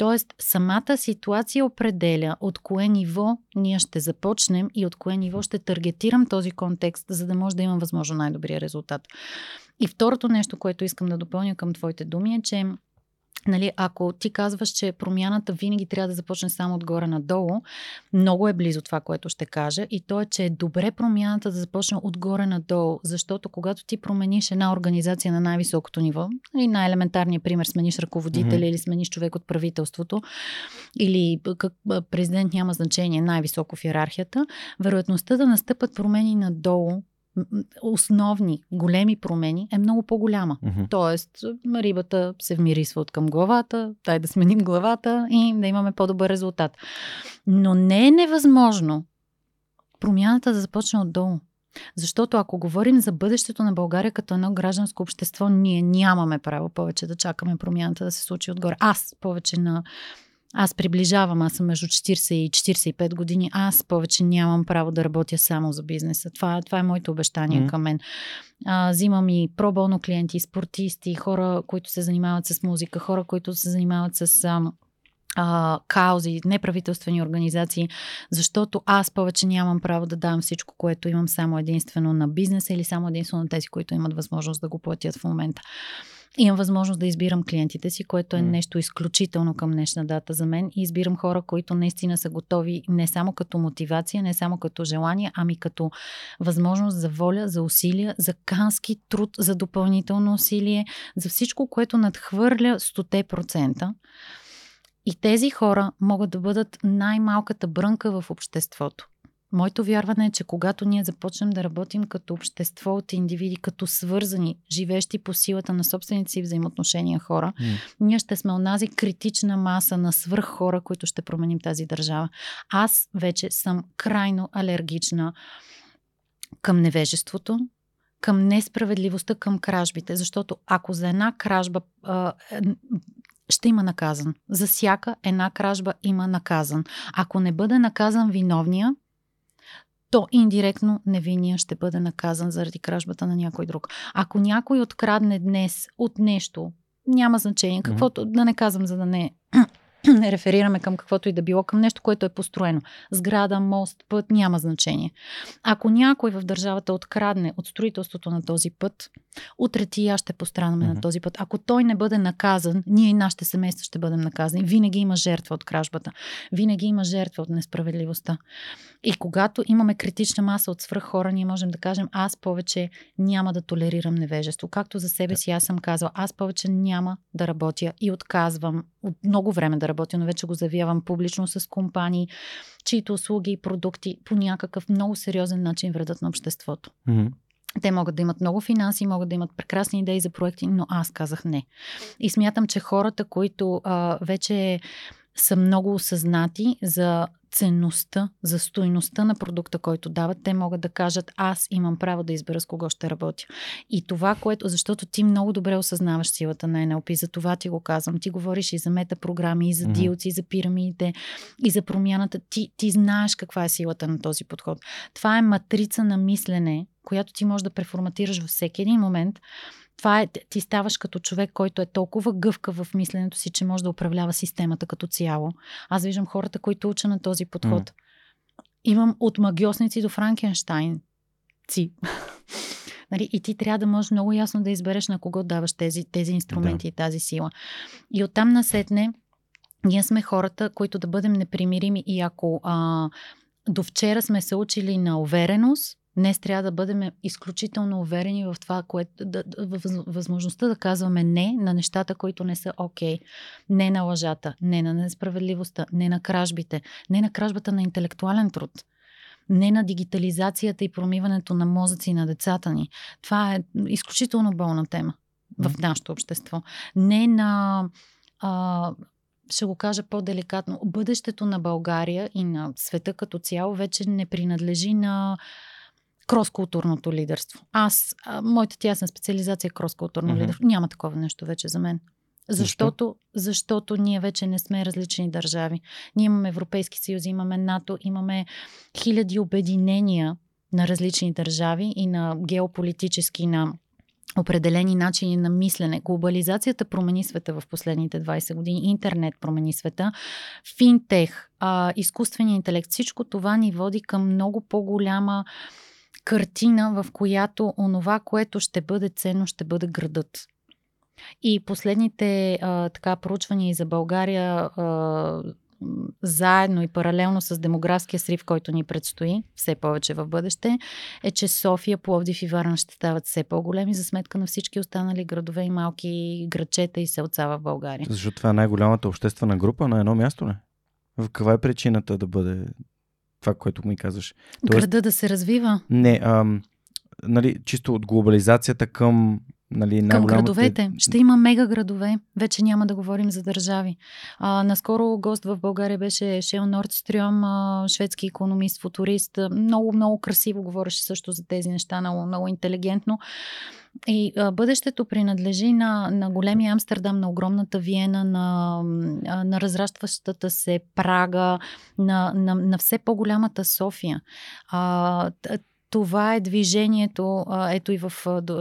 Тоест, самата ситуация определя от кое ниво ние ще започнем и от кое ниво ще таргетирам този контекст, за да може да имам възможно най-добрия резултат. И второто нещо, което искам да допълня към твоите думи е, че Нали, ако ти казваш, че промяната винаги трябва да започне само отгоре надолу, много е близо това, което ще кажа. И то е, че е добре промяната да започне отгоре надолу, защото когато ти промениш една организация на най-високото ниво, нали, най-елементарният пример, смениш ръководителя mm-hmm. или смениш човек от правителството, или как президент няма значение, най-високо в иерархията, вероятността да настъпат промени надолу основни, големи промени е много по-голяма. Mm-hmm. Тоест, рибата се вмирисва от към главата, дай да сменим главата и да имаме по-добър резултат. Но не е невъзможно промяната да започне отдолу. Защото ако говорим за бъдещето на България като едно гражданско общество, ние нямаме право повече да чакаме промяната да се случи отгоре. Аз повече на аз приближавам, аз съм между 40 и 45 години, аз повече нямам право да работя само за бизнеса. Това, това е моето обещание mm. към мен. А, взимам и пробълно клиенти, спортисти, хора, които се занимават с музика, хора, които се занимават с а, а, каузи, неправителствени организации, защото аз повече нямам право да дам всичко, което имам само единствено на бизнеса или само единствено на тези, които имат възможност да го платят в момента имам възможност да избирам клиентите си, което е нещо изключително към днешна дата за мен. И избирам хора, които наистина са готови не само като мотивация, не само като желание, ами като възможност за воля, за усилия, за кански труд, за допълнително усилие, за всичко, което надхвърля 100%. И тези хора могат да бъдат най-малката брънка в обществото. Моето вярване е, че когато ние започнем да работим като общество от индивиди, като свързани, живещи по силата на собствените си взаимоотношения хора, mm. ние ще сме онази критична маса на свръх хора, които ще променим тази държава. Аз вече съм крайно алергична към невежеството, към несправедливостта, към кражбите. Защото ако за една кражба а, е, ще има наказан. За всяка една кражба има наказан. Ако не бъде наказан виновния, то индиректно невинния ще бъде наказан заради кражбата на някой друг. Ако някой открадне днес от нещо, няма значение, каквото, mm-hmm. да не казвам, за да не реферираме към каквото и да било, към нещо, което е построено. Сграда, мост, път, няма значение. Ако някой в държавата открадне от строителството на този път, утре ти и аз ще пострадаме mm-hmm. на този път. Ако той не бъде наказан, ние и нашите семейства ще бъдем наказани. Винаги има жертва от кражбата. Винаги има жертва от несправедливостта. И когато имаме критична маса от свръх хора, ние можем да кажем, аз повече няма да толерирам невежество. Както за себе си аз съм казала, аз повече няма да работя и отказвам от много време да работя, но вече го заявявам публично с компании, чието услуги и продукти по някакъв много сериозен начин вредят на обществото. Mm-hmm. Те могат да имат много финанси, могат да имат прекрасни идеи за проекти, но аз казах не. И смятам, че хората, които а, вече са много осъзнати за ценността, за стойността на продукта, който дават, те могат да кажат аз имам право да избера с кого ще работя. И това, което, защото ти много добре осъзнаваш силата на NLP, за това ти го казвам. Ти говориш и за метапрограми, и за mm-hmm. дилци, и за пирамидите, и за промяната. Ти, ти знаеш каква е силата на този подход. Това е матрица на мислене, която ти можеш да преформатираш във всеки един момент, това е, ти ставаш като човек, който е толкова гъвка в мисленето си, че може да управлява системата като цяло. Аз виждам хората, които уча на този подход. Mm. Имам от магиосници до Франкенштайн. Ци. Нали? И ти трябва да можеш много ясно да избереш на кого даваш тези, тези инструменти да. и тази сила. И оттам насетне, ние сме хората, които да бъдем непримирими и ако а, до вчера сме се учили на увереност, Днес трябва да бъдем изключително уверени в това, което, да, в възможността да казваме не на нещата, които не са окей. Okay. Не на лъжата, не на несправедливостта, не на кражбите, не на кражбата на интелектуален труд, не на дигитализацията и промиването на мозъци на децата ни. Това е изключително болна тема в нашето общество. Не на. А, ще го кажа по-деликатно. Бъдещето на България и на света като цяло вече не принадлежи на кроскултурното лидерство. Аз, а, моята тясна специализация е кроскултурно mm-hmm. лидерство. Няма такова нещо вече за мен. Защото, защото ние вече не сме различни държави. Ние имаме Европейски съюз, имаме НАТО, имаме хиляди обединения на различни държави и на геополитически, на определени начини на мислене. Глобализацията промени света в последните 20 години, интернет промени света, финтех, изкуственият интелект, всичко това ни води към много по-голяма картина, в която онова, което ще бъде ценно, ще бъде градът. И последните а, така проучвания за България а, заедно и паралелно с демографския срив, който ни предстои все повече в бъдеще, е, че София, Пловдив и Варна ще стават все по-големи за сметка на всички останали градове и малки градчета и селца в България. Защото това е най-голямата обществена група на едно място, не? В каква е причината да бъде това, което ми казваш. Тоест, Града да се развива? Не, ам, нали, чисто от глобализацията към Нали, Към градовете. Ще има мега градове. Вече няма да говорим за държави. А, наскоро гост в България беше Шел Нордстрюм, шведски економист, футурист. Много, много красиво говореше също за тези неща, много, много интелигентно. И а, бъдещето принадлежи на, на големия Амстердам, на огромната Виена, на, на разрастващата се Прага, на, на, на все по-голямата София. А, това е движението. Ето и в,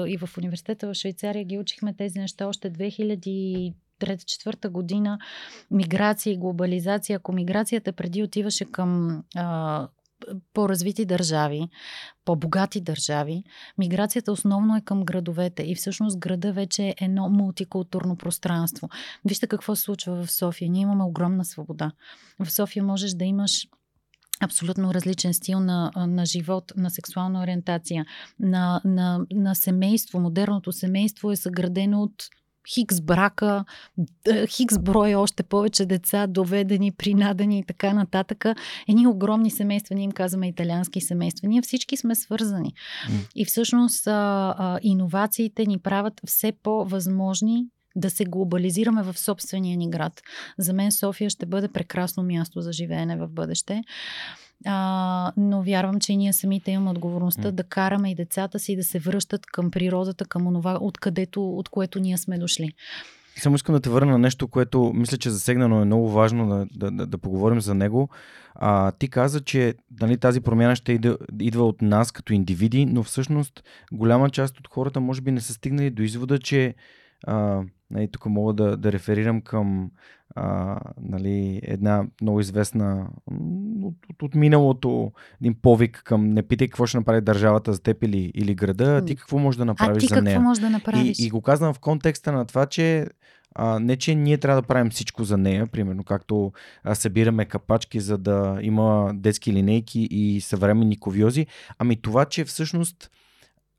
и в университета в Швейцария ги учихме тези неща още 2000 трета-четвърта година миграция и глобализация. Ако миграцията преди отиваше към а, по-развити държави, по-богати държави, миграцията основно е към градовете и всъщност града вече е едно мултикултурно пространство. Вижте какво се случва в София. Ние имаме огромна свобода. В София можеш да имаш абсолютно различен стил на, на живот, на сексуална ориентация, на, на, на семейство. Модерното семейство е съградено от хикс брака, хикс броя още повече деца, доведени, принадени и така нататък. Едни огромни семейства, ние им казваме италиански семейства. Ние всички сме свързани. И всъщност а, а, иновациите ни правят все по-възможни да се глобализираме в собствения ни град. За мен София ще бъде прекрасно място за живеене в бъдеще. А, но вярвам, че ние самите имаме отговорността mm. да караме и децата си да се връщат към природата, към онова, откъдето, от което ние сме дошли. Само искам да те върна на нещо, което мисля, че засегнано е много важно да, да, да, да поговорим за него. А, ти каза, че нали, тази промяна ще идва, идва от нас като индивиди, но всъщност голяма част от хората може би не са стигнали до извода, че а, нали, тук мога да, да реферирам към а, нали, една много известна от, от, от миналото един повик към не питай какво ще направи държавата за теб или, или града, а ти какво можеш да направиш а ти за нея. Можеш да направиш? И, и го казвам в контекста на това, че а, не, че ние трябва да правим всичко за нея, примерно както а, събираме капачки, за да има детски линейки и съвременни ковиози, ами това, че всъщност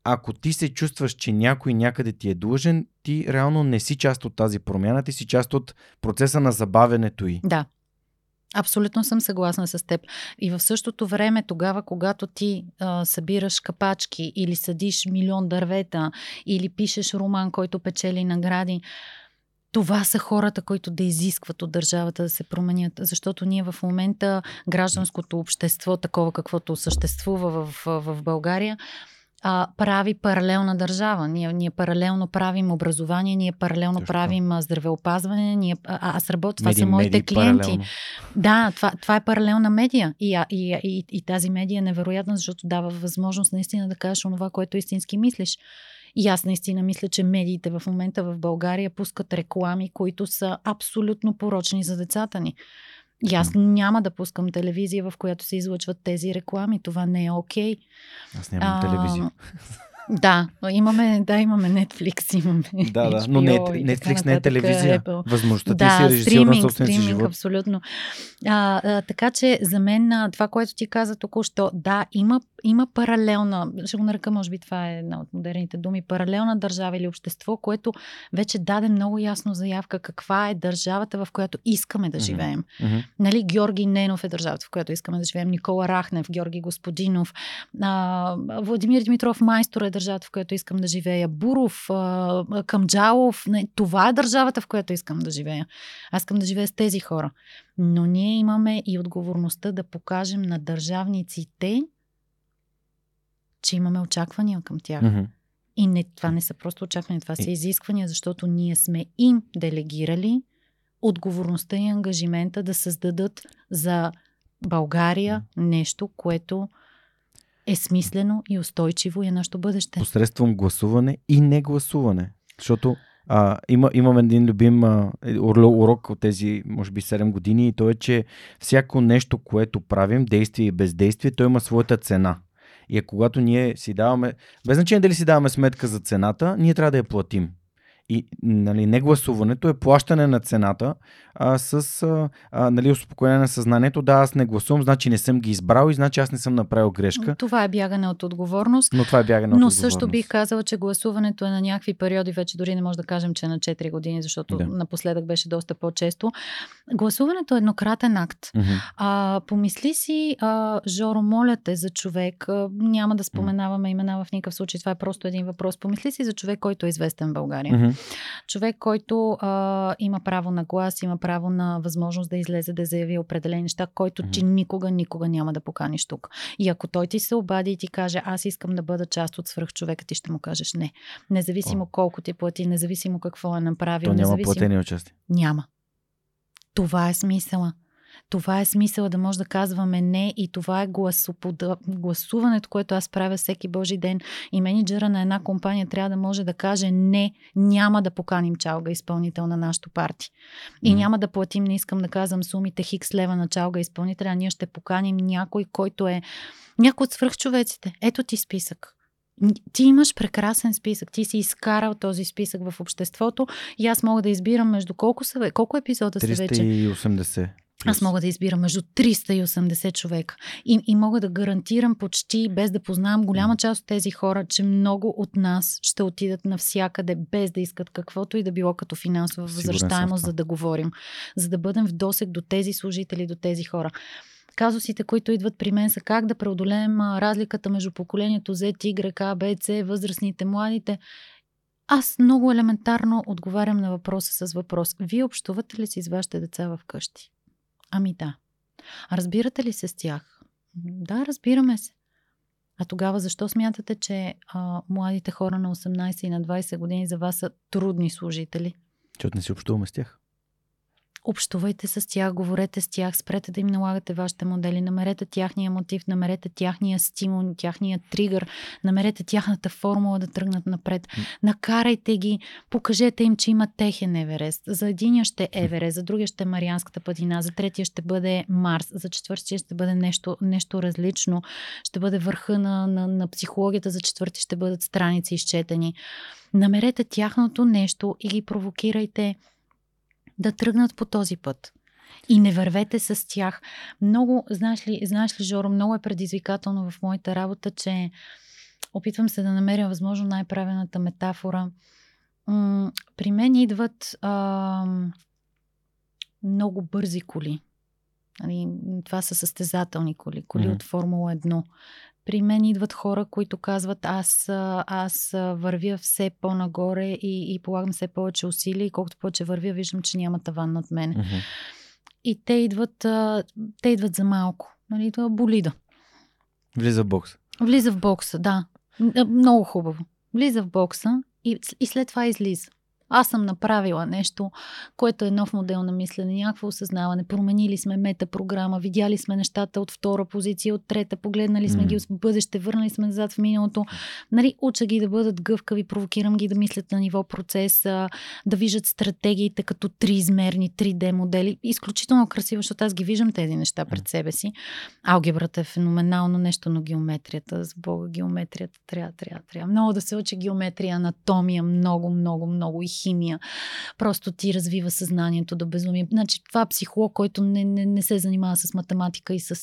ако ти се чувстваш, че някой някъде ти е длъжен, ти реално не си част от тази промяна, ти си част от процеса на забавянето й. Да. Абсолютно съм съгласна с теб. И в същото време, тогава, когато ти а, събираш капачки или съдиш милион дървета или пишеш роман, който печели награди, това са хората, които да изискват от държавата да се променят. Защото ние в момента гражданското общество, такова каквото съществува в, в България, а, прави паралелна държава. Ние, ние паралелно правим образование, ние паралелно Защо? правим здравеопазване. Ние, а, аз работя, това меди, са моите меди, клиенти. Паралелно. Да, това, това е паралелна медия. И, и, и, и тази медия е невероятна, защото дава възможност наистина да кажеш онова, което истински мислиш. И аз наистина мисля, че медиите в момента в България пускат реклами, които са абсолютно порочни за децата ни. И аз няма да пускам телевизия, в която се излъчват тези реклами. Това не е окей. Okay. Аз нямам а, телевизия. Да, имаме, да, имаме Netflix, имаме Да, да, но не, Netflix не е телевизия. Apple. Възможността да, ти си режисьор стриминг, на собствения си живот. абсолютно. А, а, така че за мен а, това, което ти каза току-що, да, има, има паралелна, ще го нарека, може би това е една от модерните думи, паралелна държава или общество, което вече даде много ясно заявка каква е държавата, в която искаме да живеем. Мгм. Нали, Георги Ненов е държавата, в която искаме да живеем, Никола Рахнев, Георги Господинов, а, Владимир Димитров Майстор е държавата, в която искам да живея, Буров, Камджалов, това е държавата, в която искам да живея. Аз искам да живея с тези хора. Но ние имаме и отговорността да покажем на държавниците, че имаме очаквания към тях. Мгм. И не, това не са просто очаквания, това са изисквания, защото ние сме им делегирали отговорността и ангажимента да създадат за България нещо, което е смислено и устойчиво и е нашето бъдеще. Посредством гласуване и не гласуване. Защото а, има, имам един любим а, ур- урок от тези, може би, 7 години и то е, че всяко нещо, което правим, действие и бездействие, то има своята цена. И е, когато ние си даваме, без значение дали си даваме сметка за цената, ние трябва да я платим. И нали, не гласуването е плащане на цената а, с а, нали, успокоение на съзнанието. Да, аз не гласувам, значи не съм ги избрал и значи аз не съм направил грешка. Това е бягане от отговорност. Но това е бягане от Но отговорност. също бих казала, че гласуването е на някакви периоди, вече дори не може да кажем, че е на 4 години, защото Да. напоследък беше доста по-често. Гласуването е еднократен акт. Мгм. А, помисли си, а, Жоро, моля те за човек, а, няма да споменаваме имена в никакъв случай, това е просто един въпрос. Помисли си за човек, който е известен в България. Мгм. Човек, който а, има право на глас, има право на възможност да излезе да заяви определени неща, който ти никога, никога няма да поканиш тук. И ако той ти се обади и ти каже, аз искам да бъда част от свръхчовека, ти ще му кажеш не. Независимо колко ти плати, независимо какво е направил, То няма независимо... платени участия. Няма. Това е смисъла. Това е смисъла да може да казваме не и това е гласопода... гласуването, което аз правя всеки Божи ден. И менеджера на една компания трябва да може да каже не, няма да поканим чалга изпълнител на нашото парти. И Мгм. няма да платим, не искам да казвам сумите хикс лева на чалга изпълнителя, а ние ще поканим някой, който е някой от свръхчовеците. Ето ти списък. Ти имаш прекрасен списък. Ти си изкарал този списък в обществото и аз мога да избирам между колко, са, колко епизода са вече. 380. Аз мога да избирам между 380 човека. И, и мога да гарантирам почти, без да познавам голяма част от тези хора, че много от нас ще отидат навсякъде, без да искат каквото и да било като финансова възвръщаемост, за да говорим. За да бъдем в досек до тези служители, до тези хора. Казусите, които идват при мен са как да преодолеем разликата между поколението Z, Y, B, C, възрастните, младите. Аз много елементарно отговарям на въпроса с въпрос. Вие общувате ли си с вашите деца в къщи? Ами да. А разбирате ли се с тях? Да, разбираме се. А тогава защо смятате, че а, младите хора на 18 и на 20 години за вас са трудни служители? Защото не си общуваме с тях. Общувайте с тях, говорете с тях, спрете да им налагате вашите модели, намерете тяхния мотив, намерете тяхния стимул, тяхния тригър, намерете тяхната формула да тръгнат напред. Накарайте ги, покажете им, че има техен Еверест. За единия ще е Еверест, за другия ще е Марианската падина, за третия ще бъде Марс, за четвъртия ще бъде нещо, нещо различно, ще бъде върха на, на, на психологията, за четвърти ще бъдат страници изчетени. Намерете тяхното нещо и ги провокирайте да тръгнат по този път. И не вървете с тях. Много, знаеш ли, знаеш ли, Жоро, много е предизвикателно в моята работа, че опитвам се да намеря възможно най-правилната метафора. М- при мен идват а, много бързи коли. Нали, това са състезателни коли, коли Мгм. от Формула 1. При мен идват хора, които казват, аз, аз вървя все по-нагоре и, и полагам все повече усилия и колкото повече вървя, виждам, че няма таван над мен. Мгм. И те идват, те идват за малко. Нали, това болида. Влиза в бокс. Влиза в бокса, да. Много хубаво. Влиза в бокса и, и след това излиза. Аз съм направила нещо, което е нов модел на мислене, някакво осъзнаване. Променили сме метапрограма, видяли сме нещата от втора позиция, от трета, погледнали сме mm. ги в бъдеще, върнали сме назад в миналото. Нали, уча ги да бъдат гъвкави, провокирам ги да мислят на ниво процеса, да виждат стратегиите като триизмерни, 3D модели. Изключително красиво, защото аз ги виждам тези неща пред себе си. Алгебрата е феноменално нещо, но геометрията, с Бога, геометрията трябва, трябва, трябва. Много да се учи геометрия, анатомия, много, много, много и химия. Просто ти развива съзнанието до безумие. Значи, това психолог, който не, не, не се занимава с математика и с,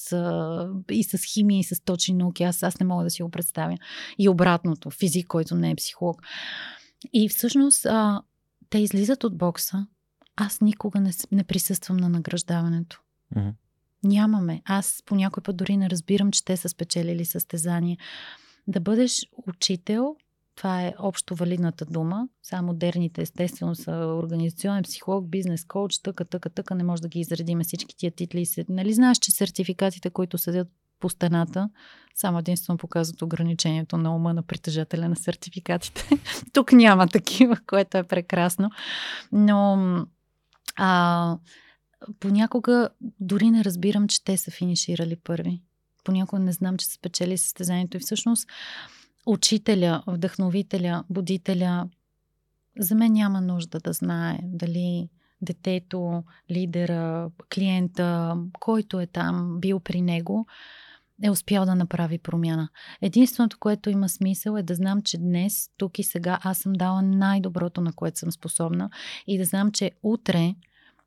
и с химия и с точни науки, аз, аз не мога да си го представя. И обратното, физик, който не е психолог. И всъщност а, те излизат от бокса. Аз никога не, не присъствам на награждаването. Mm-hmm. Нямаме. Аз по някой път дори не разбирам, че те са спечелили състезание. Да бъдеш учител, това е общо валидната дума. Само модерните, естествено, са организационен психолог, бизнес коуч, тъка, тъка, тъка. Не може да ги изредиме всички тия титли. Нали знаеш, че сертификатите, които седят по стената, само единствено показват ограничението на ума на притежателя на сертификатите. Тук няма такива, което е прекрасно. Но а, понякога дори не разбирам, че те са финиширали първи. Понякога не знам, че са спечели състезанието. И всъщност учителя, вдъхновителя, будителя, за мен няма нужда да знае дали детето, лидера, клиента, който е там, бил при него, е успял да направи промяна. Единственото, което има смисъл е да знам, че днес, тук и сега аз съм дала най-доброто, на което съм способна и да знам, че утре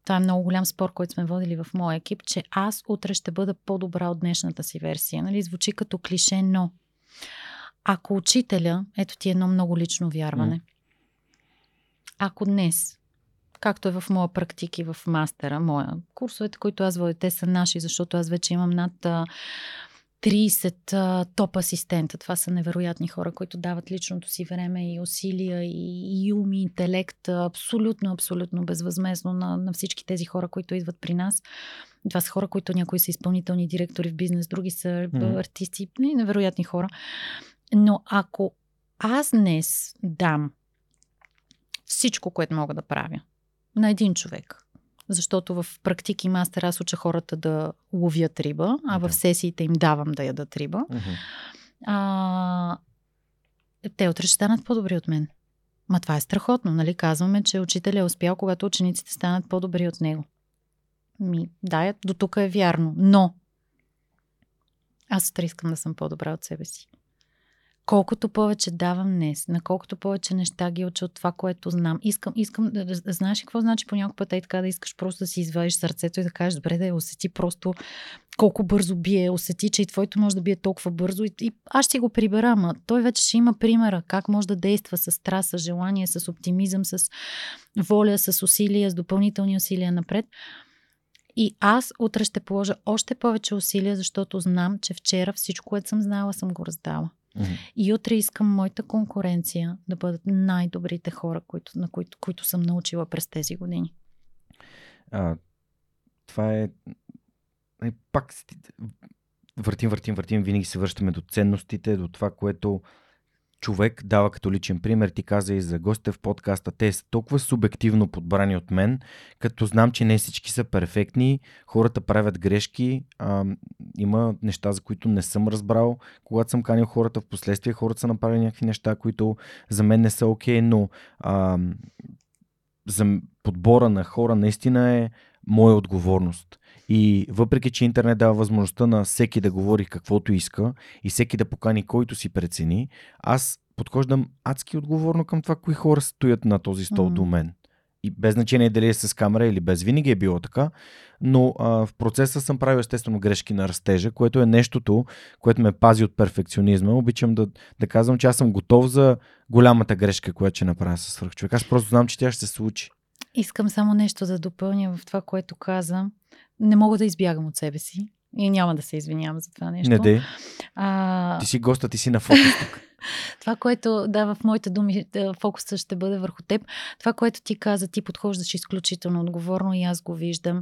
това е много голям спор, който сме водили в моя екип, че аз утре ще бъда по-добра от днешната си версия. Нали? Звучи като клише, но ако учителя, ето ти едно много лично вярване, ако днес, както е в моя практики в мастера, моя, курсовете, които аз водя, те са наши, защото аз вече имам над 30 а, топ асистента. Това са невероятни хора, които дават личното си време и усилия и, и ум и интелект абсолютно, абсолютно безвъзмезно на, на всички тези хора, които идват при нас. Това са хора, които някои са изпълнителни директори в бизнес, други са mm-hmm. артисти, невероятни хора. Но ако аз днес дам всичко, което мога да правя на един човек, защото в практики мастер аз уча хората да ловят риба, а в сесиите им давам да ядат риба. Uh-huh. А, те утре ще станат по-добри от мен. Ма това е страхотно, нали? Казваме, че учителя е успял, когато учениците станат по-добри от него. Ми, да, до тук е вярно. Но аз утре искам да съм по-добра от себе си колкото повече давам днес, на колкото повече неща ги уча от това, което знам. Искам, искам да, да, да знаеш какво значи по някой път е така да искаш просто да си извадиш сърцето и да кажеш, добре, да я усети просто колко бързо бие, усети, че и твоето може да бие толкова бързо и, и аз ще го прибера, ама той вече ще има примера как може да действа с страст, с желание, с оптимизъм, с воля, с усилия, с допълнителни усилия напред. И аз утре ще положа още повече усилия, защото знам, че вчера всичко, което съм знала, съм го раздала. Mm-hmm. И утре искам моята конкуренция да бъдат най-добрите хора, които, на които, които съм научила през тези години. А, това е. е пак въртим, въртим, въртим, винаги се връщаме до ценностите, до това, което човек дава като личен пример. Ти каза и за гостите в подкаста. Те са толкова субективно подбрани от мен, като знам, че не всички са перфектни. Хората правят грешки. А, има неща, за които не съм разбрал. Когато съм канил хората в последствие, хората са направили някакви неща, които за мен не са окей, okay, но а, за подбора на хора наистина е моя отговорност. И въпреки, че интернет дава възможността на всеки да говори каквото иска и всеки да покани който си прецени, аз подхождам адски отговорно към това, кои хора стоят на този стол mm. до мен. И без значение дали е с камера или без, винаги е било така, но а, в процеса съм правил естествено грешки на растежа, което е нещото, което ме пази от перфекционизма. Обичам да, да казвам, че аз съм готов за голямата грешка, която ще направя с свърхчовек. Аз просто знам, че тя ще се случи. Искам само нещо да допълня в това, което каза. Не мога да избягам от себе си. И няма да се извинявам за това нещо. Не де. А... Ти си госта, ти си на фокус тук. това, което, да, в моите думи фокуса ще бъде върху теб. Това, което ти каза, ти подхождаш изключително отговорно и аз го виждам.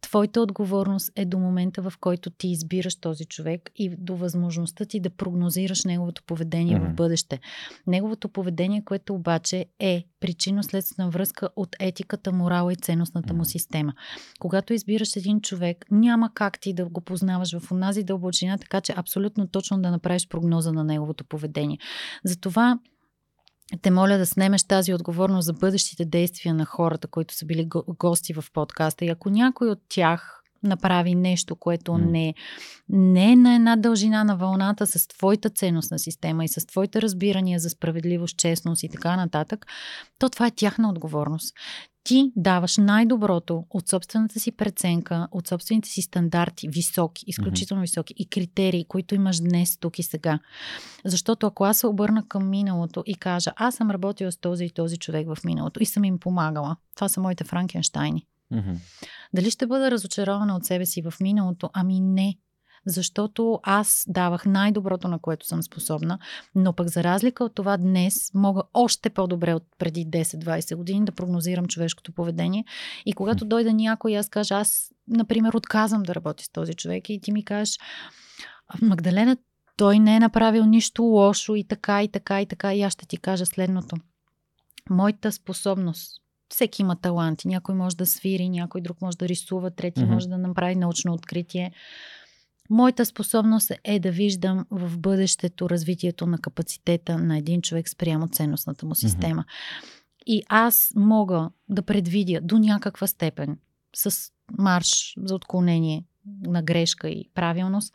Твоята отговорност е до момента, в който ти избираш този човек и до възможността ти да прогнозираш неговото поведение mm-hmm. в бъдеще. Неговото поведение, което обаче е причинно-следствена връзка от етиката, морала и ценностната му система. Когато избираш един човек, няма как ти да го познаваш в онази дълбочина, така че абсолютно точно да направиш прогноза на неговото поведение. Затова те моля да снемеш тази отговорност за бъдещите действия на хората, които са били гости в подкаста. И ако някой от тях направи нещо, което mm. не, не е на една дължина на вълната с твоята ценностна система и с твоите разбирания за справедливост, честност и така нататък, то това е тяхна отговорност ти даваш най-доброто от собствената си преценка, от собствените си стандарти, високи, изключително mm-hmm. високи и критерии, които имаш днес, тук и сега. Защото ако аз се обърна към миналото и кажа, аз съм работила с този и този човек в миналото и съм им помагала, това са моите Франкенштайни. Mm-hmm. Дали ще бъда разочарована от себе си в миналото? Ами не защото аз давах най-доброто, на което съм способна, но пък за разлика от това днес мога още по-добре от преди 10-20 години да прогнозирам човешкото поведение и когато дойде някой и аз кажа, аз, например, отказвам да работя с този човек и ти ми кажеш, Магдалена, той не е направил нищо лошо и така, и така, и така, и аз ще ти кажа следното. Моята способност всеки има таланти. Някой може да свири, някой друг може да рисува, трети mm-hmm. може да направи научно откритие. Моята способност е да виждам в бъдещето развитието на капацитета на един човек спрямо ценностната му система. Mm-hmm. И аз мога да предвидя до някаква степен с марш за отклонение на грешка и правилност,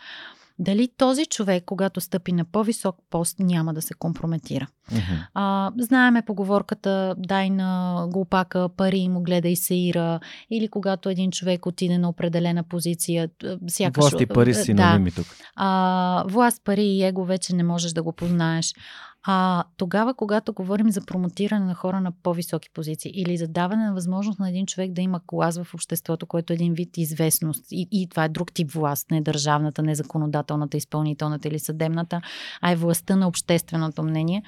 дали този човек, когато стъпи на по-висок пост, няма да се компрометира. Uh-huh. А, знаеме поговорката дай на глупака пари му гледай се ира, или когато един човек отиде на определена позиция, сякаш... Власт и пари си да, тук. А, власт, пари и его вече не можеш да го познаеш. А тогава, когато говорим за промотиране на хора на по-високи позиции или за даване на възможност на един човек да има клас в обществото, което е един вид известност, и, и това е друг тип власт, не държавната, не законодателната, изпълнителната или съдебната, а е властта на общественото мнение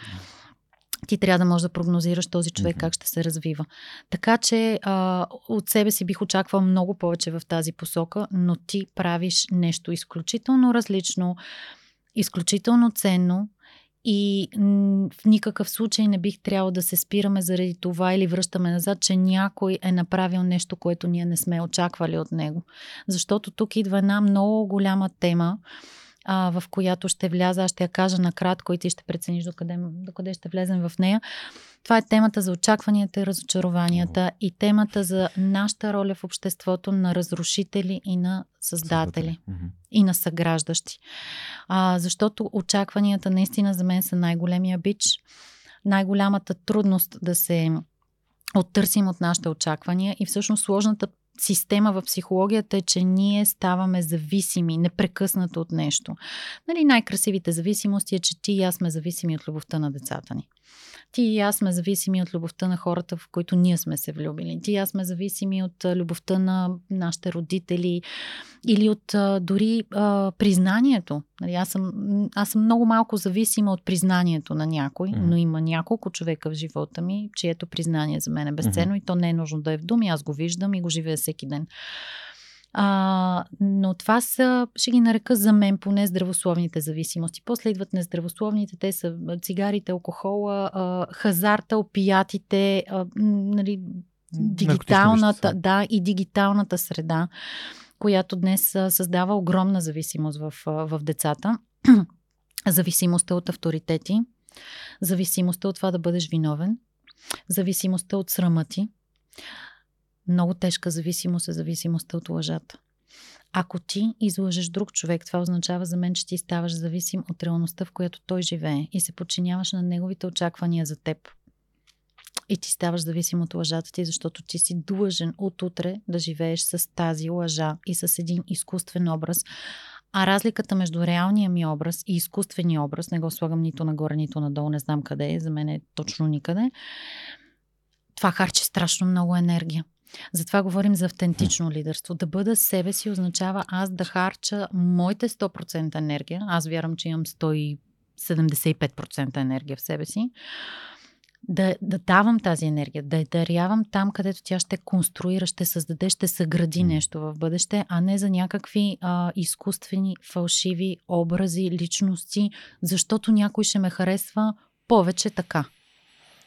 ти трябва да можеш да прогнозираш този човек как ще се развива. Така че а, от себе си бих очаквал много повече в тази посока, но ти правиш нещо изключително различно, изключително ценно и в никакъв случай не бих трябвало да се спираме заради това или връщаме назад, че някой е направил нещо, което ние не сме очаквали от него. Защото тук идва една много голяма тема, а, в която ще вляза. Аз ще я кажа накратко и ти ще прецениш докъде, докъде ще влезем в нея. Това е темата за очакванията и разочарованията и темата за нашата роля в обществото на разрушители и на създатели mm-hmm. и на съграждащи. А, защото очакванията наистина за мен са най-големия бич, най-голямата трудност да се оттърсим от нашите очаквания и всъщност сложната система в психологията е, че ние ставаме зависими непрекъснато от нещо. Нали, най-красивите зависимости е, че ти и аз сме зависими от любовта на децата ни. Ти и аз сме зависими от любовта на хората, в които ние сме се влюбили. Ти и аз сме зависими от любовта на нашите родители или от дори а, признанието. Нали, аз, съм, аз съм много малко зависима от признанието на някой, mm-hmm. но има няколко човека в живота ми, чието признание за мен е безценно mm-hmm. и то не е нужно да е в думи. Аз го виждам и го живея всеки ден. А, но това са, ще ги нарека за мен, поне здравословните зависимости. После идват нездравословните, те са цигарите, алкохола, а, хазарта, опиятите, а, нали, дигиталната, да, и дигиталната среда, която днес създава огромна зависимост в, в децата. Зависимостта от авторитети, зависимостта от това да бъдеш виновен, зависимостта от срама ти, много тежка зависимост е зависимостта от лъжата. Ако ти излъжеш друг човек, това означава за мен, че ти ставаш зависим от реалността, в която той живее и се подчиняваш на неговите очаквания за теб. И ти ставаш зависим от лъжата ти, защото ти си длъжен от утре да живееш с тази лъжа и с един изкуствен образ. А разликата между реалния ми образ и изкуствения образ, не го слагам нито нагоре, нито надолу, не знам къде е, за мен е точно никъде, това харчи страшно много енергия. Затова говорим за автентично лидерство. Да бъда себе си означава аз да харча моите 100% енергия. Аз вярвам, че имам 175% енергия в себе си. да, да давам тази енергия, да я дарявам там, където тя ще конструира, ще създаде, ще съгради нещо в бъдеще, а не за някакви а, изкуствени, фалшиви образи, личности, защото някой ще ме харесва повече така.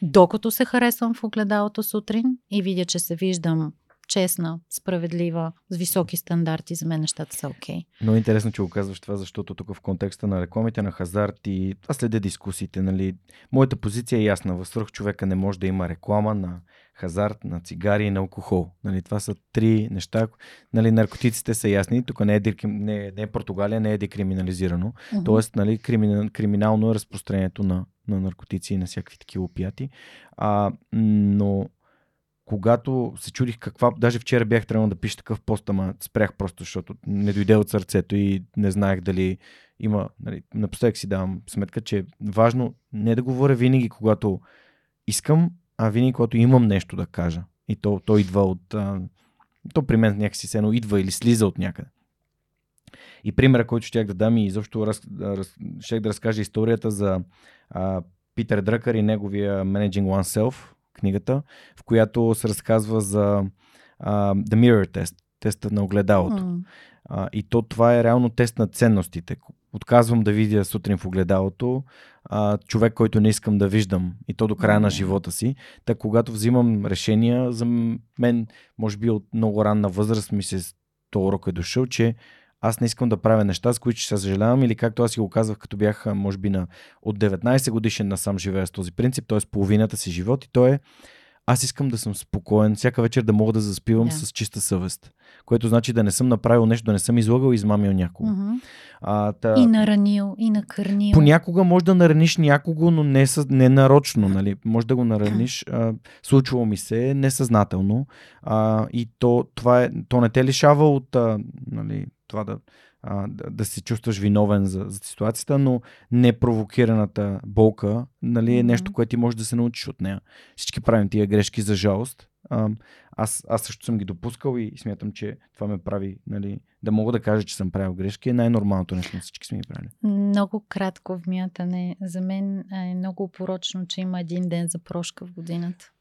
Докато се харесвам в огледалото сутрин и видя, че се виждам честна, справедлива, с високи стандарти, за мен нещата са окей. Okay. Много интересно, че го казваш това, защото тук в контекста на рекламите на хазарт и аз следя дискусиите, нали, моята позиция е ясна. В свърх човека не може да има реклама на хазарт, на цигари и на алкохол. Нали, това са три неща. Нали, наркотиците са ясни. Тук не е, не, не е Португалия, не е декриминализирано. Uh-huh. Тоест, нали, криминал, криминално е разпространението на, на наркотици и на всякакви такива опияти. А, но когато се чудих каква, даже вчера бях трябвало да пиша такъв пост, ама спрях просто, защото не дойде от сърцето и не знаех дали има, нали, напоследък си давам сметка, че е важно не да говоря винаги, когато искам, а винаги, когато имам нещо да кажа. И то, то идва от... А, то при мен някакси сено идва или слиза от някъде. И примера, който щях да дам и изобщо раз, раз, щях да разкажа историята за а, Питер Дръкър и неговия Managing Oneself, книгата, в която се разказва за а, The Mirror Test, теста на огледалото. Mm. А, и то това е реално тест на ценностите. Отказвам да видя сутрин в огледалото а, човек, който не искам да виждам и то до края mm. на живота си. Така когато взимам решения, за мен, може би от много ранна възраст ми се то урок е дошъл, че аз не искам да правя неща, с които ще се съжалявам или както аз си го казвах, като бях, може би, на, от 19 годишен насам живея с този принцип, т.е. половината си живот и то е аз искам да съм спокоен, всяка вечер да мога да заспивам yeah. с чиста съвест. Което значи да не съм направил нещо, да не съм излагал и измамил някого. Mm-hmm. А, та... И наранил, и накърнил. Понякога може да нараниш някого, но не, съ... не нарочно. Нали? Може да го нараниш. А, случвало ми се несъзнателно. А, и то, това е, то не те лишава от а, нали, това да, а, да, да се чувстваш виновен за, за ситуацията, но непровокираната болка нали, е нещо, което ти можеш да се научиш от нея. Всички правим тия грешки за жалост. А, аз, аз също съм ги допускал и смятам, че това ме прави нали, да мога да кажа, че съм правил грешки. Е най-нормалното нещо на всички сме ги правили. Много кратко вмятане. За мен е много порочно, че има един ден за прошка в годината.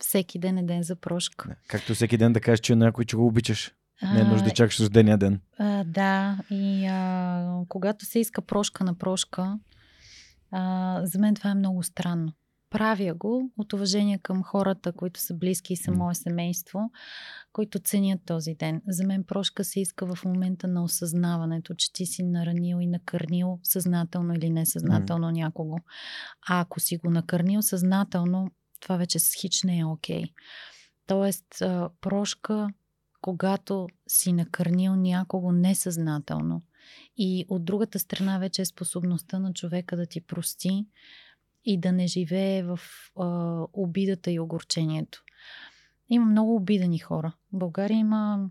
Всеки ден е ден за прошка. Както всеки ден да кажеш, че някой, че го обичаш. Не е нужда да чакаш рождения ден. А, да, и а, когато се иска прошка на прошка, а, за мен това е много странно. Правя го от уважение към хората, които са близки и са мое семейство, които ценят този ден. За мен прошка се иска в момента на осъзнаването, че ти си наранил и накърнил съзнателно или несъзнателно mm. някого. А ако си го накърнил съзнателно, това вече с хич не е окей. Okay. Тоест, прошка когато си накърнил някого несъзнателно. И от другата страна вече е способността на човека да ти прости и да не живее в а, обидата и огорчението. Има много обидени хора. В България има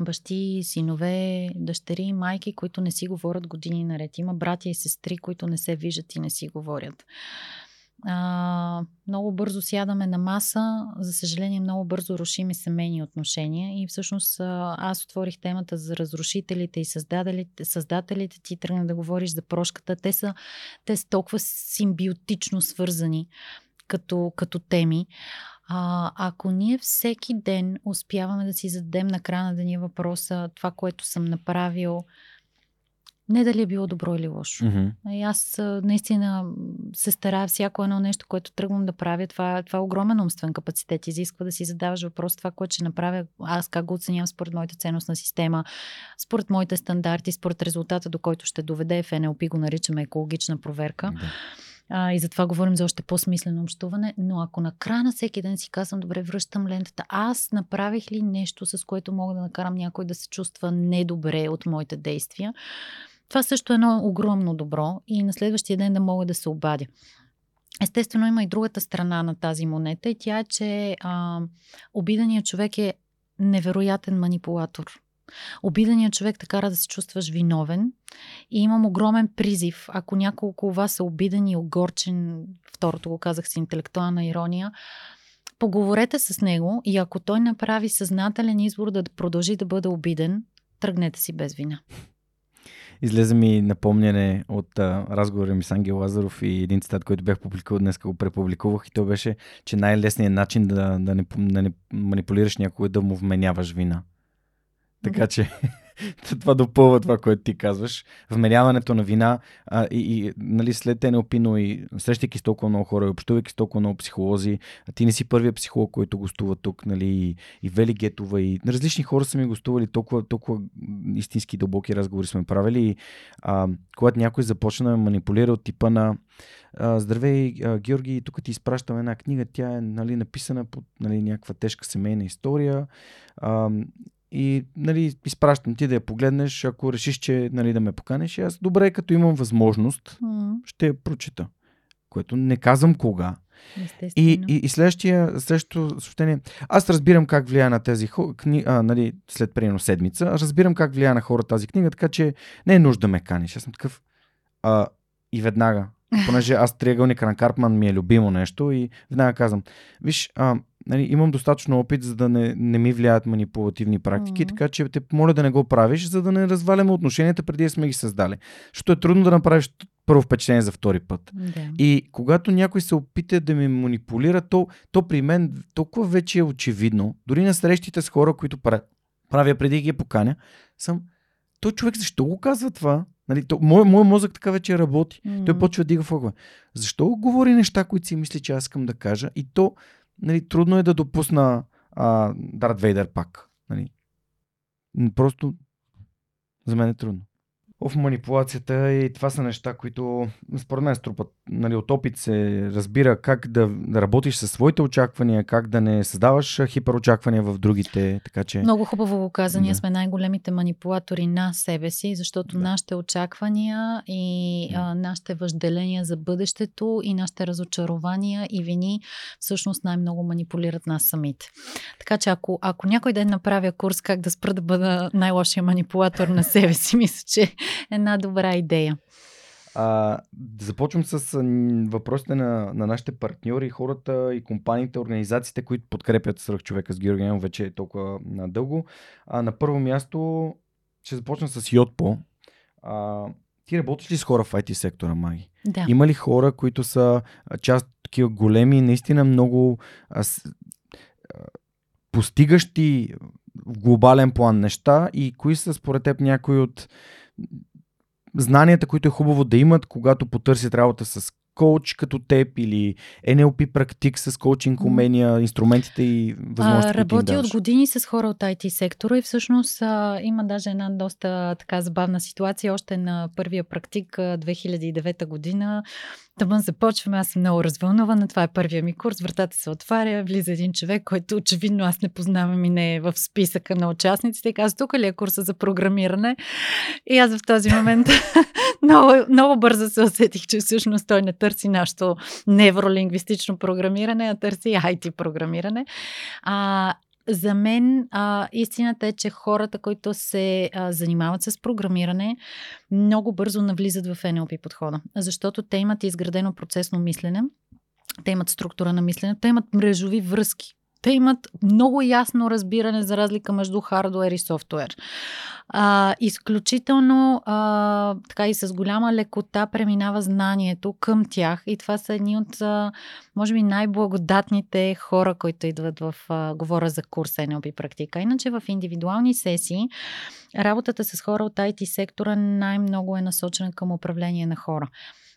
бащи, синове, дъщери, майки, които не си говорят години наред. Има братя и сестри, които не се виждат и не си говорят а, много бързо сядаме на маса, за съжаление много бързо рушим семейни отношения. И всъщност аз отворих темата за разрушителите и създателите, създателите. Ти тръгна да говориш за прошката, те са, те са толкова симбиотично свързани като, като теми. А, ако ние всеки ден успяваме да си зададем на края на деня въпроса това, което съм направил, не дали е било добро или лошо. Mm-hmm. И аз наистина се старая всяко едно нещо, което тръгвам да правя. Това, това е огромен умствен капацитет. Изисква да си задаваш въпрос това, което ще направя. Аз как го оценявам според моята ценностна система, според моите стандарти, според резултата, до който ще доведе. В НЛП го наричаме екологична проверка. Mm-hmm. А, и затова говорим за още по-смислено общуване. Но ако на края на всеки ден си казвам, добре, връщам лентата, аз направих ли нещо, с което мога да накарам някой да се чувства недобре от моите действия, това също е едно огромно добро и на следващия ден да мога да се обадя. Естествено, има и другата страна на тази монета и тя е, че а, обиденият човек е невероятен манипулатор. Обиденият човек те кара да се чувстваш виновен и имам огромен призив. Ако няколко вас са обидени и огорчен, второто го казах с интелектуална ирония, поговорете с него и ако той направи съзнателен избор да продължи да бъде обиден, тръгнете си без вина. Излезе ми напомняне от а, разговора ми с Ангел Лазаров и един цитат, който бях публикувал днес, го препубликувах и то беше, че най-лесният начин да, да, не, да не манипулираш някой е да му вменяваш вина. Така че това допълва това, което ти казваш. Вмеряването на вина а, и, и нали, след НЛП, но и срещайки с толкова много хора, общувайки с толкова много психолози, а ти не си първият психолог, който гостува тук, нали, и, и Вели Гетова, и различни хора са ми гостували, толкова, толкова истински дълбоки разговори сме правили. И, а, когато някой започна да манипулира от типа на Здравей, Георги, тук ти изпращам една книга, тя е нали, написана под нали, някаква тежка семейна история. А, и нали, изпращам ти да я погледнеш, ако решиш, че нали, да ме поканеш. аз добре, като имам възможност, mm. ще я прочита. Което не казвам кога. И, и, и следващия, следващото съобщение. Аз разбирам как влияе на тези книги, нали, след примерно седмица, разбирам как влияе на хора тази книга, така че не е нужда да ме каниш. Аз съм такъв. А, и веднага, понеже аз триъгълник на Карпман ми е любимо нещо и веднага казвам, виж, а, нали, имам достатъчно опит, за да не, не ми влияят манипулативни практики, mm-hmm. така че те моля да не го правиш, за да не разваляме отношенията преди да сме ги създали. Защото е трудно да направиш първо впечатление за втори път. Yeah. И когато някой се опита да ми манипулира, то, то при мен толкова вече е очевидно. Дори на срещите с хора, които правя преди ги поканя, съм той човек защо го казва това? Нали, то, мой, мой мозък така вече работи. Mm. Той почва да дига фоква. Защо говори неща, които си мисли, че аз искам да кажа? И то нали, трудно е да допусна а, Дарт Вейдер пак. Нали. Просто за мен е трудно в манипулацията и това са неща, които според мен струпат. Нали, от опит се разбира как да, да работиш със своите очаквания, как да не създаваш хиперочаквания в другите. Така че... Много хубаво го каза. Ние да. сме най-големите манипулатори на себе си, защото да. нашите очаквания и да. а, нашите въжделения за бъдещето и нашите разочарования и вини всъщност най-много манипулират нас самите. Така че ако, ако някой ден направя курс как да спра да бъда най-лошия манипулатор на себе си, мисля, че една добра идея. А, започвам с въпросите на, на нашите партньори, хората и компаниите, организациите, които подкрепят свръх човека с Георгиен вече е толкова надълго. А, на първо място ще започна с Йотпо. А, ти работиш ли с хора в IT сектора, Маги? Да. Има ли хора, които са част такива големи, наистина много а, с, а, постигащи в глобален план неща и кои са според теб някои от знанията, които е хубаво да имат, когато потърсят работа с коуч като теб или NLP практик с коучинг умения, инструментите и възможностите. Работи от години с хора от IT сектора и всъщност а, има даже една доста така забавна ситуация. Още на първия практик 2009 година Тъмън започваме, аз съм много развълнувана, това е първия ми курс, вратата се отваря, влиза един човек, който очевидно аз не познавам и не е в списъка на участниците. И казва, тук ли е курса за програмиране? И аз в този момент много, много бързо се усетих, че всъщност той не търси нашето невролингвистично програмиране, а търси IT програмиране. А, за мен а, истината е, че хората, които се а, занимават с програмиране, много бързо навлизат в NLP подхода, защото те имат изградено процесно мислене, те имат структура на мислене, те имат мрежови връзки те имат много ясно разбиране за разлика между хардуер и софтуер. А, изключително а, така и с голяма лекота преминава знанието към тях и това са едни от, а, може би, най-благодатните хора, които идват в, а, говоря за курс NLP практика. Иначе в индивидуални сесии работата с хора от IT сектора най-много е насочена към управление на хора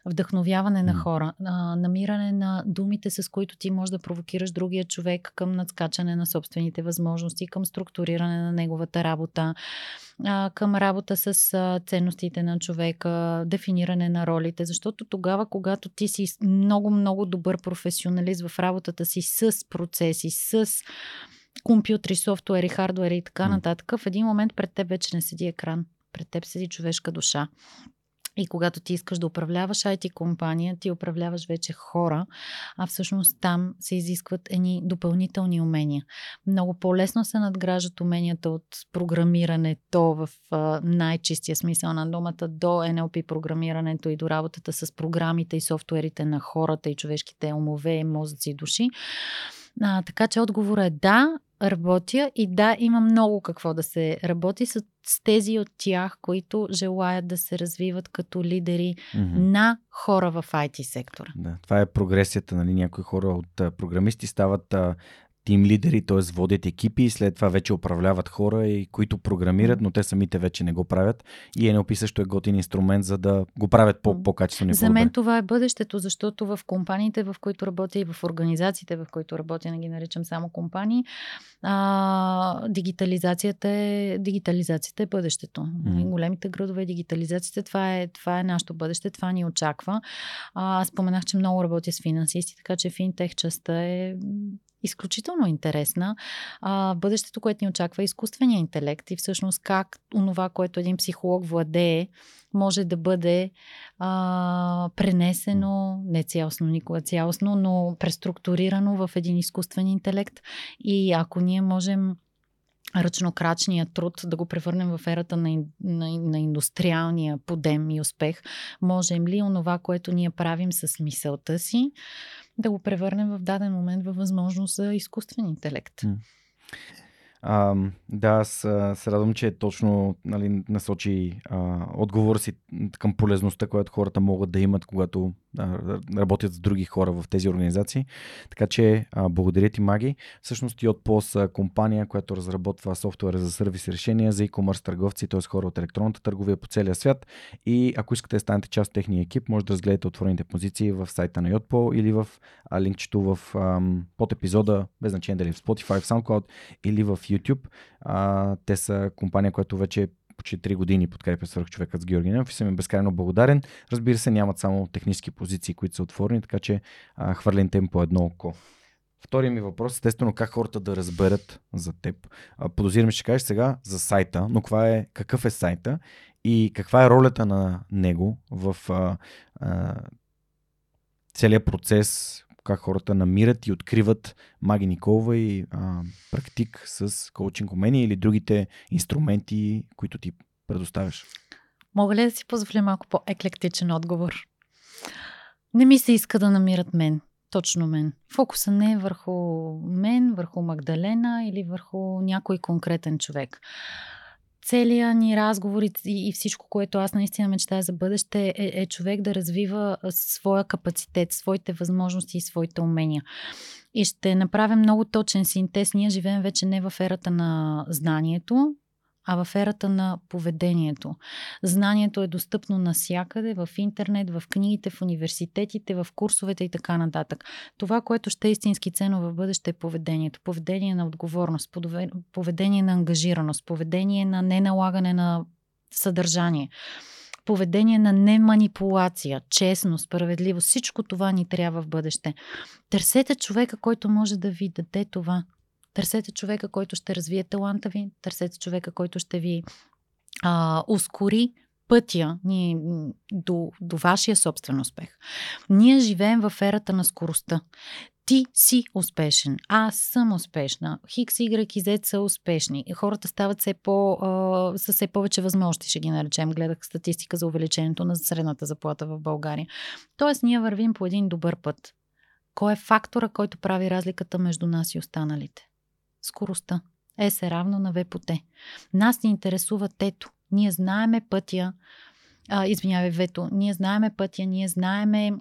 вдъхновяване на хора, а, намиране на думите, с които ти можеш да провокираш другия човек към надскачане на собствените възможности, към структуриране на неговата работа, а, към работа с а, ценностите на човека, дефиниране на ролите, защото тогава, когато ти си много-много добър професионалист в работата си с процеси, с компютри, софтуери, хардуери и така нататък, в един момент пред теб вече не седи екран. Пред теб седи човешка душа. И когато ти искаш да управляваш IT компания, ти управляваш вече хора, а всъщност там се изискват едни допълнителни умения. Много по-лесно се надграждат уменията от програмирането в най-чистия смисъл на думата до NLP програмирането и до работата с програмите и софтуерите на хората и човешките умове, мозъци и души А, така че отговорът е да, работя и да, има много какво да се работи с, с тези от тях, които желаят да се развиват като лидери mm-hmm. на хора в IT сектора. Да, това е прогресията, нали? Някои хора от а, програмисти стават а, тим лидери, т.е. водят екипи и след това вече управляват хора, и които програмират, но те самите вече не го правят. И NLP също е готин инструмент, за да го правят по- по-качествено. За мен това е бъдещето, защото в компаниите, в които работя и в организациите, в които работя, не ги наричам само компании, а, дигитализацията, е, дигитализацията е бъдещето. Mm. Големите градове, дигитализацията, това е, това е нашето бъдеще, това ни очаква. А, аз споменах, че много работя с финансисти, така че финтех частта е изключително интересна. А, бъдещето, което ни очаква е изкуствения интелект и всъщност как онова, което един психолог владее, може да бъде а, пренесено, не цялостно, никога цялостно, но преструктурирано в един изкуствен интелект. И ако ние можем ръчнокрачния труд, да го превърнем в ерата на, на, на индустриалния подем и успех, можем ли онова, което ние правим с мисълта си, да го превърнем в даден момент във възможност за изкуствен интелект. А, да, аз се радвам, че точно нали, насочи а, отговор си към полезността, която хората могат да имат, когато а, работят с други хора в тези организации. Така че а, благодаря ти, Маги. Всъщност и от ПОС компания, която разработва софтуер за сервис решения за e-commerce търговци, т.е. хора от електронната търговия по целия свят. И ако искате да станете част от техния екип, може да разгледате отворените позиции в сайта на Yotpo или в линкчето в а, под епизода, без значение дали в Spotify, в SoundCloud или в YouTube. А, те са компания, която вече почти 3 години подкрепя свърх човекът с Георги Ненов и съм им безкрайно благодарен. Разбира се, нямат само технически позиции, които са отворени, така че а, хвърленте им по едно око. Втория ми въпрос, естествено, как хората да разберат за теб. Подозирам, ще кажеш сега за сайта, но каква е, какъв е сайта и каква е ролята на него в а, а, целият процес, как хората намират и откриват Маги Николова и а, практик с коучинг умения или другите инструменти, които ти предоставяш? Мога ли да си позволя малко по-еклектичен отговор? Не ми се иска да намират мен. Точно мен. Фокуса не е върху мен, върху Магдалена или върху някой конкретен човек целият ни разговор и, и всичко, което аз наистина мечтая за бъдеще, е, е човек да развива своя капацитет, своите възможности и своите умения. И ще направим много точен синтез. Ние живеем вече не в ерата на знанието, а в ерата на поведението. Знанието е достъпно навсякъде, в интернет, в книгите, в университетите, в курсовете и така нататък. Това, което ще е истински ценно в бъдеще е поведението. Поведение на отговорност, поведение на ангажираност, поведение на неналагане на съдържание поведение на неманипулация, честност, справедливост. Всичко това ни трябва в бъдеще. Търсете човека, който може да ви даде това. Търсете човека, който ще развие таланта ви, търсете човека, който ще ви а, ускори пътя ни, до, до вашия собствен успех. Ние живеем в ерата на скоростта. Ти си успешен, аз съм успешна, Хикс, Y и Z са успешни. И хората стават все по, а, с все повече възможности, ще ги наречем. Гледах статистика за увеличението на средната заплата в България. Тоест, ние вървим по един добър път. Кой е фактора, който прави разликата между нас и останалите? Скоростта. Е се равно на V по T. Нас ни интересува тето. Ние знаеме пътя, а, извинявай, вето, ние знаеме пътя, ние знаеме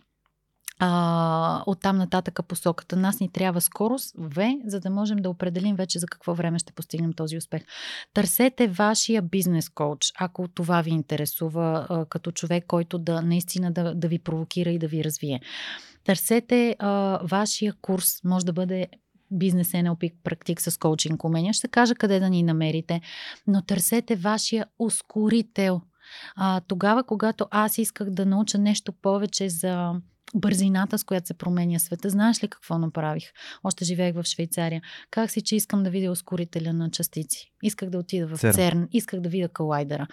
а, оттам нататъка посоката. Нас ни трябва скорост, В, за да можем да определим вече за какво време ще постигнем този успех. Търсете вашия бизнес коуч, ако това ви интересува, а, като човек, който да наистина да, да ви провокира и да ви развие. Търсете а, вашия курс, може да бъде бизнес NLP практик с коучинг умения. Ще кажа къде да ни намерите, но търсете вашия ускорител. А, тогава, когато аз исках да науча нещо повече за бързината, с която се променя света. Знаеш ли какво направих? Още живеех в Швейцария. Как си, че искам да видя ускорителя на частици? Исках да отида в Церн, Церн исках да видя колайдера.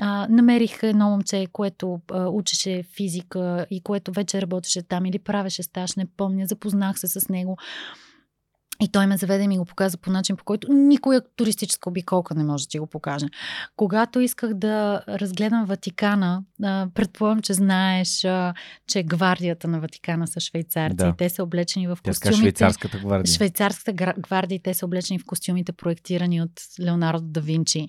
А, намерих едно момче, което а, учеше физика и което вече работеше там или правеше стаж, не помня. Запознах се с него И той ме заведе и ми го показа по начин, по който никоя туристическа обиколка не може да ти го покаже. Когато исках да разгледам Ватикана, предполагам, че знаеш, че гвардията на Ватикана са швейцарци. Да. И те са облечени в Тя костюмите. швейцарската гвардия. Швейцарската гвардия и те са облечени в костюмите, проектирани от Леонардо да Винчи.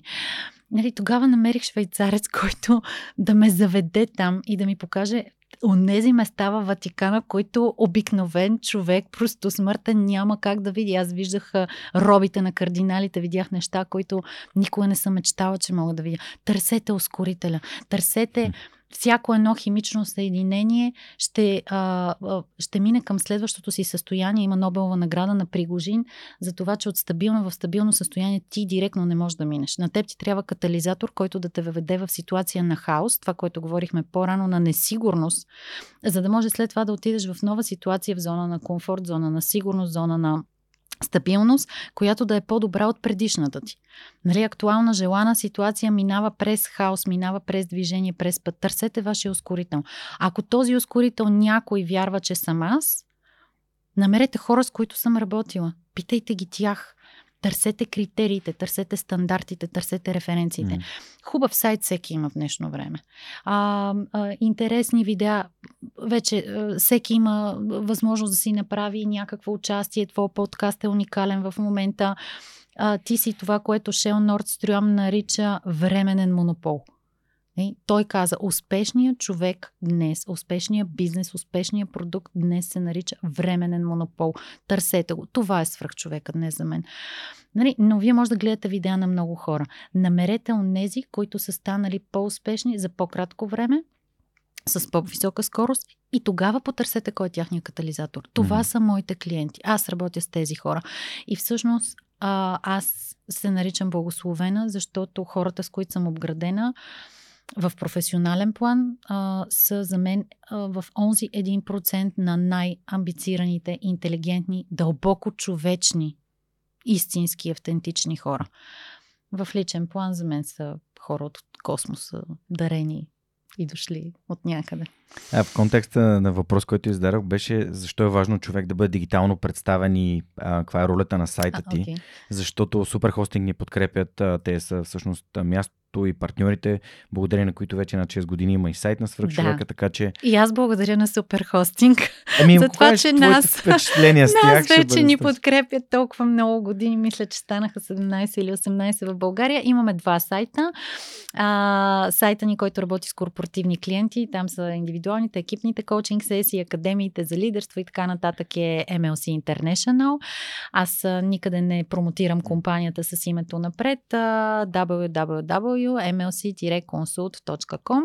Нали, тогава намерих швейцарец, който да ме заведе там и да ми покаже онези места във Ватикана, които обикновен човек, просто смъртен, няма как да види. Аз виждах робите на кардиналите, видях неща, които никога не съм мечтала, че мога да видя. Търсете ускорителя, търсете всяко едно химично съединение ще, а, ще мине към следващото си състояние. Има Нобелова награда на Пригожин за това, че от стабилно в стабилно състояние ти директно не можеш да минеш. На теб ти трябва катализатор, който да те въведе в ситуация на хаос, това, което говорихме по-рано, на несигурност, за да може след това да отидеш в нова ситуация в зона на комфорт, зона на сигурност, зона на стабилност, която да е по-добра от предишната ти. Нали, актуална желана ситуация минава през хаос, минава през движение, през път. Търсете вашия ускорител. Ако този ускорител някой вярва, че съм аз, намерете хора, с които съм работила. Питайте ги тях. Търсете критериите, търсете стандартите, търсете референциите. Mm. Хубав сайт всеки има в днешно време. А, а, интересни видеа. Вече а, всеки има възможност да си направи някакво участие. Твой подкаст е уникален в момента. А, ти си това, което Шел Нордстрюм нарича временен монопол. И той каза, успешният човек днес, успешният бизнес, успешният продукт днес се нарича временен монопол. Търсете го. Това е свръхчовека днес за мен. Нали? Но вие може да гледате видеа на много хора. Намерете онези, които са станали по-успешни за по-кратко време, с по-висока скорост и тогава потърсете кой е тяхния катализатор. Това mm-hmm. са моите клиенти. Аз работя с тези хора. И всъщност а, аз се наричам благословена, защото хората, с които съм обградена, в професионален план а, са за мен а, в онзи 1% на най-амбицираните, интелигентни, дълбоко човечни, истински, автентични хора. В личен план за мен са хора от космоса, дарени и дошли от някъде. А, в контекста на въпрос, който издадох, беше защо е важно човек да бъде дигитално представен и а, каква е ролята на сайта ти. А, okay. Защото Суперхостинг ни подкрепят. А, те са всъщност място и партньорите, благодарение на които вече на 6 години има и сайт на свръхчовека, да. така че... И аз благодаря на Суперхостинг ами, за това, че нас, впечатления с тях нас вече ни подкрепят толкова много години. Мисля, че станаха 17 или 18 в България. Имаме два сайта. А, сайта ни, който работи с корпоративни клиенти, там са индивидуалните, екипните коучинг сесии, академиите за лидерство и така нататък е MLC International. Аз никъде не промотирам компанията с името напред. Www.mlc-consult.com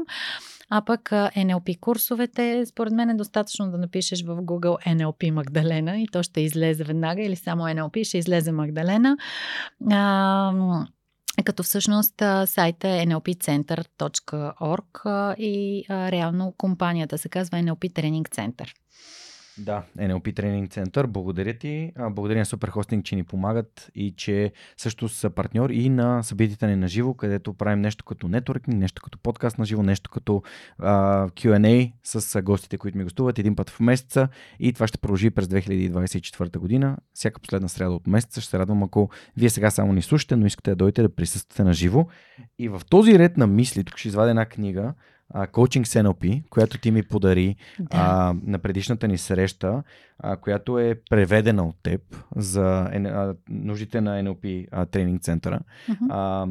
а пък NLP курсовете, според мен е достатъчно да напишеш в Google NLP Магдалена и то ще излезе веднага или само NLP ще излезе Магдалена. А, като всъщност сайта е nlpcenter.org и реално компанията се казва NLP Training Center. Да, NLP Тренинг Център. Благодаря ти. Благодаря на Суперхостинг, че ни помагат и че също са партньор и на събитията ни на живо, където правим нещо като нетворкинг, нещо като подкаст на живо, нещо като а, Q&A с гостите, които ми гостуват един път в месеца и това ще продължи през 2024 година. Всяка последна среда от месеца ще се радвам, ако вие сега само ни слушате, но искате да дойдете да присъствате на живо. И в този ред на мисли, тук ще извадя една книга, коучинг с NLP, която ти ми подари да. а, на предишната ни среща, а, която е преведена от теб за а, нуждите на NLP а, тренинг центъра. Uh-huh. А,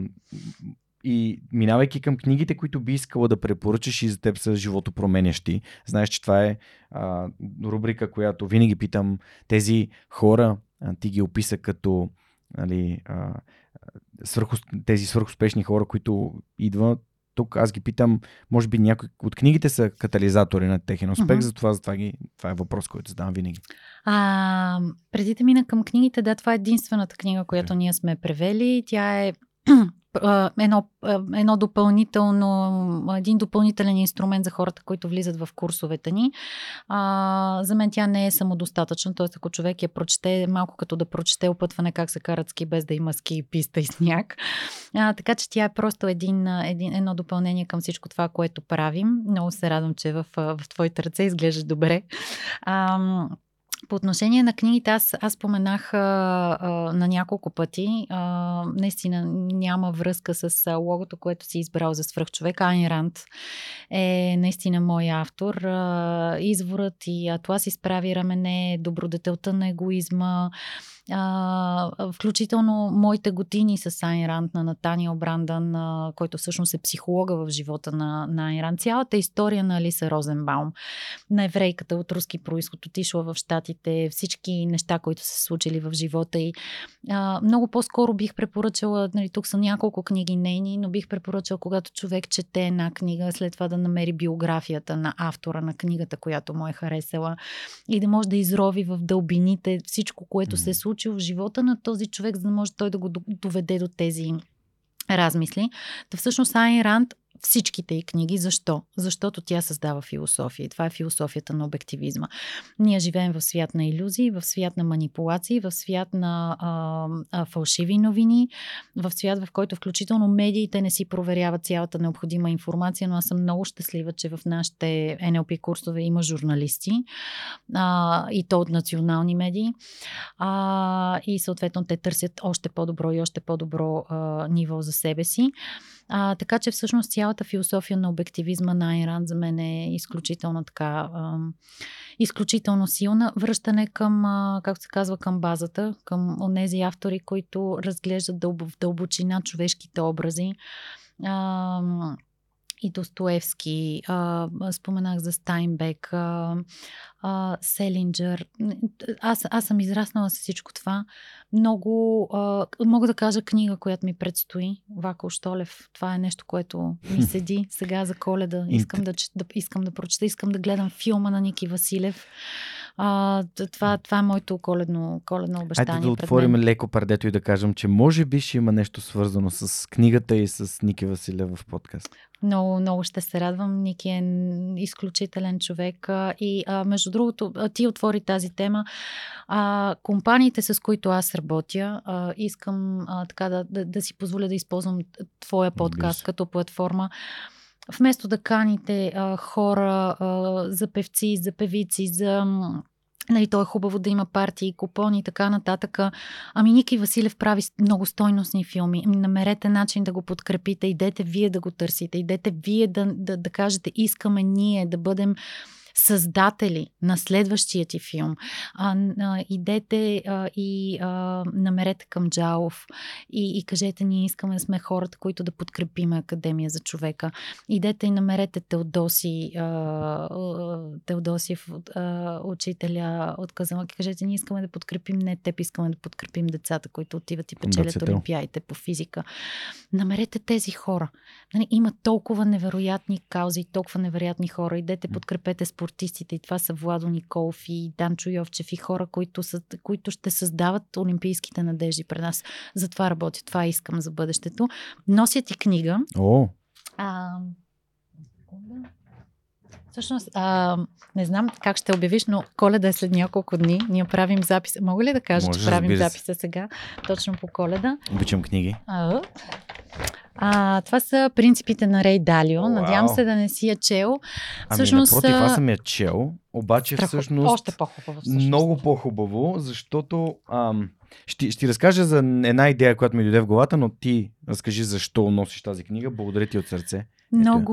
и минавайки към книгите, които би искала да препоръчаш и за теб са живото променящи, знаеш, че това е а, рубрика, която винаги питам тези хора, а, ти ги описа като нали, а, свърху, тези свърхуспешни хора, които идват тук аз ги питам, може би някои от книгите са катализатори на техен успех, uh-huh. затова, затова ги, това е въпрос, който задавам винаги. А, преди да мина към книгите, да, това е единствената книга, която okay. ние сме превели. Тя е едно, едно допълнително, един допълнителен инструмент за хората, които влизат в курсовете ни. А, за мен тя не е самодостатъчна, т.е. ако човек я прочете, малко като да прочете опътване как се карат ски без да има ски, писта и сняг. А, така че тя е просто един, един, едно допълнение към всичко това, което правим. Много се радвам, че в, в твоите ръце изглеждаш добре. А, по отношение на книгите, аз, аз споменах а, а, на няколко пъти. А, наистина няма връзка с а, логото, което си избрал за свръхчовек. Айн Ранд е наистина мой автор. А, изворът и Атлас изправи рамене, добродетелта на егоизма, а, включително моите готини с Айн Ранд на Натаниел Брандън, а, който всъщност е психолога в живота на, на Айн Ранд. Цялата история на Алиса Розенбаум, на еврейката от руски происход, отишла в Штатите, всички неща, които са случили в живота и а, много по-скоро бих препоръчала, нали, тук са няколко книги нейни, но бих препоръчала, когато човек чете една книга, след това да намери биографията на автора на книгата, която му е харесала и да може да изрови в дълбините всичко, което се е случил в живота на този човек, за да може той да го доведе до тези размисли. Та всъщност Айн Ранд всичките й книги. Защо? Защото тя създава философия. И това е философията на обективизма. Ние живеем в свят на иллюзии, в свят на манипулации, в свят на а, а, фалшиви новини, в свят, в който включително медиите не си проверяват цялата необходима информация, но аз съм много щастлива, че в нашите NLP курсове има журналисти а, и то от национални медии. А, и съответно те търсят още по-добро и още по-добро а, ниво за себе си. А, така че всъщност цялата философия на обективизма на Айран за мен е изключително така, а, изключително силна. Връщане към, а, как се казва, към базата, към онези автори, които разглеждат дълб, в дълбочина човешките образи. А, и Достоевски, а, споменах за Стайнбек, а, а, Селинджер. Аз, аз съм израснала с всичко това. Много, а, мога да кажа книга, която ми предстои. Вако Штолев. Това е нещо, което ми седи сега за коледа. Искам да, да, искам да прочета, искам да гледам филма на Ники Василев. А, това, това е моето коледно, коледно обещание. Айде да отворим леко пардето и да кажем, че може би ще има нещо свързано с книгата и с Ники Василев в подкаст. Много, много ще се радвам. Ники е изключителен човек. И а, между другото, ти отвори тази тема. А, компаниите, с които аз работя, а, искам а, така да, да, да си позволя да използвам твоя подкаст като платформа вместо да каните а, хора а, за певци, за певици, за Нали, то е хубаво да има партии, купони и така нататък. Ами Ники Василев прави много стойностни филми. Намерете начин да го подкрепите. Идете вие да го търсите. Идете вие да, да, да кажете искаме ние да бъдем създатели на следващия ти филм. А, а, идете а, и а, намерете към Джалов и, и кажете, ние искаме да сме хората, които да подкрепиме Академия за човека. Идете и намерете Теодоси, а, Теодосиев, а, учителя от Казанлък. Кажете, ние искаме да подкрепим не теб, искаме да подкрепим децата, които отиват и печелят олимпиадите по физика. Намерете тези хора. Нали, има толкова невероятни каузи, толкова невероятни хора. Идете, подкрепете спорт спортистите и това са Владо Николов и Данчо Йовчев и хора, които, са, които ще създават олимпийските надежди пред нас. Затова работя, това искам за бъдещето. Нося ти книга. О! А, Всъщност, а, не знам как ще обявиш, но коледа е след няколко дни. Ние правим запис. Мога ли да кажа, Може, че правим записа сега, точно по коледа? Обичам книги. А, а, това са принципите на Рей Далио. Wow. Надявам се да не си я чел. Ами, всъщност, напротив, аз съм я чел, обаче страху... всъщност... Още по-хубаво. Всъщност. Много по-хубаво, защото... Ам, ще, ще ти разкажа за една идея, която ми дойде в главата, но ти разкажи защо носиш тази книга. Благодаря ти от сърце. Много...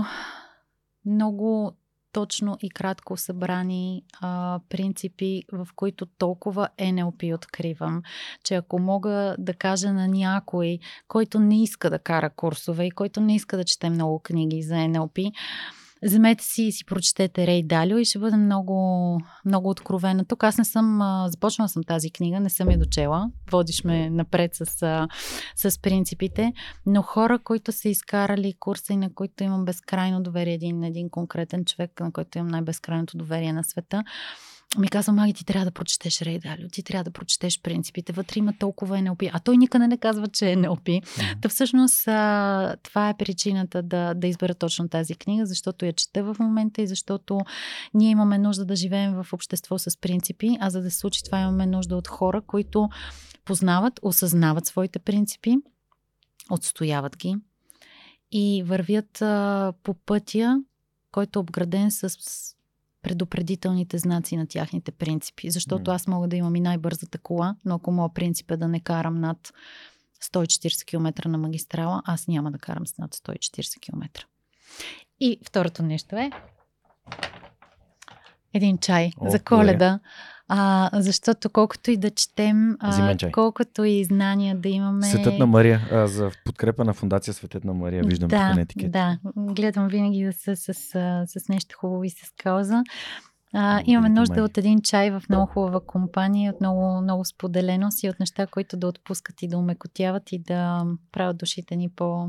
Ето много точно и кратко събрани а, принципи, в които толкова NLP откривам, че ако мога да кажа на някой, който не иска да кара курсове и който не иска да чете много книги за NLP, Вземете си и си прочетете Рей Далио и ще бъда много, много откровена. Тук аз не съм, започнала съм тази книга, не съм я дочела. Водиш ме напред с, с принципите, но хора, които са изкарали курса и на които имам безкрайно доверие, един, един конкретен човек, на който имам най-безкрайното доверие на света, ми казва, Маги, ти трябва да прочетеш Рей Далио, ти трябва да прочетеш принципите. Вътре има толкова НЛП. А той никъде не казва, че е НЛП. Mm-hmm. Та всъщност а, това е причината да, да избера точно тази книга, защото я чета в момента и защото ние имаме нужда да живеем в общество с принципи, а за да се случи това имаме нужда от хора, които познават, осъзнават своите принципи, отстояват ги и вървят а, по пътя, който е обграден с предупредителните знаци на тяхните принципи. Защото аз мога да имам и най-бързата кола, но ако моят принцип е да не карам над 140 км на магистрала, аз няма да карам с над 140 км. И второто нещо е един чай О, за коледа. А, защото колкото и да четем, а, колкото и знания да имаме. Светът на Мария, а, за подкрепа на фундация Светът на Мария, виждам да, на етикет. Да, гледам винаги да с, с, с, с нещо хубаво и с кауза. А, имаме нужда от един чай в много хубава компания, от много, много споделеност и от неща, които да отпускат и да умекотяват и да правят душите ни по,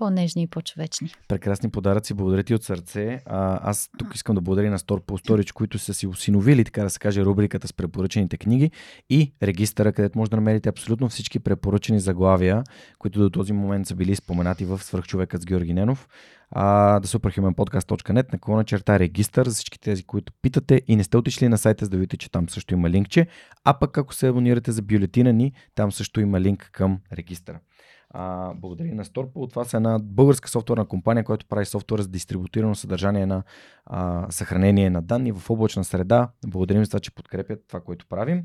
по-нежни и по-човечни. Прекрасни подаръци, благодаря ти от сърце. А, аз тук искам да благодаря на по Сторич, които са си усиновили, така да се каже, рубриката с препоръчените книги и регистъра, където може да намерите абсолютно всички препоръчени заглавия, които до този момент са били споменати в Свърхчовекът с Георги Ненов. А, да superhumanpodcast.net, наклона черта регистър за всички тези, които питате и не сте отишли на сайта, за да видите, че там също има линкче. А пък ако се абонирате за бюлетина ни, там също има линк към регистъра. А, благодаря на Storpo. Това е една българска софтуерна компания, която прави софтуер за дистрибутирано съдържание на а, съхранение на данни в облачна среда. Благодарим за това, че подкрепят това, което правим.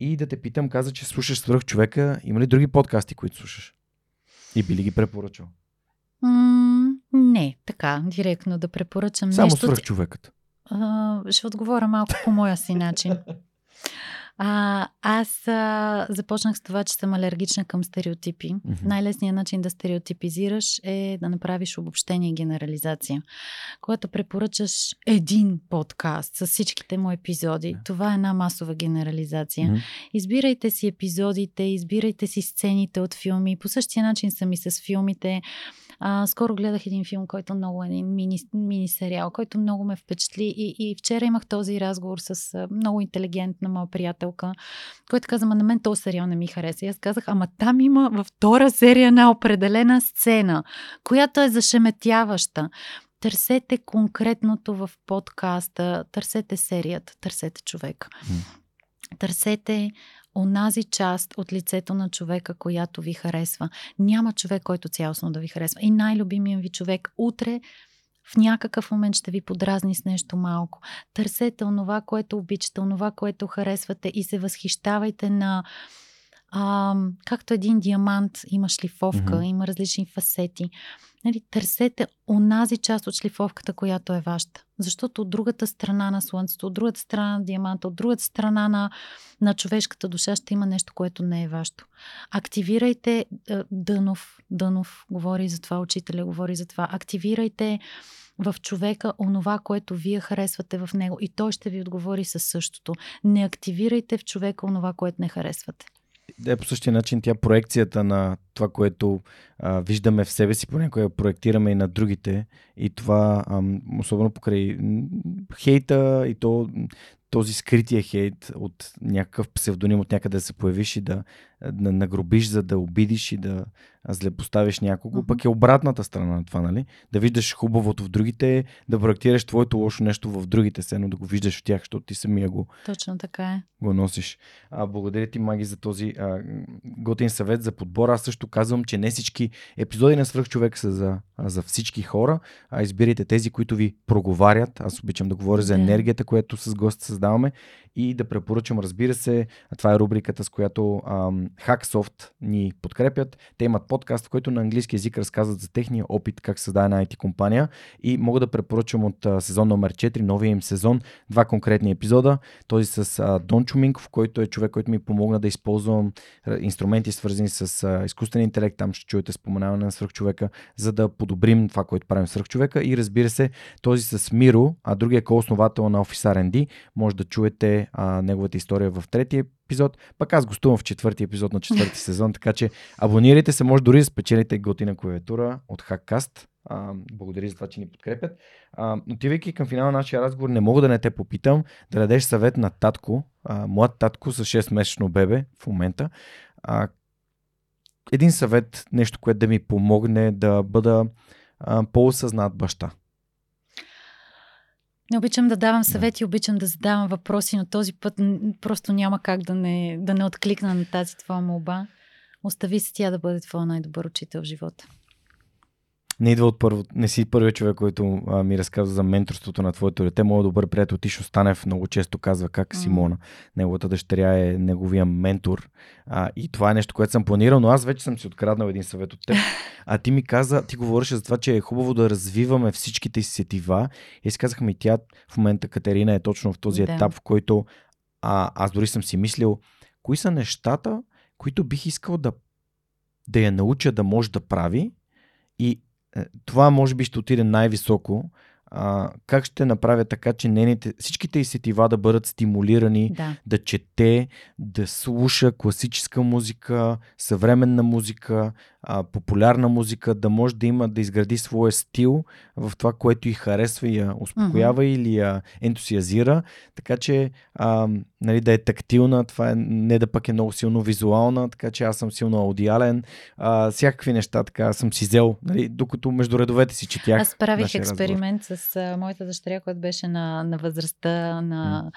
И да те питам, каза, че слушаш свръх човека. Има ли други подкасти, които слушаш? И би ли ги препоръчал? Mm, не, така, директно да препоръчам Само нещо. Само свръх човекът. Uh, ще отговоря малко по моя си начин. А, аз а, започнах с това, че съм алергична към стереотипи. Mm-hmm. Най-лесният начин да стереотипизираш е да направиш обобщение и генерализация. Когато препоръчаш един подкаст с всичките му епизоди, yeah. това е една масова генерализация. Mm-hmm. Избирайте си епизодите, избирайте си сцените от филми. По същия начин съм и с филмите. А, скоро гледах един филм, който много е един мини, мини сериал, който много ме впечатли и, и вчера имах този разговор с много интелигентна моя приятелка, който каза, ма на мен този сериал не ми хареса. И аз казах, ама там има във втора серия една определена сцена, която е зашеметяваща. Търсете конкретното в подкаста, търсете серията, търсете човека. Търсете онази част от лицето на човека, която ви харесва. Няма човек, който цялостно да ви харесва. И най-любимият ви човек утре в някакъв момент ще ви подразни с нещо малко. Търсете онова, което обичате, онова, което харесвате и се възхищавайте на а, както един диамант има шлифовка, mm-hmm. има различни фасети. Нали, търсете онази част от шлифовката, която е вашата. Защото от другата страна на Слънцето, от другата страна на диаманта, от другата страна на, на човешката душа ще има нещо, което не е вашето. Активирайте Дънов. Дънов говори за това, учителя говори за това. Активирайте в човека онова, което вие харесвате в него и той ще ви отговори със същото. Не активирайте в човека онова, което не харесвате е по същия начин тя проекцията на това, което а, виждаме в себе си, понякога проектираме и на другите. И това, а, особено покрай хейта и то този скрития хейт от някакъв псевдоним от някъде да се появиш и да, да нагробиш, за да обидиш и да злепоставиш някого, mm-hmm. пък е обратната страна на това, нали? Да виждаш хубавото в другите, да проектираш твоето лошо нещо в другите, сено да го виждаш в тях, защото ти самия го, Точно така е. го носиш. А, благодаря ти, Маги, за този а, готин съвет за подбор. Аз също казвам, че не всички епизоди на Свръхчовек са за, а, за всички хора, а избирайте тези, които ви проговарят. Аз обичам да говоря за енергията, която с гост създаваме и да препоръчам, разбира се, това е рубриката, с която ам, Hacksoft ни подкрепят. Те имат подкаст, в който на английски язик разказват за техния опит как създаде една IT компания и мога да препоръчам от а, сезон номер 4, новия им сезон, два конкретни епизода. Този с а, Дон Чуминг, в който е човек, който ми помогна да използвам инструменти свързани с а, изкуствен интелект. Там ще чуете споменаване на свръхчовека, за да подобрим това, което правим свръхчовека. И разбира се, този с Миро, а другия е ко-основател на Office R&D, може да чуете а, неговата история в третия епизод. Пък аз гостувам в четвърти епизод на четвърти сезон, така че абонирайте се, може дори да спечелите готина клавиатура от Hackcast. А, благодаря за това, че ни подкрепят. А, отивайки към финала на нашия разговор, не мога да не те попитам да дадеш съвет на татко, а, млад татко с 6-месечно бебе в момента. А, един съвет, нещо, което да ми помогне да бъда а, по-осъзнат баща. Не обичам да давам съвети, обичам да задавам въпроси, но този път просто няма как да не, да не откликна на тази твоя молба. Остави се тя да бъде твоя най-добър учител в живота. Не идва от първо, не си първият човек, който а, ми разказва за менторството на твоето дете. Моят добър приятел Тишо Станев много често казва как Симона, неговата дъщеря е неговия ментор. А, и това е нещо, което съм планирал, но аз вече съм си откраднал един съвет от теб. А ти ми каза, ти говореше за това, че е хубаво да развиваме всичките си сетива. И си казахме, тя в момента Катерина е точно в този Да. етап, в който а, аз дори съм си мислил, кои са нещата, които бих искал да, да я науча да може да прави това може би ще отиде най-високо. А, как ще направя така, че нейните, всичките и сетива да бъдат стимулирани, Да. да чете, да слуша класическа музика, съвременна музика, а, популярна музика, да може да има, да изгради своя стил в това, което й харесва и я успокоява mm-hmm. или я ентусиазира, така че а, нали, да е тактилна, това е, не да пък е много силно визуална, така че аз съм силно аудиален, а, всякакви неща така съм си взел, нали, докато между редовете си четях. Аз правих експеримент с а, моята дъщеря, която беше на, на възрастта на,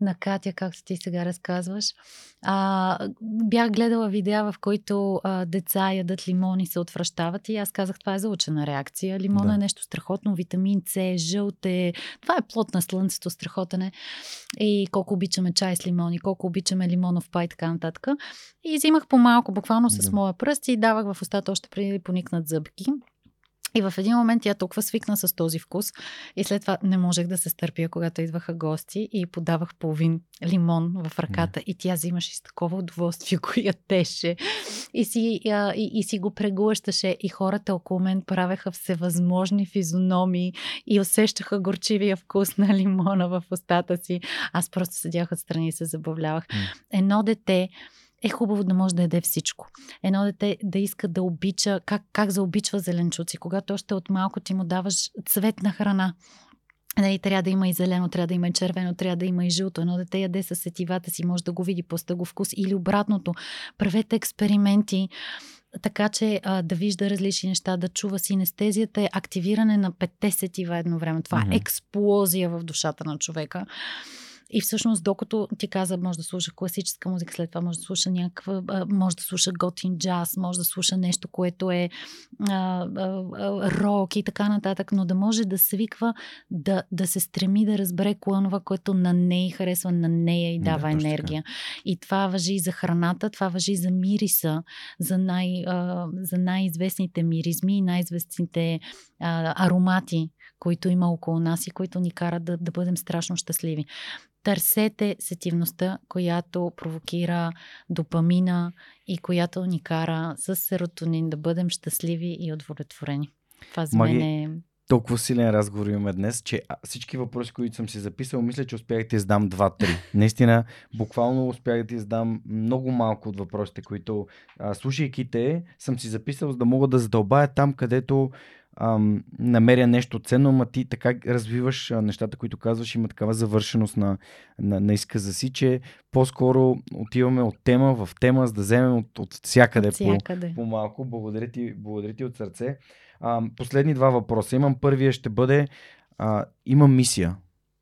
на Катя, както ти сега разказваш. А, бях гледала видеа, в които а, деца ядат лимони, се отвръщават и аз казах, това е заучена реакция. Лимона Да. е нещо страхотно, витамин С, жълт е, това е плод на слънцето, страхотен е. И колко обичаме чай с лимони, колко обичаме лимонов пай и така нататък. И взимах по-малко, буквално с Да. моя пръст и давах в устата още преди да поникнат зъбки. И в един момент тя толкова свикна с този вкус и след това не можех да се стърпя, когато идваха гости и подавах половин лимон в ръката и тя взимаше с такова удоволствие, го ядеше и си, а, и, и си го преглъщаше и хората около мен правеха всевъзможни физиономии и усещаха горчивия вкус на лимона в устата си. Аз просто седях отстрани и се забавлявах. М. Едно дете е хубаво да може да яде всичко. Едно дете да иска да обича, как, как заобичва зеленчуци, когато още от малко ти му даваш цветна храна. Нали, трябва да има и зелено, трябва да има и червено, трябва да има и жълто. Едно дете яде с сетивата си, може да го види, пуста го вкус или обратното. Правете експерименти, така че а, да вижда различни неща, да чува синестезията е активиране на петте сетива едновременно. Това Мгм. е експлозия в душата на човека. И всъщност, докато ти каза, може да слуша класическа музика, след това може да слуша някаква, може да слуша готин джаз, може да слуша нещо, което е а, а, а, рок и така нататък, но да може да свиква, да, да се стреми да разбере кое е това, което на нея харесва, на нея и Да, дава така. енергия. И това въжи и за храната, това въжи и за мириса, за, най, а, за най-известните миризми и най-известните а, аромати, които има около нас и които ни карат да, да бъдем страшно щастливи. Търсете сетивността, която провокира допамина и която ни кара с серотонин да бъдем щастливи и удовлетворени. Това за Маги, мен е... толкова силен разговор имаме днес, че всички въпроси, които съм си записал, мисля, че успях да ти издам два-три. Наистина, буквално успях да ти издам много малко от въпросите, които, а, слушайки те, съм си записал, за да мога да задълбая там, където ам, намеря нещо ценно, ма ти така развиваш а, нещата, които казваш, има такава завършеност на, на, на изказа си, че по-скоро отиваме от тема в тема, за да вземем от, от всякъде, От всякъде. По, по-малко. Благодаря ти, благодаря ти от сърце. А, последни два въпроса. Имам първия, ще бъде а, имам мисия.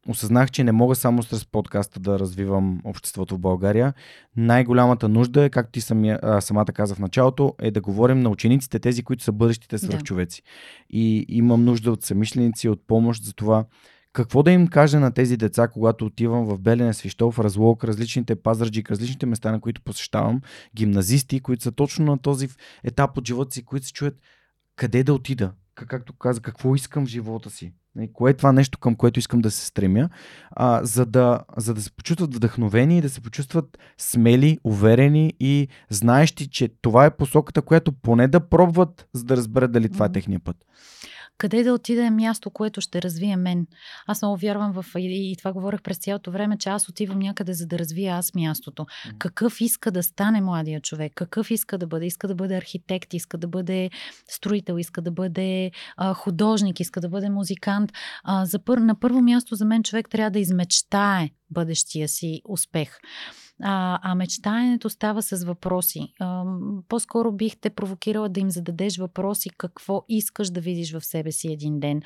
Осъзнах, че не мога само с подкаста да развивам обществото в България. Най-голямата нужда е, както ти самия, а, самата каза в началото, е да говорим на учениците, тези, които са бъдещите свръхчовеци. И имам нужда от самишленици, от помощ за това. Какво да им кажа на тези деца, когато отивам в Белене, Свищов, Разлог, различните пазарджик, различните места, на които посещавам, гимназисти, които са точно на този етап от живота си, които се чуят къде да отида, как, както каза, какво искам в живота си. Нали, Кое е това нещо, към което искам да се стремя, а, за, да, за да се почувстват вдъхновени и да се почувстват смели, уверени и знаещи, че това е посоката, която поне да пробват, за да разберат дали това е техния път. Къде да отида е място, което ще развие мен. Аз много вярвам в, и, и това говорех през цялото време, че аз отивам някъде, за да развия аз мястото. Какъв иска да стане младия човек? Какъв иска да бъде? Иска да бъде архитект, иска да бъде строител, иска да бъде а, художник, иска да бъде музикант. А, за пър, на първо място за мен човек трябва да измечтае бъдещия си успех. А, а мечтаенето става с въпроси. А, по-скоро бих те провокирала да им зададеш въпроси какво искаш да видиш в себе си един ден.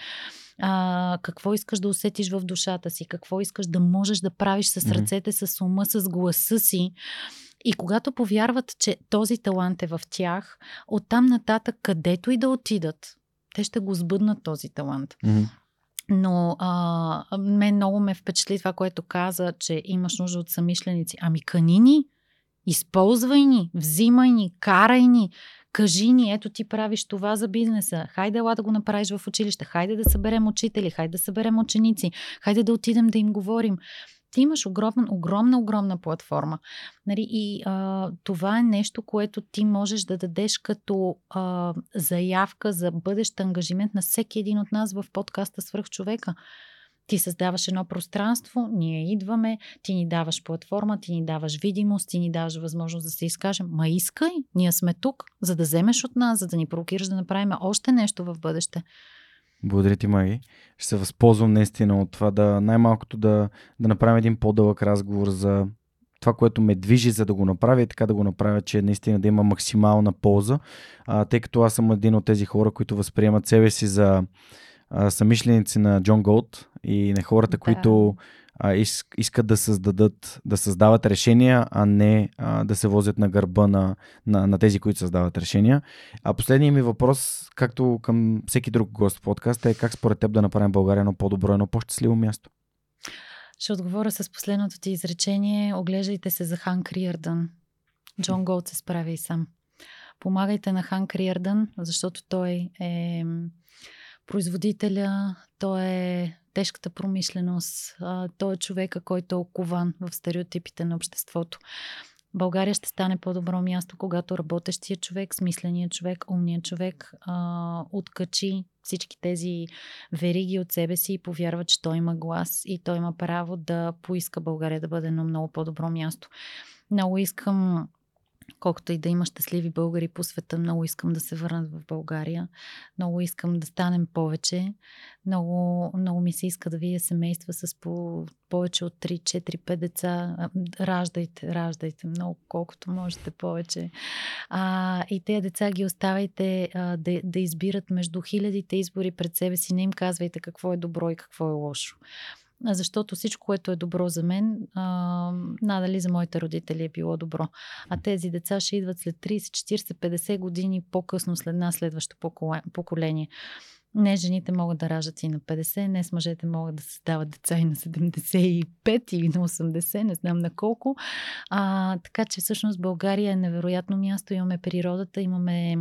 А, какво искаш да усетиш в душата си, какво искаш да можеш да правиш с ръцете, с ума, с гласа си. И когато повярват, че този талант е в тях, оттам нататък, където и да отидат, те ще го сбъднат този талант. Мгм. Но а, мен много ме впечатли това, което каза, че имаш нужда от самишленици. Ами кани ни, използвай ни, взимай ни, карай ни, кажи ни, ето ти правиш това за бизнеса, хайде ела да го направиш в училище, хайде да съберем учители, хайде да съберем ученици, хайде да отидем да им говорим. Ти имаш огромна, огромна, огромна платформа. Нали? И а, това е нещо, което ти можеш да дадеш като а, заявка за бъдещ ангажимент на всеки един от нас в подкаста Свърх човека. Ти създаваш едно пространство, ние идваме, ти ни даваш платформа, ти ни даваш видимост, ти ни даваш възможност да се изкажем. Ма искай, ние сме тук, за да вземеш от нас, за да ни провокираш да направим още нещо в бъдеще. Благодаря ти, Маги. Ще се възползвам наистина от това да най-малкото да, да направим един по-дълъг разговор за това, което ме движи, за да го направя и така да го направя, че наистина да има максимална полза, а, тъй като аз съм един от тези хора, които възприемат себе си за а, самишленици на Джон Голд и на хората, Да. които а, ис, искат да създадат, да създават решения, а не а, да се возят на гърба на, на, на тези, които създават решения. А последният ми въпрос, както към всеки друг гост в подкаста, е как според теб да направим България едно по-добро, едно по-щастливо място? Ще отговоря с последното ти изречение. Оглеждайте се за Хан Криърдън. Джон Голд се справи и сам. Помагайте на Хан Криърдън, защото той е производителя, той е тежката промишленост, а, той е човека, който е окован в стереотипите на обществото. България ще стане по-добро място, когато работещия човек, смисленият човек, умният човек а, откачи всички тези вериги от себе си и повярва, че той има глас и той има право да поиска България да бъде едно много по-добро място. Много искам, колкото и да има щастливи българи по света, много искам да се върнат в България. Много искам да станем повече. Много, много ми се иска да видя семейства с по, повече от 3, 4, 5 деца. Раждайте, раждайте много, колкото можете повече. А, и тези деца ги оставайте а, да, да избират между хилядите избори пред себе си. Не им казвайте какво е добро и какво е лошо. Защото всичко, което е добро за мен, а, надали за моите родители е било добро. А тези деца ще идват след 30, 40, 50 години по-късно след нас, следващо поколе- поколение. Не, жените могат да раждат и на 50, не с мъжете могат да създават деца и на 75 или на 80, не знам на колко. А, така че всъщност България е невероятно място. Имаме природата, имаме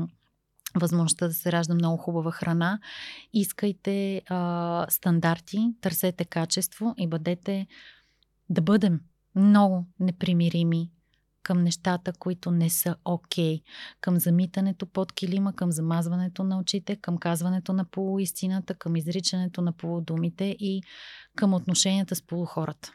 възможността да се ражда много хубава храна. Искайте а, стандарти, търсете качество и бъдете да бъдем много непримирими към нещата, които не са окей. Okay. Към замитането под килима, към замазването на очите, към казването на полуистината, към изричането на полудумите и към отношенията с полухората.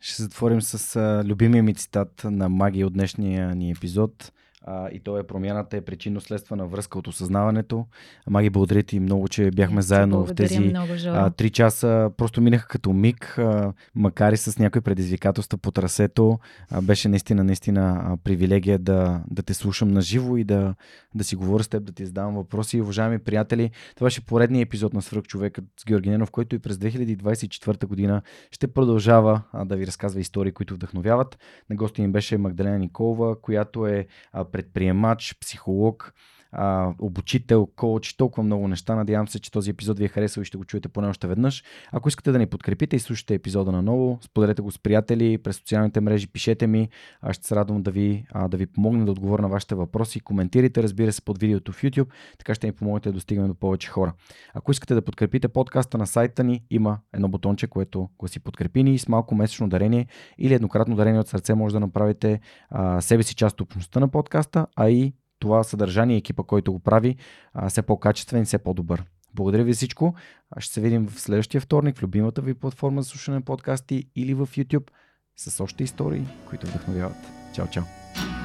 Ще затворим с любимия ми цитат на Маги от днешния ни епизод. А, и то е промяната е причинно-следствена връзка от осъзнаването. Маги, благодаря ти много, че бяхме заедно в тези много, Жоро. а, три часа. Просто минаха като миг, а, макар и с някои предизвикателства по трасето. А, беше наистина, наистина а, привилегия да, да те слушам на живо и да, да си говоря с теб, да ти задавам въпроси. Уважаеми приятели, това беше поредният епизод на Свърх човекът с Георги Ненов, който и през 2024 година ще продължава а, да ви разказва истории, които вдъхновяват. На гости им беше Магдалена Николова, която е а, предприемач, психолог, а, обучител, коуч, толкова много неща. Надявам се, че този епизод ви е харесал и ще го чуете поне още веднъж. Ако искате да ни подкрепите и слушате епизода наново, споделете го с приятели, през социалните мрежи, пишете ми. Аз ще се радвам да ви, а, да ви помогна да отговоря на вашите въпроси. Коментирайте, разбира се, под видеото в YouTube, така ще ни помогнете да достигнем до повече хора. Ако искате да подкрепите подкаста на сайта ни, има едно бутонче, което гласи подкрепи ни с малко месечно дарение или еднократно дарение от сърце може да направите а, себе си част от общността на подкаста, а и това съдържание и екипа, който го прави, все по-качествен и все по-добър. Благодаря ви всичко. Ще се видим в следващия вторник в любимата ви платформа за слушане на подкасти или в YouTube с още истории, които вдъхновяват. Чао, чао!